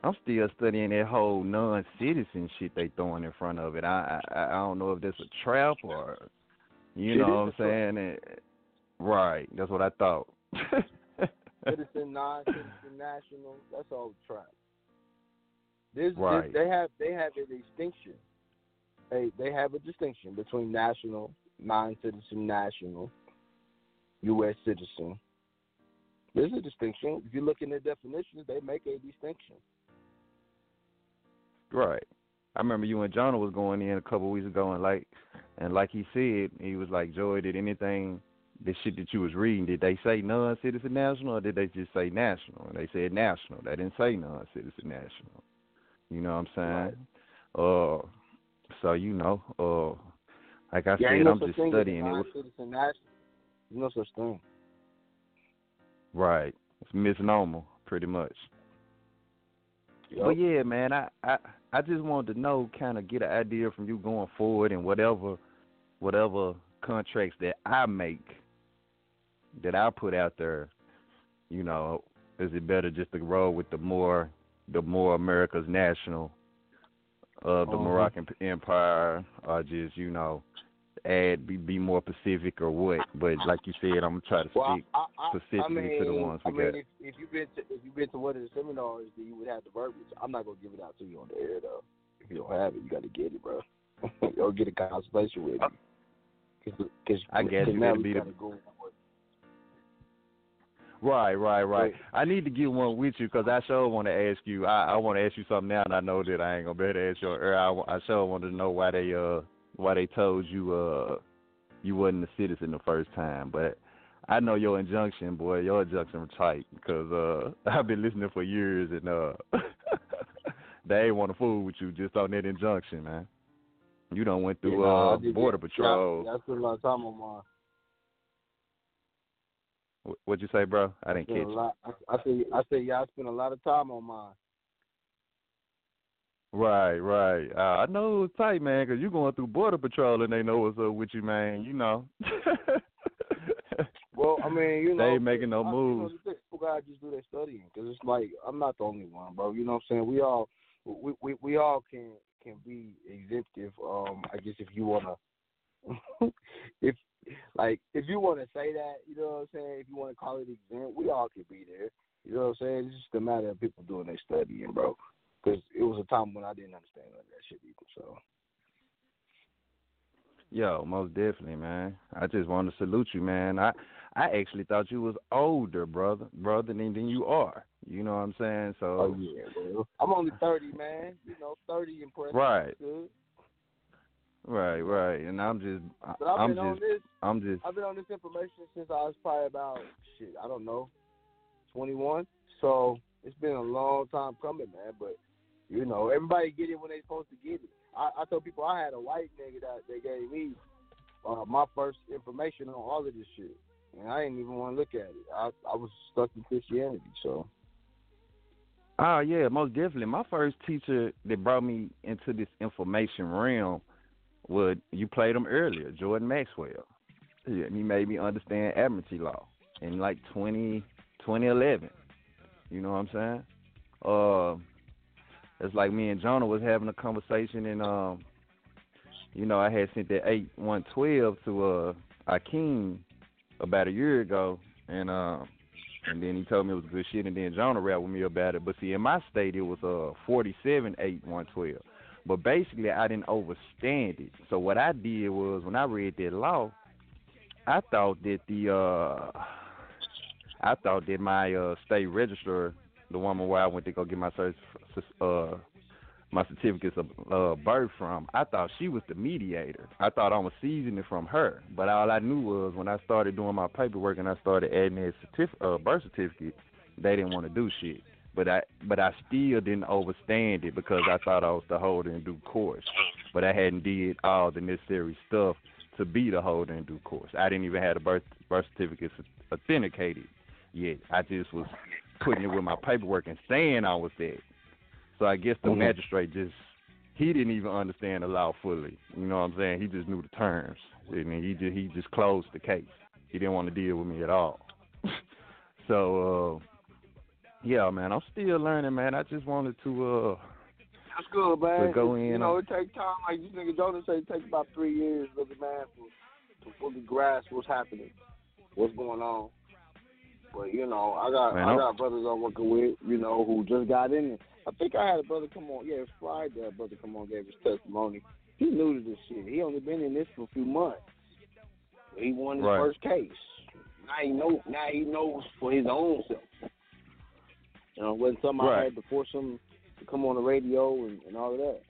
I'm still studying that whole non-citizen shit they throwing in front of it. I I, I don't know if that's a trap or, you It know what I'm trap. saying? It- right. That's what I thought. citizen, non-citizen, national. That's all trap. This, Right. this, they have they have a distinction. They they have a distinction between national, non-citizen, national, U.S. citizen. There's a distinction. If you look in the definitions, they make a distinction. Right. I remember you and Jonah was going in a couple weeks ago, and like, and like he said, he was like, Joey, did anything, the shit that you was reading, did they say non-citizen national, or did they just say national? And they said national. They didn't say non-citizen national. You know what I'm saying? Uh, so you know, uh, like I yeah, said, no I'm just thing as a studying it. There's no such thing. Right. It's misnomer, pretty much. Yup. But yeah, man, I, I I just wanted to know, kind of get an idea from you going forward and whatever whatever contracts that I make that I put out there. You know, is it better just to roll with the Moor the Moor America's national of the Uh-huh. Moroccan Empire, or just you know add be be more Pacific or what? But like you said, I'm gonna try to Well, stick I, I, specifically I mean, to the ones we I mean, got. if, if you've been to if you've been to one of the seminars, then you would have the verbiage. I'm not gonna give it out to you on the air though. If you don't have it, you got to get it, bro. or get a consultation with me. Cause, cause, I guess you now gotta we be the- go. Right, right, right. I need to get one with you because I sure want to ask you. I, I want to ask you something now, and I know that I ain't gonna be able to ask you. Or I, I sure wanted to know why they uh why they told you uh you wasn't a citizen the first time. But I know your injunction, boy. Your injunction was tight because uh I've been listening for years, and uh they ain't want to fool with you just on that injunction, man. You done went through Yeah, I uh border patrol. Yeah, I spent a lot of time on mine. Wh- What'd you say, bro? I didn't catch lot. I, I say I say yeah, I spend a lot of time on mine. Right, right. Uh, I know it's tight, man, 'cause you going through border patrol and they know what's up with you, man. You know. Well, I mean, you know, they ain't making no I- moves. You know, people gotta just do their studying because it's like I'm not the only one, bro. You know what I'm saying? We all, we we, we all can can be exemptive. Um, I guess if you wanna, if like if you wanna say that, you know what I'm saying? If you wanna call it exempt, we all could be there. You know what I'm saying? It's just a matter of people doing their studying, bro. Because it was a time when I didn't understand like that shit either. So Yo, most definitely, man. I just want to salute you, man. I I actually thought you was older, brother, brother, than than you are. You know what I'm saying? So oh yeah, bro. I'm only thirty, man. You know, thirty impressive. Right. Good. Right, right. And I'm just But I've I'm been on just this. I'm just I've been on this information since I was probably about shit. I don't know, twenty one. So it's been a long time coming, man. But you know, everybody get it when they supposed to get it. I, I told people I had a white nigga that they gave me uh, my first information on all of this shit, and I didn't even want to look at it. I I was stuck in Christianity, so Oh yeah, most definitely. My first teacher that brought me into this information realm was you played him earlier, Jordan Maxwell. Yeah, he made me understand admiralty law in like 20, 2011. You know what I'm saying? Uh, it's like me and Jonah was having a conversation, and um, you know, I had sent that eight one twelve to uh Akeem about a year ago, and uh, and then he told me it was good shit, and then Jonah rapped with me about it. But see, in my state, it was uh forty seven eight one twelve. But basically, I didn't overstand it. So what I did was when I read that law, I thought that the uh, I thought that my uh state registrar, the woman where I went to go get my cert, uh, my certificates of uh, birth from, I thought she was the mediator. I thought I was seizing it from her. But all I knew was when I started doing my paperwork and I started adding that certif- uh, birth certificate, they didn't want to do shit. But I but I still didn't overstand it because I thought I was the holder in due course. But I hadn't did all the necessary stuff to be the holder in due course. I didn't even have a birth birth certificate authenticated yet. I just was putting it with my paperwork and saying I was that. So I guess the Mhm. magistrate just he didn't even understand the law fully. You know what I'm saying? He just knew the terms. And he just he just closed the case. He didn't want to deal with me at all. so uh yeah, man, I'm still learning, man. I just wanted to uh That's good, man. to go in You know, it takes time. Like this nigga Jonas said, it takes about three years, really, man, for, to fully grasp what's happening, what's going on. But you know, I got Man, I I'm- got brothers I'm working with, you know, who just got in it. I think I had a brother come on. Yeah, Friday. A brother come on, gave his testimony. He new to this shit. He only been in this for a few months. He won his Right. first case. Now he know. Now he knows for his own self. You know, wasn't something I had to force him to come on the radio and, and all of that.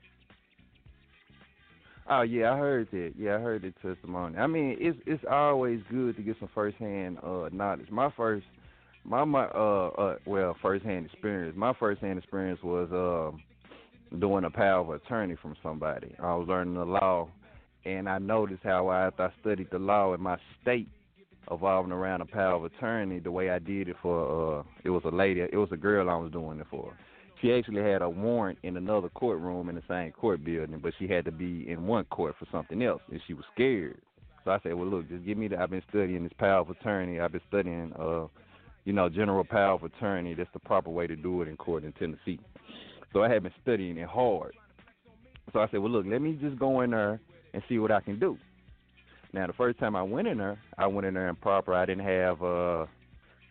Oh yeah, I heard that. Yeah, I heard the testimony. I mean, it's it's always good to get some first hand uh knowledge. My first my my uh uh well, first hand experience. My first hand experience was um doing a power of attorney from somebody. I was learning the law and I noticed how after I studied the law in my state evolving around a power of attorney the way I did it for uh it was a lady it was a girl I was doing it for. She actually had a warrant in another courtroom in the same court building, but she had to be in one court for something else, and she was scared. So I said, "Well, look, just give me the. I've been studying this power of attorney. I've been studying, uh, you know, general power of attorney. That's the proper way to do it in court in Tennessee. So I had been studying it hard. So I said, "Well, look, let me just go in there and see what I can do." Now, the first time I went in there, I went in there improper. I didn't have, uh,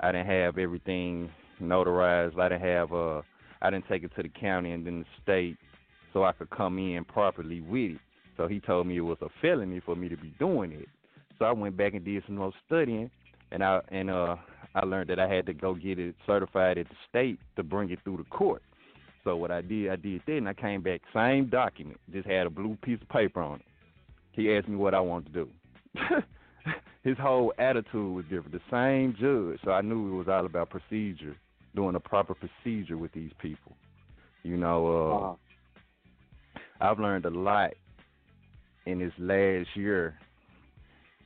I didn't have everything notarized. I didn't have, uh. I didn't take it to the county and then the state so I could come in properly with it. So he told me it was a felony for me to be doing it. So I went back and did some more studying and I and uh I learned that I had to go get it certified at the state to bring it through the court. So what I did, I did that and I came back, same document, just had a blue piece of paper on it. He asked me what I wanted to do. His whole attitude was different. The same judge, so I knew it was all about procedure doing a proper procedure with these people. You know, uh, Uh-huh. I've learned a lot in this last year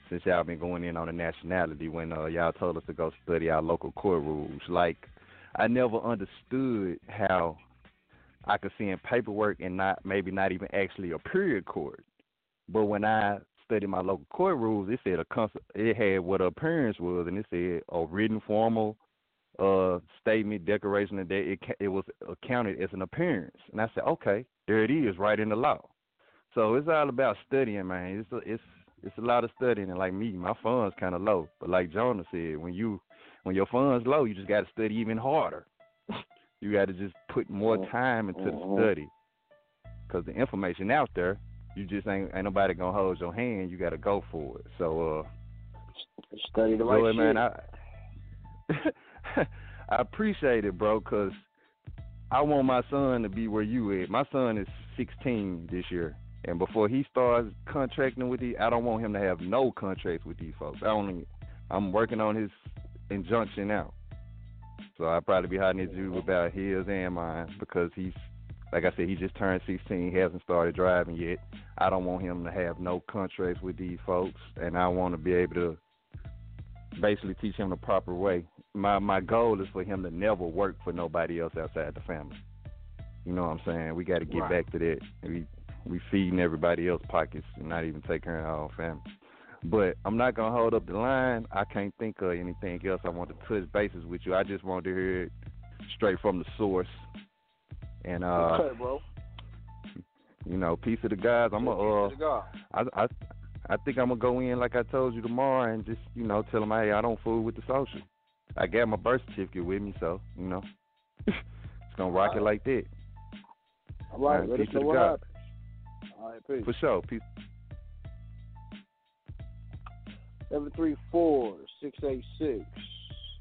since y'all been going in on the nationality when uh, y'all told us to go study our local court rules. Like, I never understood how I could see in paperwork and not maybe not even actually a period court. But when I studied my local court rules, it said a cons- it had what appearance was, and it said a written formal uh statement, declaration that it ca- it was accounted as an appearance. And I said, okay, there it is, right in the law. So it's all about studying, man. It's a, it's it's a lot of studying, and like me, my funds kind of low. But like Jonah said, when you when your funds low, you just got to study even harder. you got to just put more time into the Mhm. study, because the information out there, you just ain't ain't nobody gonna hold your hand. You got to go for it. So uh, Study the right shit. man, I I appreciate it, bro, because I want my son to be where you at. My son is 16 this year, and before he starts contracting with these, I don't want him to have no contracts with these folks. I only, I'm working on his injunction now, so I'll probably be hiding his you about his and mine because he's, like I said, he just turned 16. He hasn't started driving yet. I don't want him to have no contracts with these folks, and I want to be able to basically teach him the proper way. My my goal is for him to never work for nobody else outside the family. You know what I'm saying? We got to get Right. back to that. We we feeding everybody else pockets and not even take care of our own family. But I'm not gonna hold up the line. I can't think of anything else. I want to touch bases with you. I just want to hear it straight from the source. And uh, okay, bro. you know, peace of the guys. I'm a, uh, to God. I I I think I'm gonna go in like I told you tomorrow and just you know tell them hey I don't fool with the social. I got my birth certificate with me, so you know it's gonna rock it like that. All right, Man, peace to the what God. All right, peace. For sure, peace. Seven three four six eight six.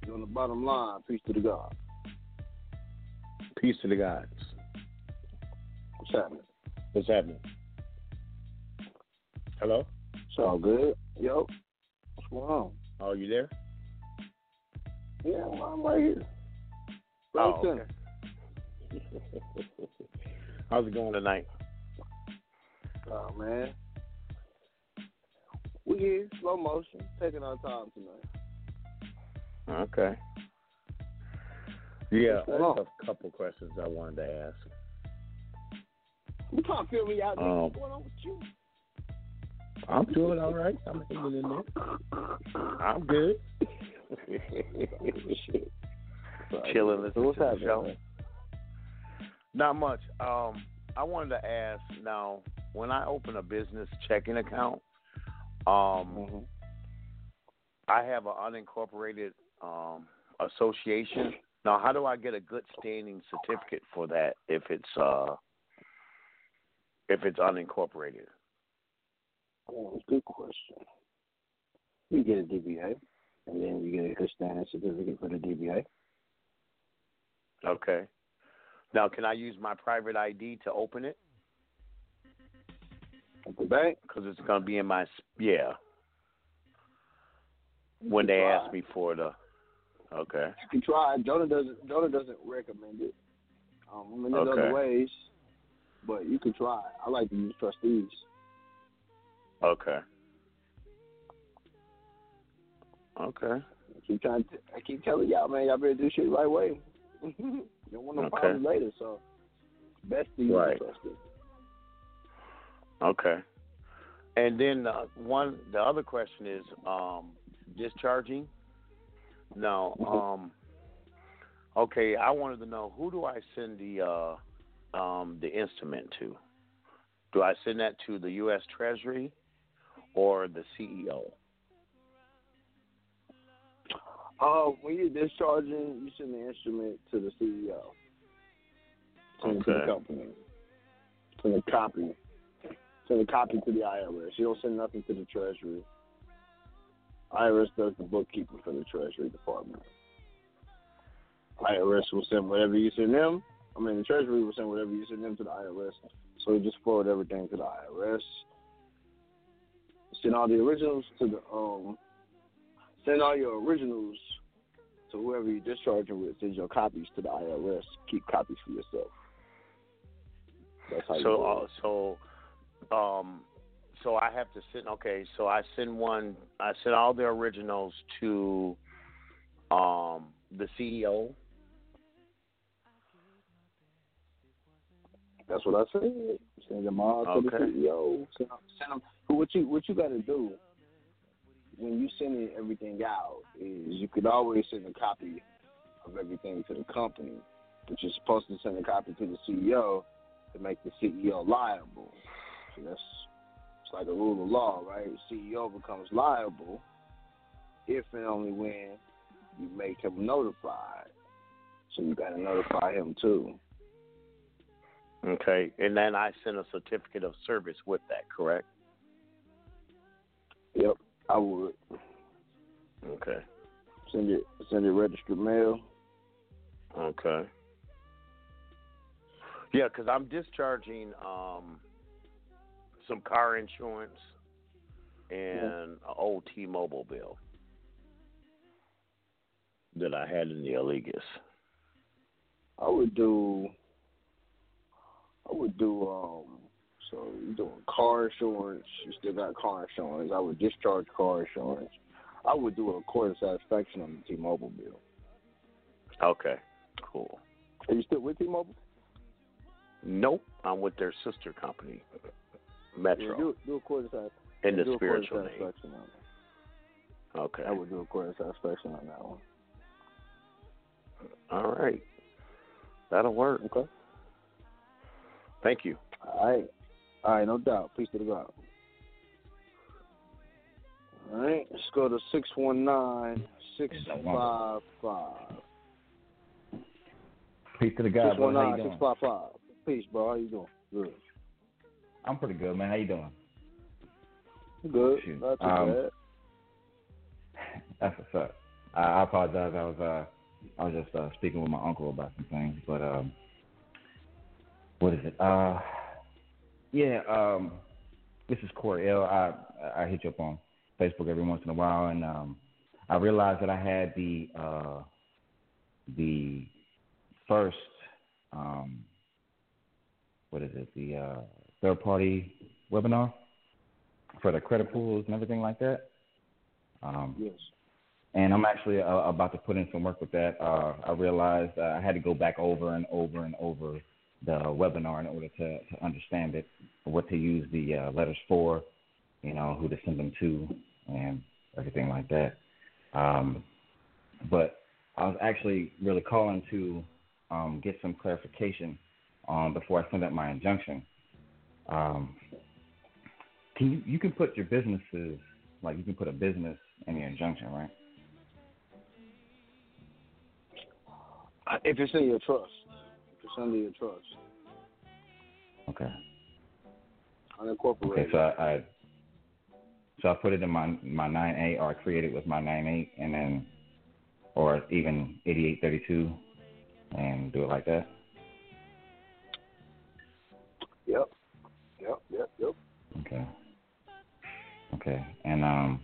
You're on the bottom line. Peace to the God. Peace to the gods. What's happening? What's happening? Hello? It's all good. Yo, what's going on? Oh, you there? Yeah, well, I'm right here. Oh, right Oh, okay. How's it going tonight? Oh man. We here, slow motion, taking our time tonight. Okay. Yeah, there's on? a couple questions I wanted to ask. You trying to feel me out? Um, What's going on with you? I'm doing all right. I'm hanging in there. I'm good. Chilling, listening what's to the happening, show. man? Not much. Um, I wanted to ask now when I open a business checking account, um, Mm-hmm. I have an unincorporated um, association. Now, how do I get a good standing certificate for that if it's uh, if it's unincorporated? Oh, good question. You get a DBA, and then you get a standing certificate for the DBA. Okay. Now, can I use my private ID to open it? At the bank? Because it's going to be in my yeah. When they try. ask me for the okay. You can try. Jonah doesn't. Jonah doesn't recommend it. Um, I mean, there's Okay. other ways, but you can try. I like to use trustees. Okay. Okay. I keep trying. To, I keep telling y'all, man, y'all better do shit the right way. you don't want no Okay. problems later. So, best to use Right. a trustee. Okay. And then uh, one, the other question is um, discharging. Now, um, okay, I wanted to know who do I send the uh, um, the instrument to? Do I send that to the U.S. Treasury or the CEO? Uh, when you're discharging, you send the instrument to the CEO. Send it to the Okay. company. Send a copy. Send a copy to the IRS. You don't send nothing to the Treasury. IRS does the bookkeeping for the Treasury Department. IRS will send whatever you send them. I mean, the Treasury will send whatever you send them to the IRS. So you just forward everything to the IRS. Send all the originals to the um. Send all your originals to whoever you're discharging with. Send your copies to the IRS. Keep copies for yourself. That's how you So, do uh, so, um, so I have to send. Okay, so I send one. I send all the originals to um, the CEO. That's what I said. Send them all to the CEO. Send them, send them. What you what you got to do when you sending everything out is you could always send a copy of everything to the company, but you're supposed to send a copy to the CEO to make the CEO liable. So that's it's like a rule of law, right? CEO becomes liable if and only when you make him notified. So you got to notify him too. Okay, and then I send a certificate of service with that. Correct. Yep, I would. Okay. Send it send it registered mail. Okay. Yeah, because I'm discharging um, some car insurance and an old T-Mobile bill that I had in the Allegas. I would do I would do um so you're doing car insurance, you still got car insurance. I would discharge car insurance. I would do accord and satisfaction on the T Mobile bill. Okay, cool. Are you still with T Mobile? Nope, I'm with their sister company, Metro, do, do accord and satisfaction. in the do a court spiritual name. satisfaction on it. Okay. I would do accord and satisfaction on that one. All right. That'll work. Okay. Thank you. All right. All right, no doubt. Peace to the God. All right, let's go to 619 655. Peace to the God, bro. How you 619 doing? 655. Peace, bro. How you doing? Good. I'm pretty good, man. How you doing? Good. Shoot. Not too Um, bad. That's what's up. I, I apologize. I was uh I was just uh speaking with my uncle about some things, but um what is it? Uh Yeah, um, this is Corey L. I I hit you up on Facebook every once in a while, and um, I realized that I had the uh, the first um, what is it? The uh, third party webinar for the credit pools and everything like that. Um, Yes. and I'm actually uh, about to put in some work with that. Uh, I realized uh, I had to go back over and over and over the webinar in order to, to understand it, what to use the uh, letters for, you know, who to send them to, and everything like that. Um, but I was actually really calling to um, get some clarification um, before I send out my injunction. Um, can you you can put your businesses like you can put a business in your injunction, right? Uh, If it's in your trust, it's under your trust, Okay. unincorporated. Okay, so I, I so I put it in my my nine eight or I create it with my nine eight and then or even eighty eight thirty two and do it like that. Yep. Yep. Yep. Yep. Okay. Okay. And um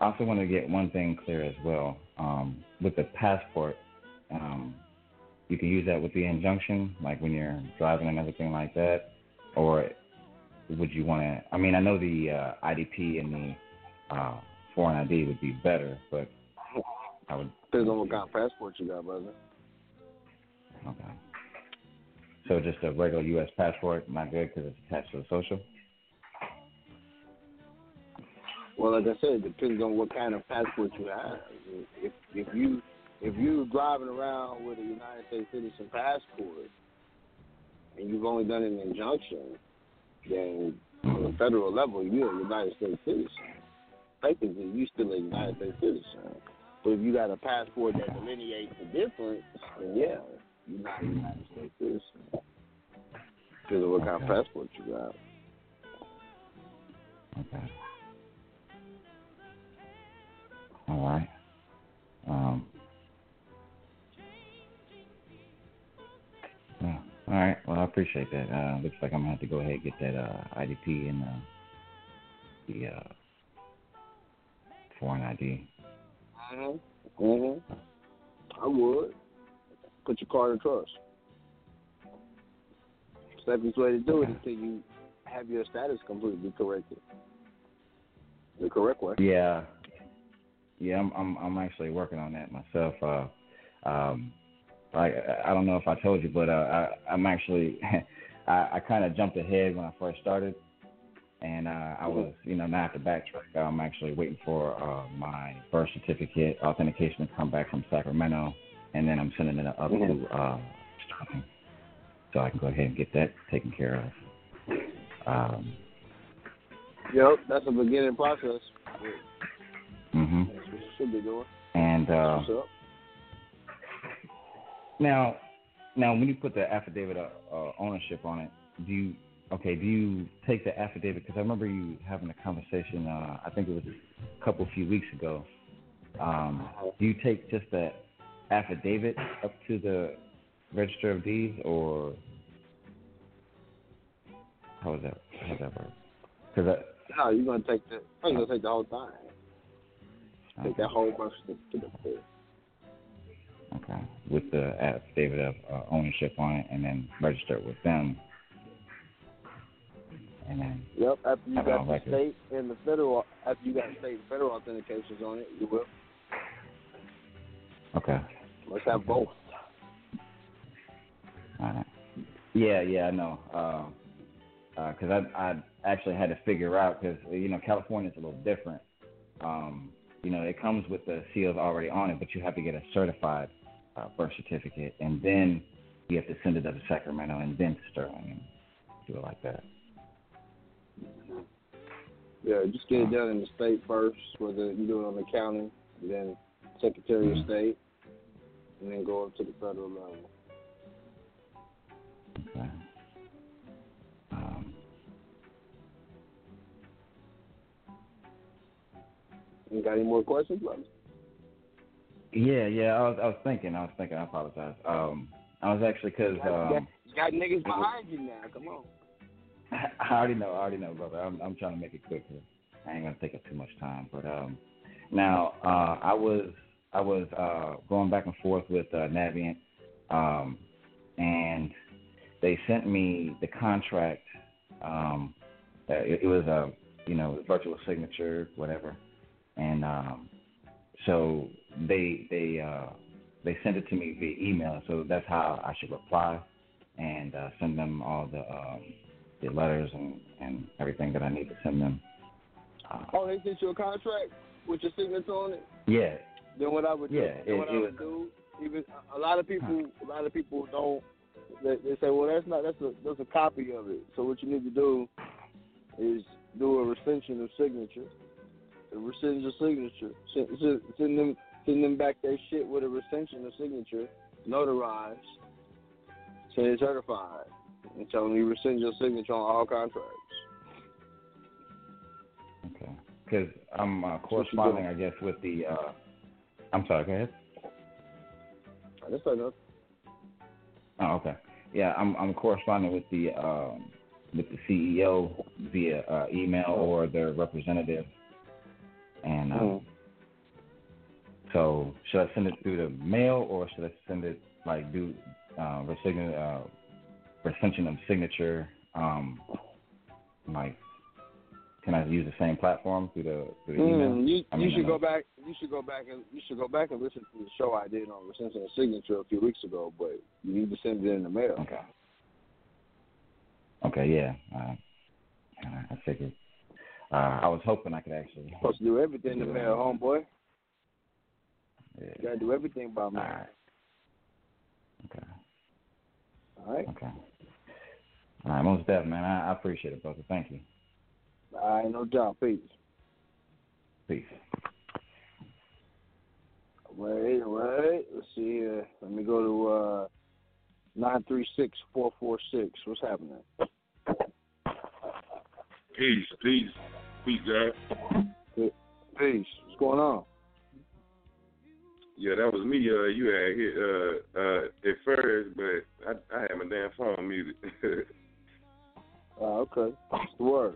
I also want to get one thing clear as well. Um with the passport, um you can use that with the injunction, like when you're driving and everything like that, or would you want to? I mean, I know the uh, IDP and the uh, foreign ID would be better, but I would. Depends on what kind of passport you got, brother. Okay. So just a regular U.S. passport, not good because it's attached to the social. Well, like I said, it depends on what kind of passport you have. If if you if you're driving around with a United States citizen passport and you've only done an injunction, then on the federal level you're a United States citizen. Technically, you're still a United States citizen. But if you got a passport that delineates the difference, then yeah, you're not a United States citizen. Because of what kind of passport you got. Okay. All right. Um, All right. Well, I appreciate that. Uh, looks like I'm gonna have to go ahead and get that uh, IDP and uh, the uh, foreign ID. Mhm. Mhm. I would put your card in trust. Safest way to do it until you have your status completely corrected. The correct way. Yeah. Yeah, I'm I'm I'm actually working on that myself. Uh, um, I I don't know if I told you, but uh, I I'm actually I, I kind of jumped ahead when I first started, and uh, I was you know now I have to backtrack. I'm actually waiting for uh, my birth certificate authentication to come back from Sacramento, and then I'm sending it up to uh, Sterling, so I can go ahead and get that taken care of. Um, Yep, that's a beginning process. That's what you should be doing. And uh, What's up? Now, now, when you put the affidavit of uh, ownership on it, do you okay? Do you take the affidavit? Because I remember you having a conversation. Uh, I think it was a couple few weeks ago. Um, do you take just the affidavit up to the register of deeds, or how does that how does that work? Because No, you're gonna take the you're gonna take the whole thing. Take that whole birth certificate up there. Okay, with the affidavit of uh, ownership on it, and then register it with them, and then Yep, after you got the record. state and the federal after you got state and federal authentications on it, you will. okay. Let's have both. All right. Yeah, yeah, I know. Because I I actually had to figure out because you know California is a little different. Um, you know, it comes with the seals already on it, but you have to get a certified uh, birth certificate, and then you have to send it up to Sacramento and then to Sterling and do it like that. Yeah, just get it done in the state first, whether you do it on the county, then Secretary of State, and then go up to the federal level. Okay. Um, You got any more questions, brother? Yeah, yeah. I was I was thinking. I was thinking. I apologize. Um, I was actually because You got, um, you got niggas behind you now. Come on. I already know. I already know, brother. I'm, I'm trying to make it quick. Here. I ain't gonna take up too much time. But um, now uh, I was I was uh, going back and forth with uh, Navient, um, and they sent me the contract. Um, uh, it, it was a you know virtual signature, whatever, and um, so they they uh, they sent it to me via email. So that's how I should reply and uh, send them all the um, the letters and, and everything that I need to send them. Uh, Oh, they sent you a contract with your signature on it. yeah, Then what I would do, Yeah, then it- what it I would was- do, even a lot of people, a lot of people don't. They, they say, well, that's not that's a that's a copy of it. So what you need to do is do a rescission of signature. Rescind your signature. Send, send, send them send them back their shit with a rescission of signature, notarized, say it's certified, and tell them you rescind your signature on all contracts. okay. Because I'm uh, corresponding. I guess, with the. Uh, I'm sorry. Go ahead. That's not enough. Oh, okay. Yeah, I'm I'm corresponding with the um, with the CEO via uh, email or their representative, and uh, Mhm. So should I send it through the mail or should I send it like do uh, resign uh, rescission of signature? Um, like, can I use the same platform through the through the email? Mm, you I you should go back. You should go back and you should go back and listen to the show I did on Rescission of Signature a few weeks ago. But you need to send it in the mail. Okay. Okay, yeah. Uh, I figured. Uh, I was hoping I could actually. supposed to do everything in the mail, homeboy. Yeah. You gotta do everything by mail. All right. Okay. All right. Okay. All right, most definitely, man. I, I appreciate it, brother. Thank you. All right, no doubt. Peace. Peace. Wait, wait. Let's see here. Let me go to uh nine three six four four six. What's happening? Peace, peace, peace, Jack. Peace. What's going on? Yeah, that was me. Uh, you had hit uh, uh, at first, but I, I had my damn phone muted. Oh, okay. What's the word?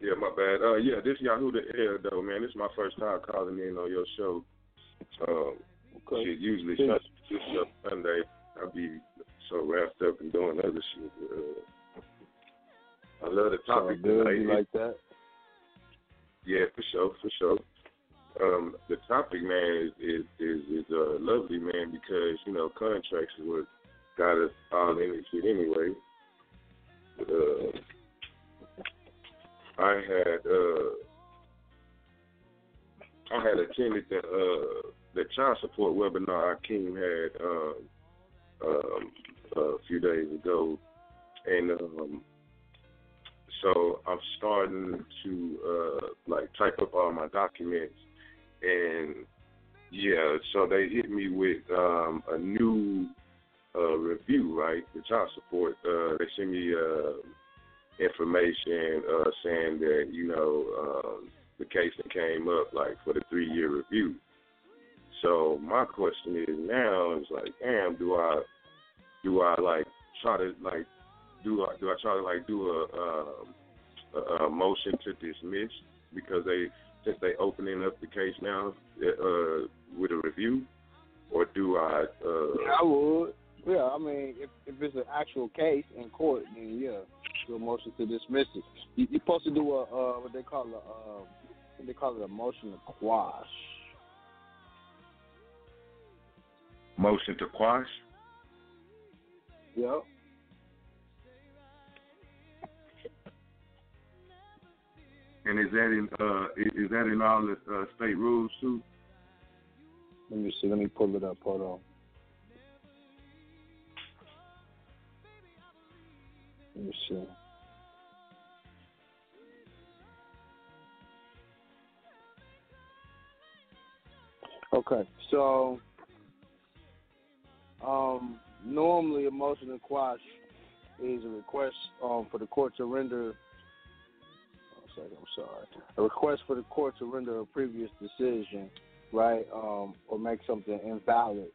yeah, my bad. Uh, yeah, this Yahoo the Air though, man. This is my first time calling in on your show. Um, Okay. shit, usually Peace. Sun- this show Sunday, I be so wrapped up and doing other shit. Uh, I love the topic good. tonight. You like that? Yeah, for sure, for sure. Um, the topic, man, is is is, is uh, lovely, man, because you know contracts is what got us all in this shit anyway. But, uh, I had uh, I had attended the uh, the child support webinar Akeem had um, um, a few days ago, and um, so I'm starting to uh, like type up all my documents, and yeah, so they hit me with um, a new uh, review, right? The child support. Uh, they sent me uh, information uh, saying that you know um, the case that came up like for the three year review. So my question is now is like, damn, do I do I like try to like do I do I try to like do a um, a, a motion to dismiss because they since they opening up the case now uh, with a review, or do I? Uh, Yeah, I would. Yeah, I mean, if if it's an actual case in court, then yeah, do a motion to dismiss it. You, you're supposed to do a uh, what they call a uh, what they call it a motion to quash. motion to quash? Yep. And is that in uh is, that in all the uh, state rules too? Let me see. Let me pull it up. Hold on. Let me see. Okay, so um, normally a motion to quash is a request um, for the court to render. Second, I'm sorry. A request for the court to render a previous decision, right, um, or make something invalid.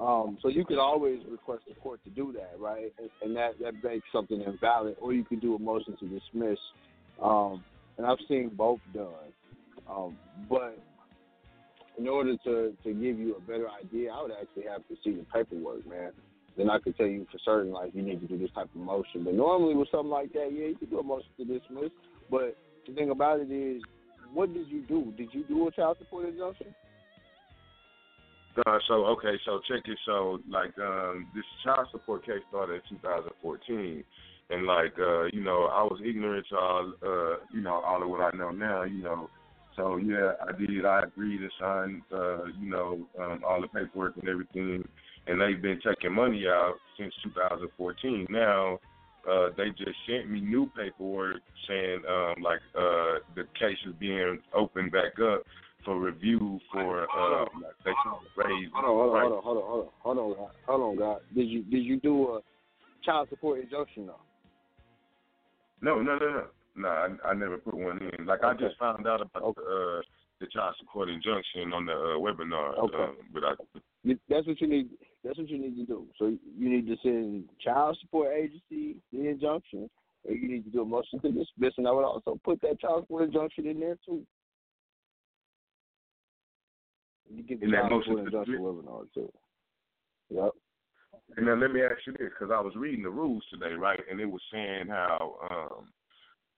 Um, so you could always request the court to do that, right? And, and that that makes something invalid, or you could do a motion to dismiss. Um, and I've seen both done. Um, but in order to to give you a better idea, I would actually have to see the paperwork, man. Then I could tell you for certain, like you need to do this type of motion. But normally with something like that, yeah, you can do a motion to dismiss. But the thing about it is, what did you do? Did you do a child support injunction? Uh, so okay, so check it. So like um, this child support case started in 2014, and like uh, you know I was ignorant to all uh, you know all of what I know now. You know, so yeah, I did. I agreed to sign uh, you know um, all the paperwork and everything, and they've been taking money out since 2014. Now. Uh, they just sent me new paperwork saying um, like uh, the case is being opened back up for review for uh, they trying to raise. Hold on, hold on, hold on, hold on, hold on, hold on, hold on, God. Did you did you do a child support injunction though? No, no, no, no. No, I, I never put one in. Like I just found out about okay. the, uh, the child support injunction on the uh, webinar. Okay. Uh, but I, that's what you need. That's what you need to do. So you need to send child support agency the injunction, and you need to do a motion to dismiss. And I would also put that child support injunction in there too. You get the In that child motion support to injunction webinar too. Yep. And then let me ask you this, because I was reading the rules today, right? And it was saying how, um,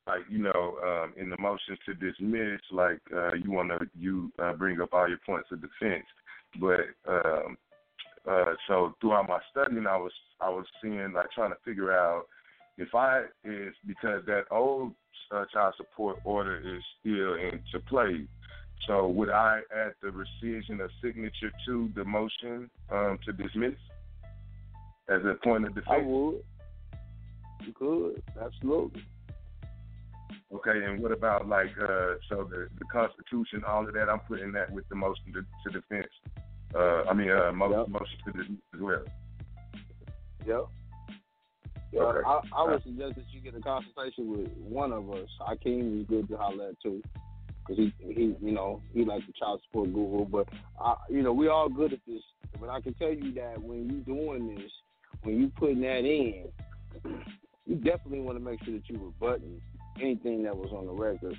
like you know, um, in the motions to dismiss, like uh, you want to you uh, bring up all your points of defense, but um, uh, so throughout my studying, I was I was seeing like trying to figure out if I is because that old uh, child support order is still into play. So would I add the rescission of signature to the motion um, to dismiss as a point of defense? I would. You could absolutely. Okay, and what about like uh, so the the Constitution, all of that? I'm putting that with the motion to, to defense. Uh, I mean, uh, motion, Yep. to dismiss as well. Yep. Yeah, Okay. I, I would suggest that you get a consultation with one of us. Hakeem is good to holler at too, because he, he, you know, he like the child support guru. But I, you know, we all good at this. But I can tell you that when you doing this, when you putting that in, you definitely want to make sure that you rebutting anything that was on the record.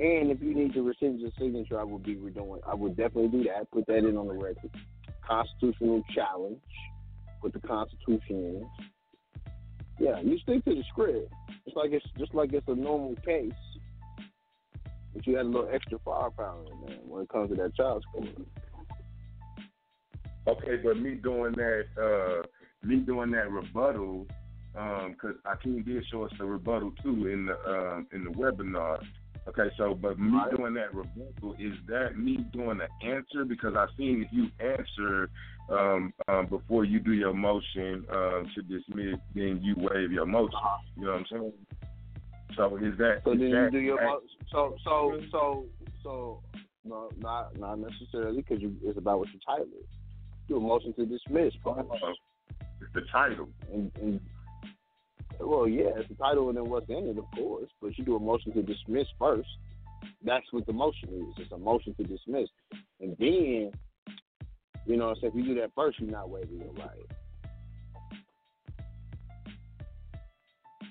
And if you need to rescind your signature, I would be redoing. I would definitely do that. Put that in on the record. Constitutional challenge. Put the Constitution in. Yeah, you stick to the script. It's like it's just like it's a normal case, but you had a little extra firepower in there when it comes to that child support. Okay, but me doing that, uh, me doing that rebuttal, because Akeem did show us the rebuttal too in the um, in the webinar. Okay, so but me doing that rebuttal is that me doing the answer because I seen if you answer um, um, before you do your motion um, to dismiss, then you waive your motion. You know what I'm saying? So is that So is then you do your mo- so so so so no not not necessarily because it's about what your title is. Do a motion to dismiss. first. It's the title. And, and well, yeah, it's the title and then what's in it, of course. But you do a motion to dismiss first. That's what the motion is. It's a motion to dismiss, and then you know, so if you do that first, you're not waiving your right.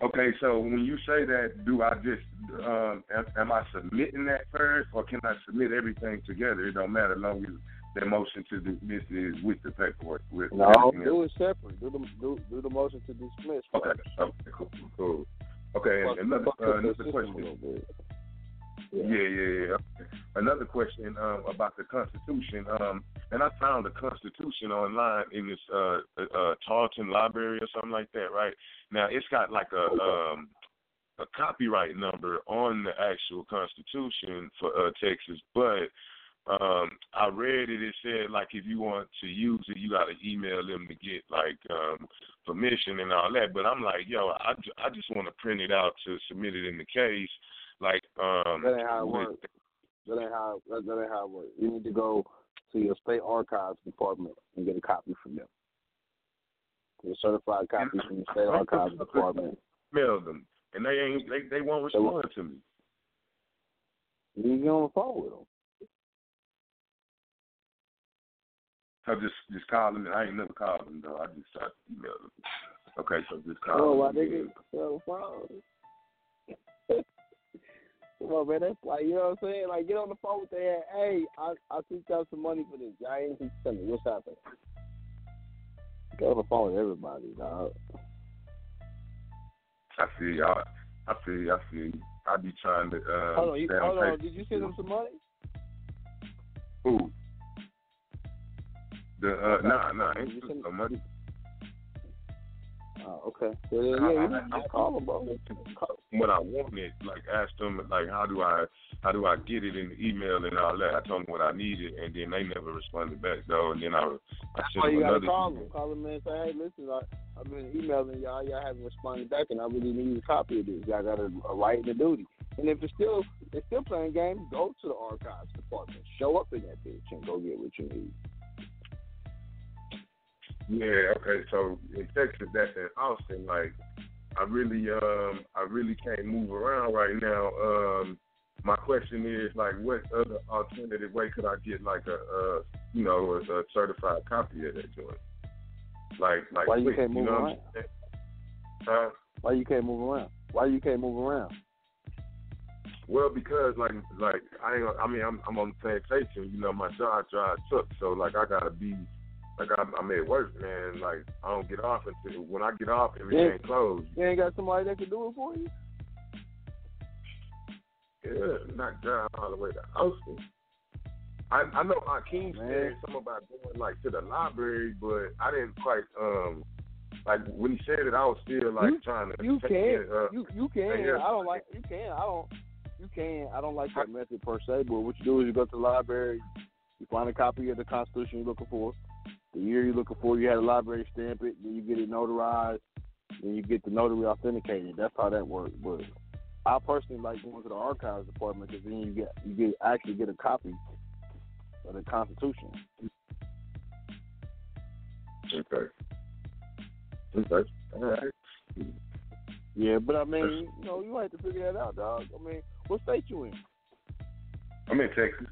Okay, so when you say that, do I just um, am, am I submitting that first, or can I submit everything together? It don't matter as long as the motion to dismiss is with the paperwork. With No, do it separate. Do the do, do the motion to dismiss. Okay, okay, cool, cool. Okay, and Fuck- another fuck uh, another question. Yeah, yeah, yeah. Okay. Another question um, about the Constitution. Um, and I found the Constitution online in this uh, uh, Tarlton Library or something like that, right? Now it's got like a um, a copyright number on the actual Constitution for uh, Texas, but um, I read it. It said like if you want to use it, you got to email them to get like um, permission and all that. But I'm like, yo, I, I just want to print it out to submit it in the case. Like, um, That ain't how it works. That ain't how that, that ain't how it works. You need to go to your state archives department and get a copy from them. Get a certified copy from the state archives department. mail them, and they ain't they they won't respond to me. You get on the phone with them. So just just called him. I ain't never called him though. I just tried to email him. Okay, so just call Oh, why him. nigga? so. Come on, man. That's like you know what I'm saying. Like get on the phone with that. Hey, I I think got some money for this. I ain't think tell me what's happening. Get on the phone with everybody, dog. I see. y'all. I see. I see. I be trying to. Um, hold on, you, hold on. Did you send him some money? Who? The uh, nah, nah, ain't send- no money. Oh, okay. Yeah, yeah, yeah. You just call him, bro. What I wanted, like, asked them, like, how do I, how do I get it in the email and all that. I told them what I needed, and then they never responded back though. And then I, I sent why you gotta call him. Call him and say, hey, listen, I, I've been emailing y'all. Y'all haven't responded back, and I really need a copy of this. Y'all got a, a right and a duty. And if it's still it's still playing games, go to the archives department. Show up in that bitch and go get what you need. Yeah, okay. So in Texas, that's in Austin. Like, I really, um, I really can't move around right now. Um, my question is, like, what other alternative way could I get, like, a, uh, you know, a, a certified copy of that joint? Like, like, Why you quick, can't move know around? Huh? Why you can't move around? Why you can't move around? Well, because like like I ain't, I mean I'm I'm on the plantation, you know, my job drive truck, so like I gotta be like I'm, I'm at work, man. Like I don't get off until when I get off, everything Yeah. closed. You ain't got somebody that can do it for you? Yeah, not drive all the way to Austin. I I know Akeem said something about going like to the library, but I didn't quite um like when he said it, I was still like You- trying to You can. it, uh, You you can. I don't like. You can. I don't. You can. I don't like that method per se. But what you do is you go to the library, you find a copy of the Constitution you're looking for, the year you're looking for. You had a library stamp it, then you get it notarized, then you get the notary authenticated. That's how that works. But I personally like going to the archives department because then you get you get actually get a copy of the Constitution. Okay. Okay. All right. Yeah, but I mean, you know, you have to figure that out, dog. I mean, what state you in? I'm in Texas.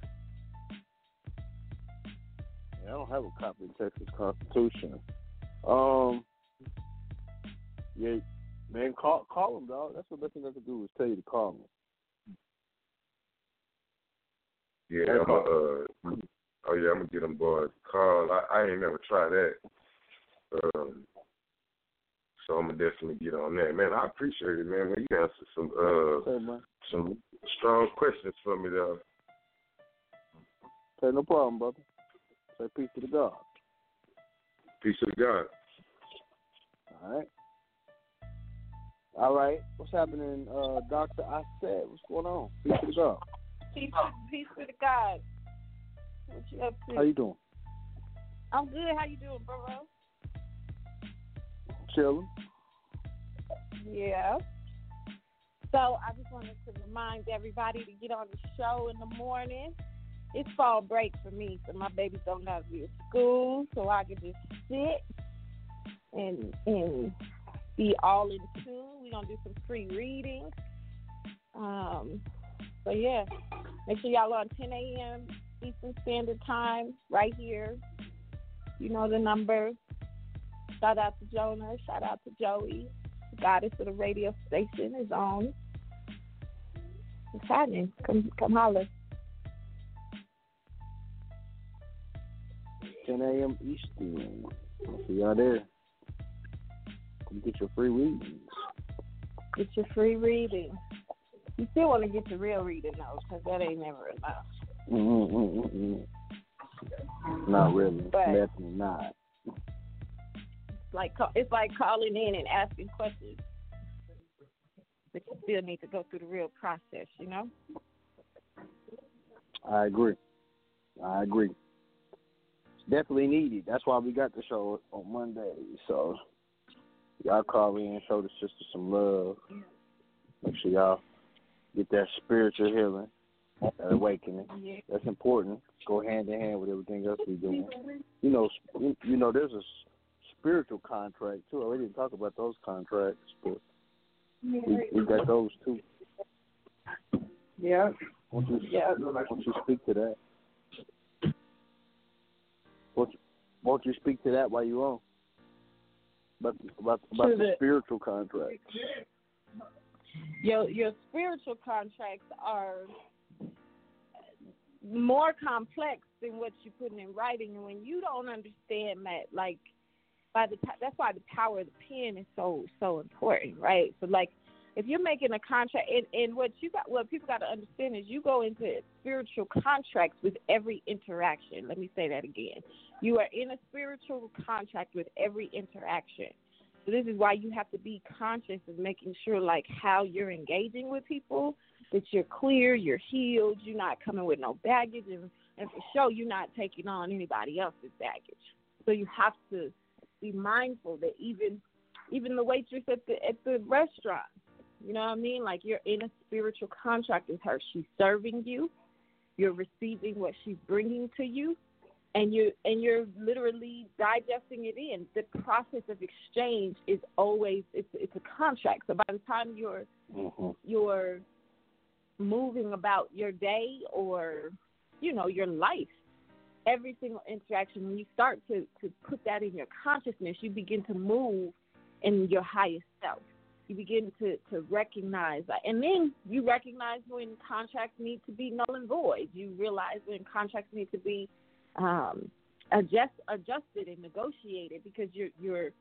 I don't have a copy of Texas Constitution. Um, yeah, man, call call them, dog. That's the best thing I can do is tell you to call them. Yeah, Hey, I'm a, uh, oh yeah, I'm gonna get them boys call. I, I ain't never tried that. Um, so I'm gonna definitely get on that, man. I appreciate it, man. man you answered some uh man. some strong questions for me though. Say no problem, brother. Say peace to the God. Peace to the God. All right. All right. What's happening, uh, Doctor? I said, what's going on? Peace to the God. Peace, peace to the God. What you up to? How you doing? I'm good. How you doing, bro? Chilling. Yeah. So I just wanted to remind everybody to get on the show in the morning. It's fall break for me, so my babies don't have to be at school, so I can just sit and and be all in tune. We're gonna do some free reading. Um, so yeah, make sure y'all are on 10 a.m. Eastern Standard Time right here. You know the number. Shout out to Jonah. Shout out to Joey. The goddess of the radio station is on. It's happening. Come, come holler. 10 a.m. Eastern. I'll see y'all there. Come get your free readings. Get your free reading. You still want to get your real reading though, because that ain't never enough. Mm-mm-mm-mm. Not really. But- Definitely not. It's like it's like calling in and asking questions, but you still need to go through the real process. You know. I agree. I agree. Definitely needed. That's why we got the show on Monday. So y'all call in, show the sister some love. Make sure y'all get that spiritual healing, that awakening. That's important. Go hand in hand with everything else we doing. You know, you know, there's a spiritual contract too. I didn't talk about those contracts, but we, we got those too. Yeah. Won't you, Yeah. won't you speak to that? What Won't you speak to that while you're on? About about, about the the- spiritual contract. your your spiritual contracts are more complex than what you put in writing and when you don't understand that like by the ti that's why the power of the pen is so so important right so like if you're making a contract and, and what you got what people got to understand is you go into spiritual contracts with every interaction. Let me say that again. You are in a spiritual contract with every interaction. So this is why you have to be conscious of making sure like how you're engaging with people, that you're clear, you're healed, you're not coming with no baggage and, and for sure you're not taking on anybody else's baggage. So you have to be mindful that even even the waitress at the at the restaurant, you know what I mean? Like you're in a spiritual contract with her. She's serving you. You're receiving what she's bringing to you and you and you're literally digesting it in. The process of exchange is always it's it's a contract. So by the time you're mm-hmm. you're moving about your day or you know your life, every single interaction when you start to to put that in your consciousness, you begin to move in your highest self. You begin to to recognize that, and then you recognize when contracts need to be null and void. You realize when contracts need to be um, adjust adjusted and negotiated because you're you're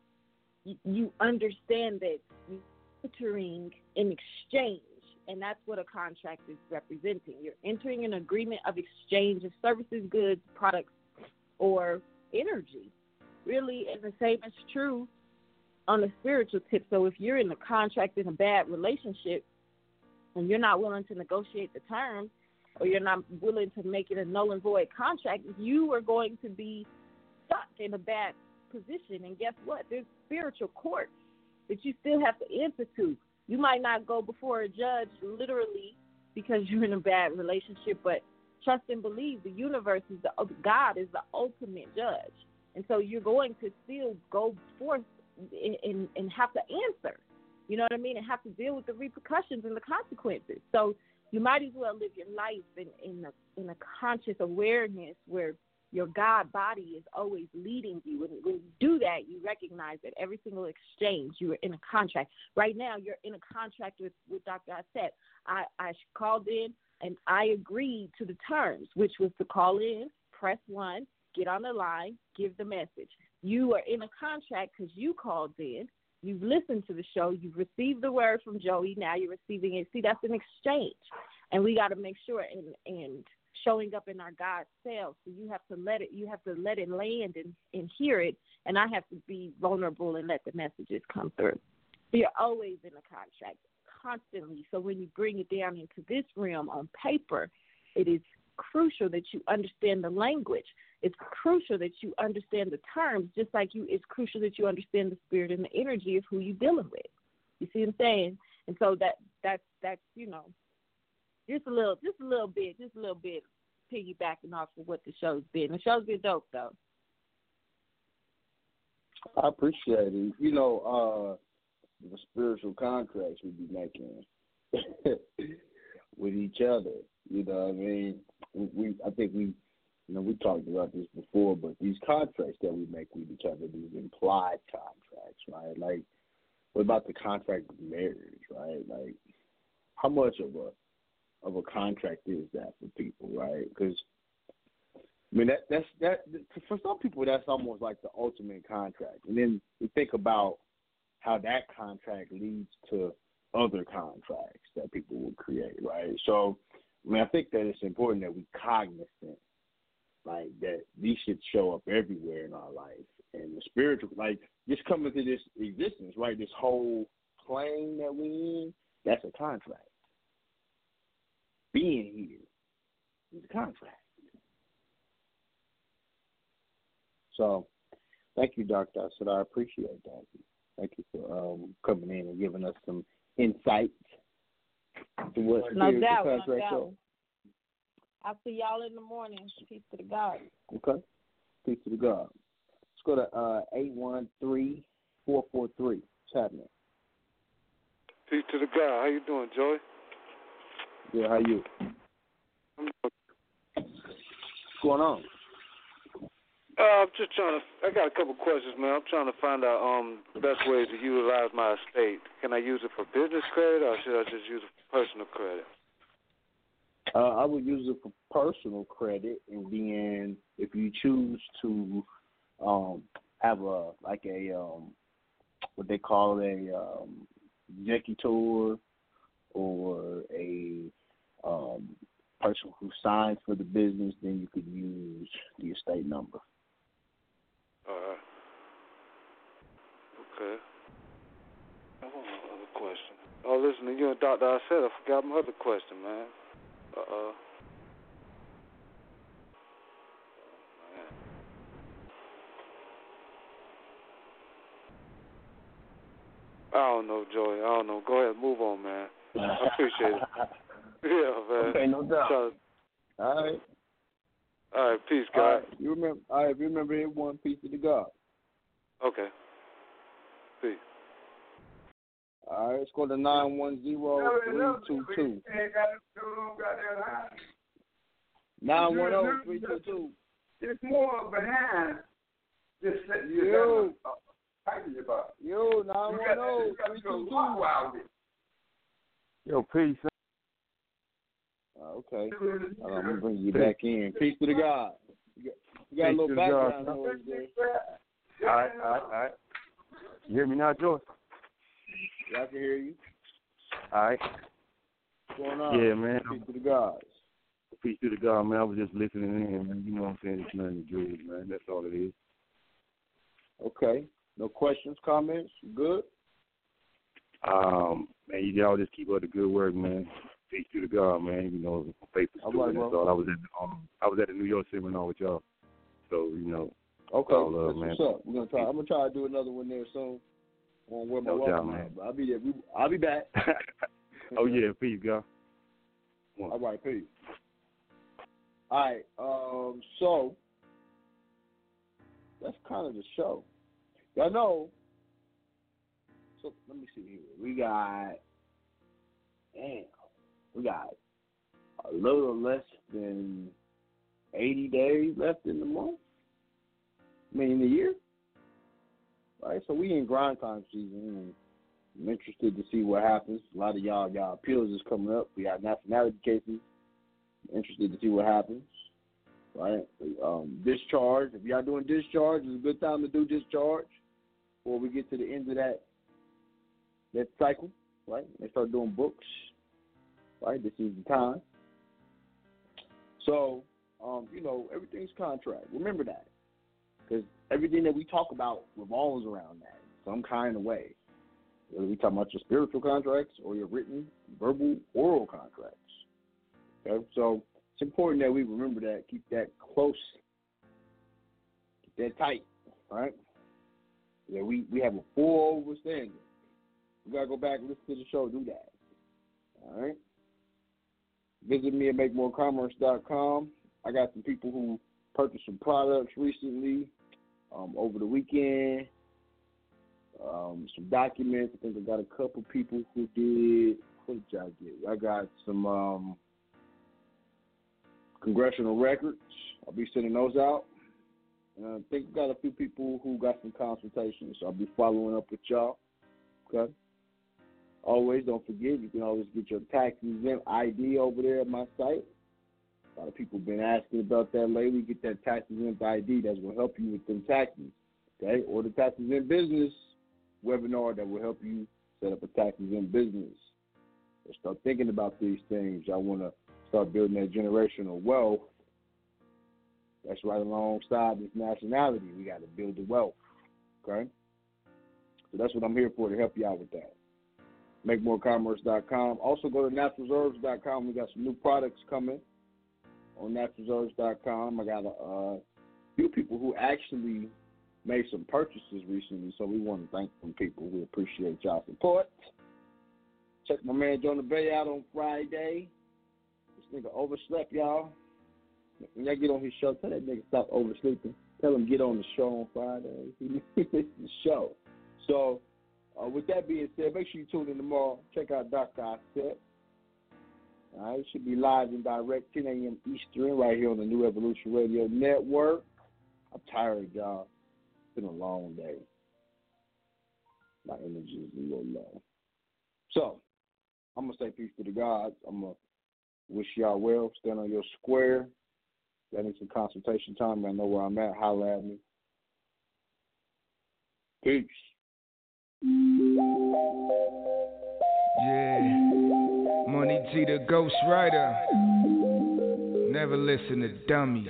you- understand that you're entering an exchange and that's what a contract is representing. You're entering an agreement of exchange of services goods products or energy. Really and the same is true on the spiritual tip so if you're in a contract in a bad relationship and you're not willing to negotiate the terms or you're not willing to make it a null and void contract, you are going to be stuck in a bad position. And guess what? There's spiritual courts that you still have to answer to. You might not go before a judge literally because you're in a bad relationship, but trust and believe the universe is the God is the ultimate judge, and so you're going to still go forth and, and, have to answer. You know what I mean? And have to deal with the repercussions and the consequences. So you might as well live your life in in a in a conscious awareness where your God body is always leading you. And when you do that, you recognize that every single exchange you are in a contract. Right now, you're in a contract with with Dr. Asset. I I called in and I agreed to the terms, which was to call in, press one, get on the line, give the message. You are in a contract because you called in. You've listened to the show. You've received the word from Joey. Now you're receiving it. See, that's an exchange, and we got to make sure and and showing up in our God self. So you have to let it. You have to let it land and and hear it. And I have to be vulnerable and let the messages come through. You're always in a contract, constantly. So when you bring it down into this realm on paper, it is crucial that you understand the language. It's crucial that you understand the terms, just like you. It's crucial that you understand the spirit and the energy of who you're dealing with. You see what I'm saying? And so that that's that's you know, just a little, just a little bit, just a little bit, piggybacking off of what the show's been. The show's been dope though. I appreciate it. You know, uh the spiritual contracts we be making with each other. You know what I mean? We, we I think we you know, we talked about this before, but these contracts that we make with each other, these implied contracts, right? Like, what about the contract of marriage, right? Like, how much of a of a contract is that for people, right? Because I mean, that that's that for some people that's almost like the ultimate contract, and then you think about how that contract leads to other contracts that people will create, right? So, I mean, I think that it's important that we cognizant like that these should show up everywhere in our life. And the spiritual like just coming to this existence right? This whole plane that we in that's a contract. Being here is a contract. So thank you doctor i said i appreciate that. Thank you for um coming in and giving us some insight to what No spiritual doubt, no doubt. are. I'll see y'all in the morning. Peace to the God. Okay. Peace to the God. Let's go to uh eight one three four four three. What's happening? Peace to the God. How you doing, Joey? Yeah, how you? I'm What's going on? Uh, I'm just trying to. I got a couple questions, man. I'm trying to find out um the best ways to utilize my estate. Can I use it for business credit, or should I just use it for personal credit? Uh, I would use it for personal credit, and then if you choose to um, have a like a um, what they call a um, executor or a um, person who signs for the business, then you could use the estate number. All right. Okay. I want my other question. Oh, listen you and Doctor. I said I forgot my other question, man. Uh uh I don't know, Joey. I don't know. Go ahead, move on, man. I appreciate it. Yeah, man. Okay, no doubt. So, All right. all right, peace, All guys. right. You remember? All right. Remember, it one piece of the God. Okay. Peace. All right. Let's go to nine one zero three two two. Nine one zero three two two. It's more behind just letting you Yo. talking about. Yo, nine one zero three two two. Yo, peace. Uh, okay. Uh, I'm gonna bring you back in. Peace to the God. You got, you got a little to the God. background noise there. All right, all right, all right. You hear me now, Joyce? Yeah, I can hear you. All right. What's going on? Yeah, man. Peace to the gods. Peace to the God, man. I was just listening in, man. You know what I'm saying? It's nothing to do, man. That's all it is. Okay. No questions, comments? Good. Um, man, you all just keep up the good work, man. Peace to the God, man. You know, faithful student. right, That's all. I was at the, um, I was at the New York seminar with y'all. So you know, Okay. all love, man. what's up. We're gonna try. I'm gonna try to do another one there soon. To wear my No doubt, welcome but I'll be there. We- I'll be back. oh yeah, peace, God. All right, peace. All right. Um. So that's kind of the show. Y'all know. So let me see here. We got. Damn. We got a little less than eighty days left in the month. I mean, in the year. Right. So we in grind time season. And I'm interested to see what happens. A lot of y'all, y'all appeals is coming up. We got nationality cases. Interested to see what happens. Right? Um, discharge. If y'all doing discharge, it's a good time to do discharge before we get to the end of that that cycle. Right? They start doing books. Right? This is the time. So, um, you know, everything's contract. Remember that. Because everything that we talk about revolves around that in some kind of way. Whether we talk about your spiritual contracts or your written, verbal, oral contracts. Okay, so it's important that we remember that, keep that close, keep that tight, right? Yeah, we we have a full understanding. We gotta go back listen to the show, do that. All right. Visit me at makemoorcommerce.com. I got some people who purchased some products recently, um, over the weekend um, some documents. I think I got a couple people who did. What did y'all get? I got some um, congressional records. I'll be sending those out. And I think I got a few people who got some consultations. So I'll be following up with y'all. Okay. Always don't forget you can always get your tax exempt ID over there at my site. A lot of people been asking about that lately. Get that tax exempt ID. That's gonna help you with them taxes. Okay, or the tax exempt business webinar that will help you set up a tax exempt business. Start thinking about these things. Y'all want to start building that generational wealth. That's right alongside this nationality. We got to build the wealth. Okay? So that's what I'm here for to help you out with that. MakeMoorCommerce.com. Also go to NaturalReserves.com. We got some new products coming on NaturalReserves.com. I got a, a few people who actually made some purchases recently, so we want to thank some people. We appreciate y'all support. Check my man Jonah Bey out on Friday. This nigga overslept, y'all. When y'all get on his show, tell that nigga stop oversleeping. Tell him get on the show on Friday. He missed the show. So, uh, with that being said, make sure you tune in tomorrow. Check out Dr. Offset. All right, should be live and direct, 10 a.m. Eastern, right here on the New Evolution Radio Network. I'm tired, y'all. It's been a long day. My energy is a little low. So, I'm gonna say peace to the gods. I'm gonna wish y'all well. Stand on your square. Need some consultation time. I know where I'm at. Holla at me. Peace. Yeah. Money G the Ghost Rider. Never listen to dummies.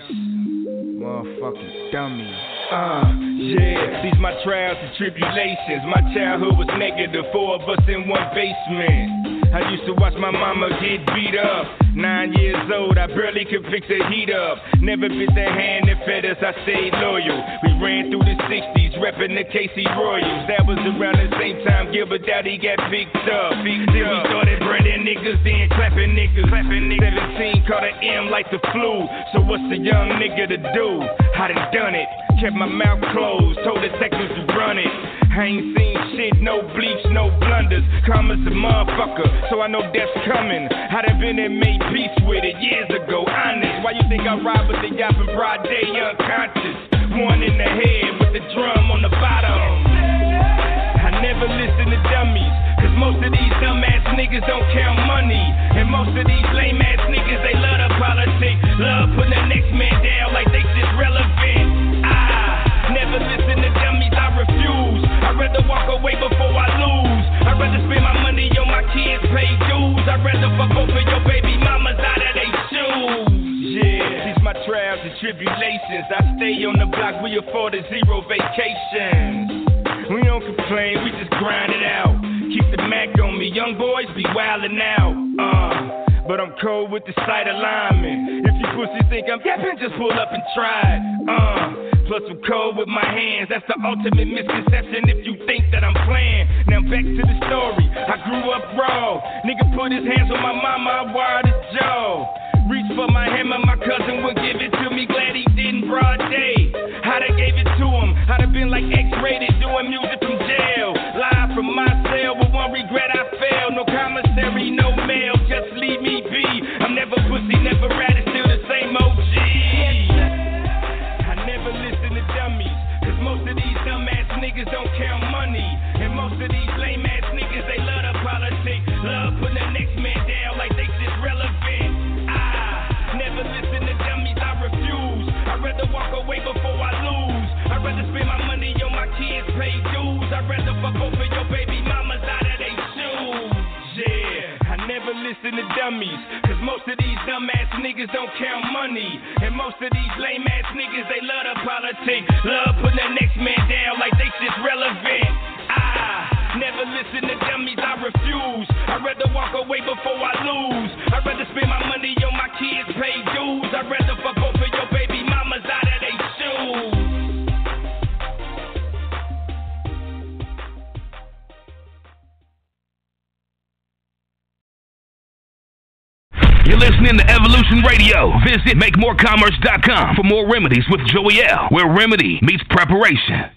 Motherfucking dummies. Uh, yeah, these my trials and tribulations. My childhood was negative, four of us in one basement. I used to watch my mama get beat up. Nine years old, I barely could fix a heat up. Never bit the hand that fed us, I stayed loyal. We ran through the 60s, repping the KC Royals. That was around the same time Gilbert Daddy got picked up. Picked then we started branding niggas, then clapping niggas. Clapping niggas. 17 caught an M like the flu. So what's the young nigga to do? I done done it. Kept my mouth closed, told the detectives to run it. I ain't seen shit, no bleach, no blunders. Karma's a motherfucker, so I know death's coming. I'd have been and made peace with it years ago, honest. Why you think I ride with the yacht in broad day, unconscious? One in the head with the drum on the bottom. I never listen to dummies, cause most of these dumbass niggas don't count money. And most of these lame ass niggas, they love the politics. Love putting the next man down like they just relevant. I never listen to dummies, I refuse. I'd rather walk away before I lose. I'd rather spend my money on my kids, pay dues. I'd rather fuck both of your baby mamas out of they shoes. Yeah, these my trials and tribulations. I stay on the block, we afford a zero vacations. We don't complain, we just grind it out. Keep the Mac on me, young boys be wildin' out. Uh. But I'm cold with the sight alignment. If you pussies think I'm yapping, just pull up and try it. Uh, plus I'm cold with my hands. That's the ultimate misconception if you think that I'm playing. Now back to the story. I grew up raw. Nigga put his hands on my mama, I wired his jaw. Reach for my hammer, my cousin would give it to me. Glad he didn't broad day. I'd have gave it to him. I'd have been like X-rated, doing music from jail. Live from my cell, with one regret I failed. No commissary, no mail, just leave me be. I'm never pussy, never rat, it's still the same OG. I never listen to dummies, cause most of these dumbass niggas don't count money. And most of these lame ass niggas, they love the politics. Love rather walk away before I lose. I'd rather spend my money on my kids, pay dues. I'd rather fuck of your baby mamas out of they shoes. Yeah, I never listen to dummies. Cause most of these dumbass niggas don't count money. And most of these lame ass niggas, they love the politics. Love putting the next man down like they just relevant. I never listen to dummies, I refuse. I'd rather walk away before I lose. I'd rather spend my money on my kids, pay dues. I'd rather fuck both You're listening to Evolution Radio. Visit MakeMoorCommerce.com for more remedies with Joey L, where remedy meets preparation.